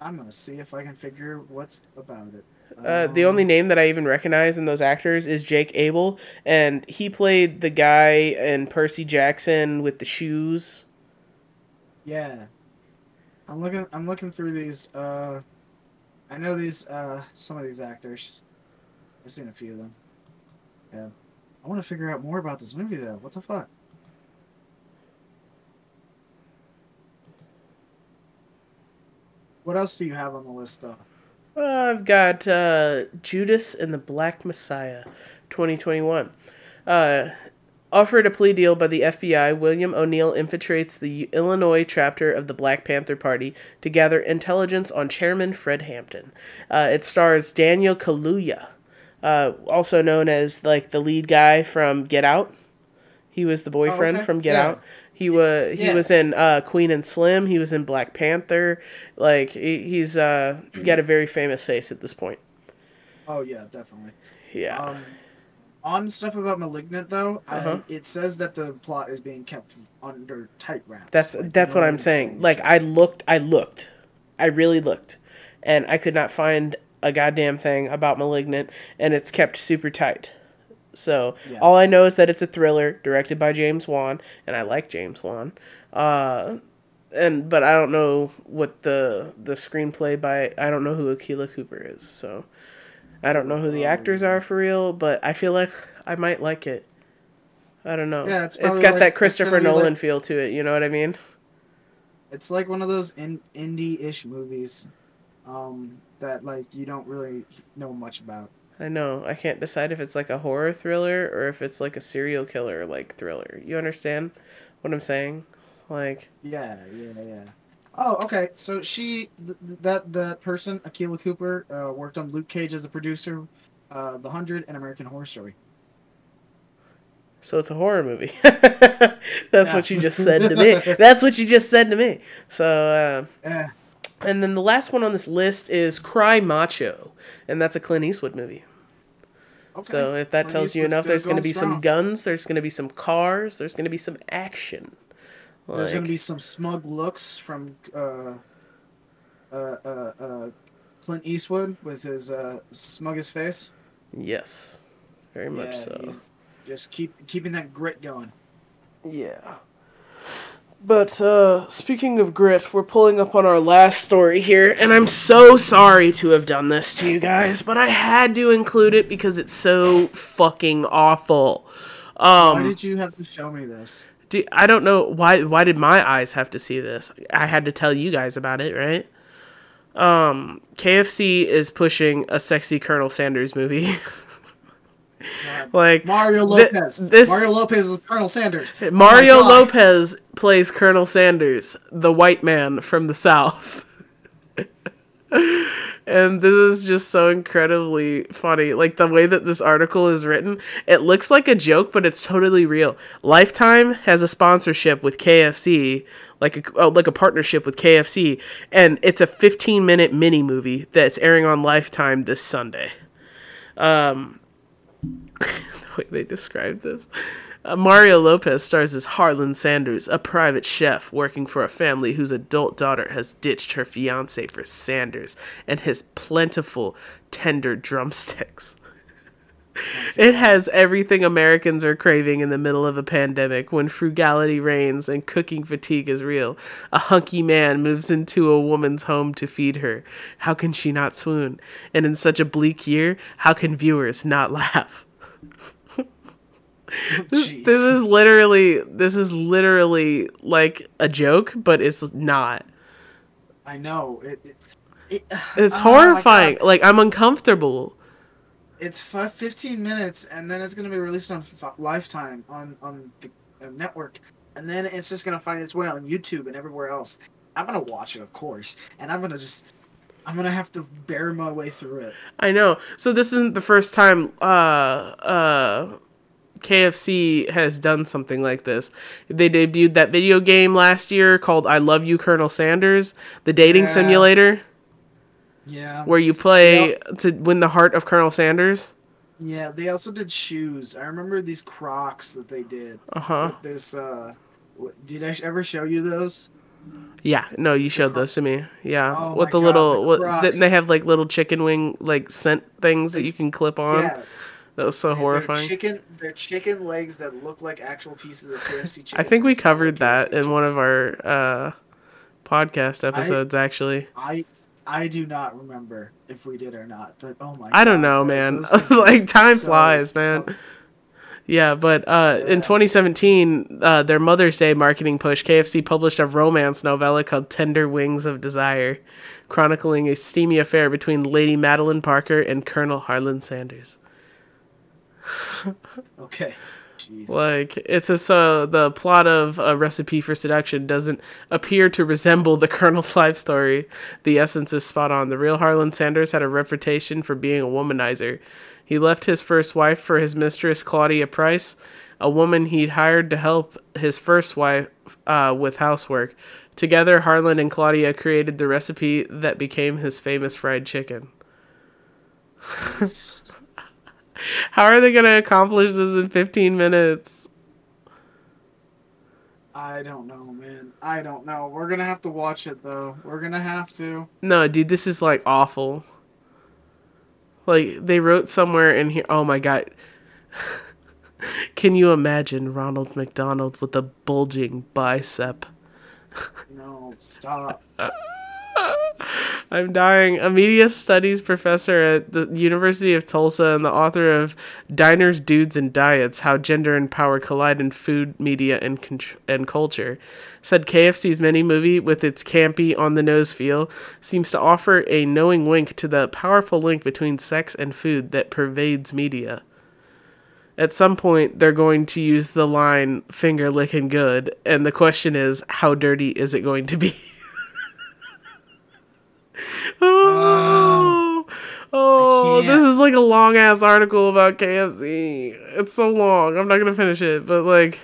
D: I'm gonna see if I can figure what's about it.
B: Uh, the
D: Um,
B: only name that I even recognize in those actors is Jake Abel, and he played the guy in Percy Jackson with the shoes.
D: Yeah. I'm looking I'm looking through these uh I know these uh some of these actors. I've seen a few of them. Yeah. I want to figure out more about this movie though. What the fuck? What else do you have on the list though?
B: Uh, I've got uh, Judas and the Black Messiah, 2021. Uh, offered a plea deal by the FBI, William O'Neill infiltrates the Illinois chapter of the Black Panther Party to gather intelligence on Chairman Fred Hampton. Uh, it stars Daniel Kaluuya, uh, also known as like the lead guy from Get Out. He was the boyfriend
D: okay.
B: from Get
D: Yeah.
B: Out. He was he
D: Yeah.
B: was in uh, Queen and Slim. He was in Black Panther. Like he, he's uh, got a very famous face at this point.
D: Oh yeah, definitely.
B: Yeah.
D: Um, on stuff about Malignant though,
B: Uh-huh.
D: I, it says that the plot is being kept under tight wraps.
B: That's
D: Like,
B: that's what I'm saying. Like I looked, I looked, I really looked, and I could not find a goddamn thing about *Malignant*, and it's kept super tight. So
D: Yeah.
B: all I know is that it's a thriller directed by James Wan, and I like James Wan. Uh, and but I don't know what the the screenplay by I don't know who Akela Cooper is, so I don't know who the actors are for real. But I feel like I might like it. I don't know.
D: Yeah, it's
B: it's got
D: like-
B: that Christopher Nolan
D: like-
B: feel to it. You know what I mean?
D: It's like one of those in, indie-ish movies um, that like you don't really know much about.
B: I know. I can't decide if it's like a horror thriller or if it's like a serial killer like thriller. You understand what I'm saying? Like,
D: Yeah, yeah, yeah. Oh, okay. So she, th- th- that that person, Akela Cooper, uh, worked on Luke Cage as a producer, uh, The Hundred, and American Horror Story.
B: so it's a horror movie. (laughs) That's
D: Yeah.
B: what you just said to (laughs) me. That's what you just said to me. So, uh,
D: Eh,
B: and then the last one on this list is Cry Macho, and that's a Clint Eastwood movie.
D: okay.
B: So if that
D: Clint
B: tells you enough, there's going to be some guns, there's going to be some cars, there's going to be some action.
D: There's gonna be some smug looks from uh, uh, uh, uh, Clint Eastwood with his uh, smuggest face.
B: yes, very much
D: Yeah,
B: so.
D: Just keep keeping that grit going.
B: Yeah. But uh speaking of grit, we're pulling up on our last story here, and I'm so sorry to have done this to you guys, but I had to include it because it's so fucking awful. Um, Why
D: did you have to show me this?
B: Do, I don't know why why did my eyes have to see this? I had to tell you guys about it, right? Um KFC is pushing a sexy Colonel Sanders movie. (laughs) like
D: Mario Lopez.
B: this
D: Mario Lopez is Colonel Sanders.
B: Mario
D: Oh.
B: Lopez plays Colonel Sanders, the white man from the South. And this is just so incredibly funny. Like the way that this article is written, it looks like a joke, but it's totally real. Lifetime has a sponsorship with KFC, like a oh, like a partnership with KFC, and it's a 15 minute mini movie that's airing on Lifetime this Sunday. Um, (laughs) the way they describe this. Uh, Mario Lopez stars as Harlan Sanders, a private chef working for a family whose adult daughter has ditched her fiance for Sanders and his plentiful, tender drumsticks. (laughs) It has everything Americans are craving in the middle of a pandemic when frugality reigns and cooking fatigue is real. A hunky man moves into a woman's home to feed her. How can she not swoon? And in such a bleak year, how can viewers not (laughs) laugh? This is literally this is literally like a joke, but it's not.
D: I know. It, it, it,
B: It's
D: oh
B: horrifying. Like I'm uncomfortable.
D: It's fi- 15 minutes, and then it's going to be released on F- Lifetime on on the uh, network, and then it's just going to find its way on YouTube and everywhere else. I'm going to watch it, of course, and I'm going to just. I'm gonna have to bear my way through it.
B: I know. So this isn't the first time uh uh KFC has done something like this. They debuted that video game last year called I Love You Colonel Sanders, the dating
D: Yeah.
B: simulator
D: Yeah.
B: where you play to win the heart of Colonel Sanders.
D: Yeah, they also did shoes. I remember these Crocs that they did.
B: Uh-huh.
D: This, uh, did I ever show you those?
B: Yeah, no, you showed those to me. Yeah,
D: Oh
B: with the
D: God,
B: little
D: the
B: what didn't they have like little chicken wing like scent things that you can clip on?
D: Yeah,
B: That was so
D: they're
B: horrifying.
D: chicken. They're chicken legs that look like actual pieces of KFC chicken.
B: I think we covered that in one of our uh podcast episodes. actually,
D: I I do not remember if we did or not, but oh my!
B: I don't know, man. (laughs) like time
D: so
B: flies, man.
D: fun.
B: Yeah, but uh, in 2017, uh, their Mother's Day marketing push, KFC published a romance novella called Tender Wings of Desire, chronicling a steamy affair between Lady Madeline Parker and Colonel Harlan Sanders. (laughs)
D: Okay. Jeez.
B: Like, it's a, so the plot of A Recipe for Seduction doesn't appear to resemble the Colonel's life story. The essence is spot on. The real Harlan Sanders had a reputation for being a womanizer. He left his first wife for his mistress, Claudia Price, a woman he'd hired to help his first wife uh, with housework. Together, Harlan and Claudia created the recipe that became his famous fried chicken. (laughs) How are they going to accomplish this in 15 minutes?
D: I don't know, man. I don't know. We're gonna have to watch it though. We're gonna have to.
B: No, dude, this is like awful. Like they wrote somewhere in here. Oh my god. (laughs) Can you imagine Ronald McDonald with a bulging bicep? (laughs)
D: No, stop.
B: I'm dying. A media studies professor at the University of Tulsa and the author of Diners, Dudes, and Diets How Gender and Power Collide in Food, Media, and, Con- and Culture said KFC's mini movie, with its campy, on the nose feel, seems to offer a knowing wink to the powerful link between sex and food that pervades media. At some point, they're going to use the line finger licking good, and the question is, how dirty is it going to be? (laughs) (laughs) Oh, oh,
D: oh
B: this is like a long ass article about KFC. It's so long. I'm not gonna finish it, but like,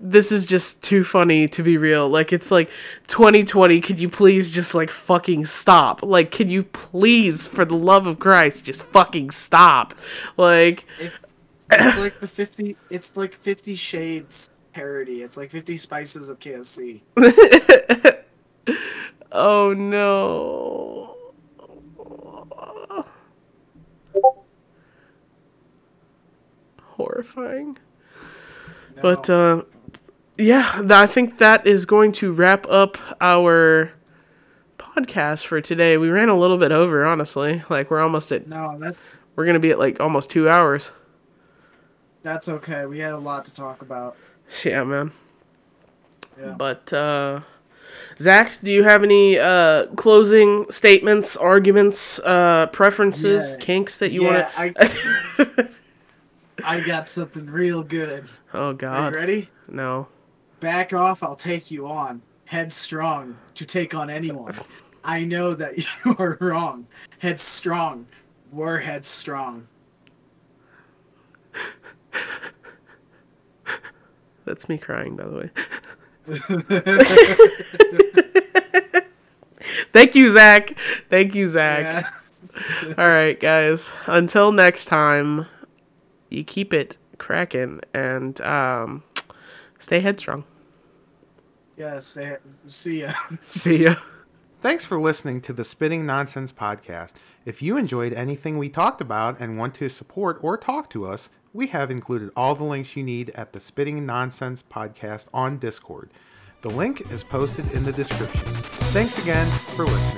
B: this is just too funny to be real. Like, it's like 2020. Could you please just like fucking stop? Like, can you please, for the love of Christ, just fucking stop? Like,
D: If, it's like the fifty. It's like Fifty Shades parody. It's like Fifty Spices of KFC. (laughs)
B: oh no. Horrifying.
D: No.
B: But uh, yeah, I think that is going to wrap up our podcast for today. We ran a little bit over, honestly. Like we're almost at
D: no, that
B: we're gonna be at like almost two hours.
D: that's okay. We had a lot to talk about.
B: Yeah, man.
D: Yeah.
B: But uh, Zach, do you have any uh, closing statements, arguments, uh, preferences,
D: Yeah.
B: kinks that you
D: yeah,
B: want to? (laughs)
D: I got something real good.
B: oh
D: Are
B: God,
D: you ready?
B: no.
D: Back off, I'll take you on. Headstrong to take on anyone. (laughs) I know that (laughs) you are wrong. Headstrong. We're headstrong.
B: That's me crying, by the way. (laughs) Thank you, Zach. Thank you, Zach.
D: Yeah. (laughs)
B: All right, guys. Until next time, you keep it cracking and um, stay headstrong.
D: Yes, they- see ya. (laughs)
B: See ya.
E: Thanks for listening to the Spitting Nonsense podcast. If you enjoyed anything we talked about and want to support or talk to us, we have included all the links you need at the Spitting Nonsense podcast on Discord. The link is posted in the description. Thanks again for listening.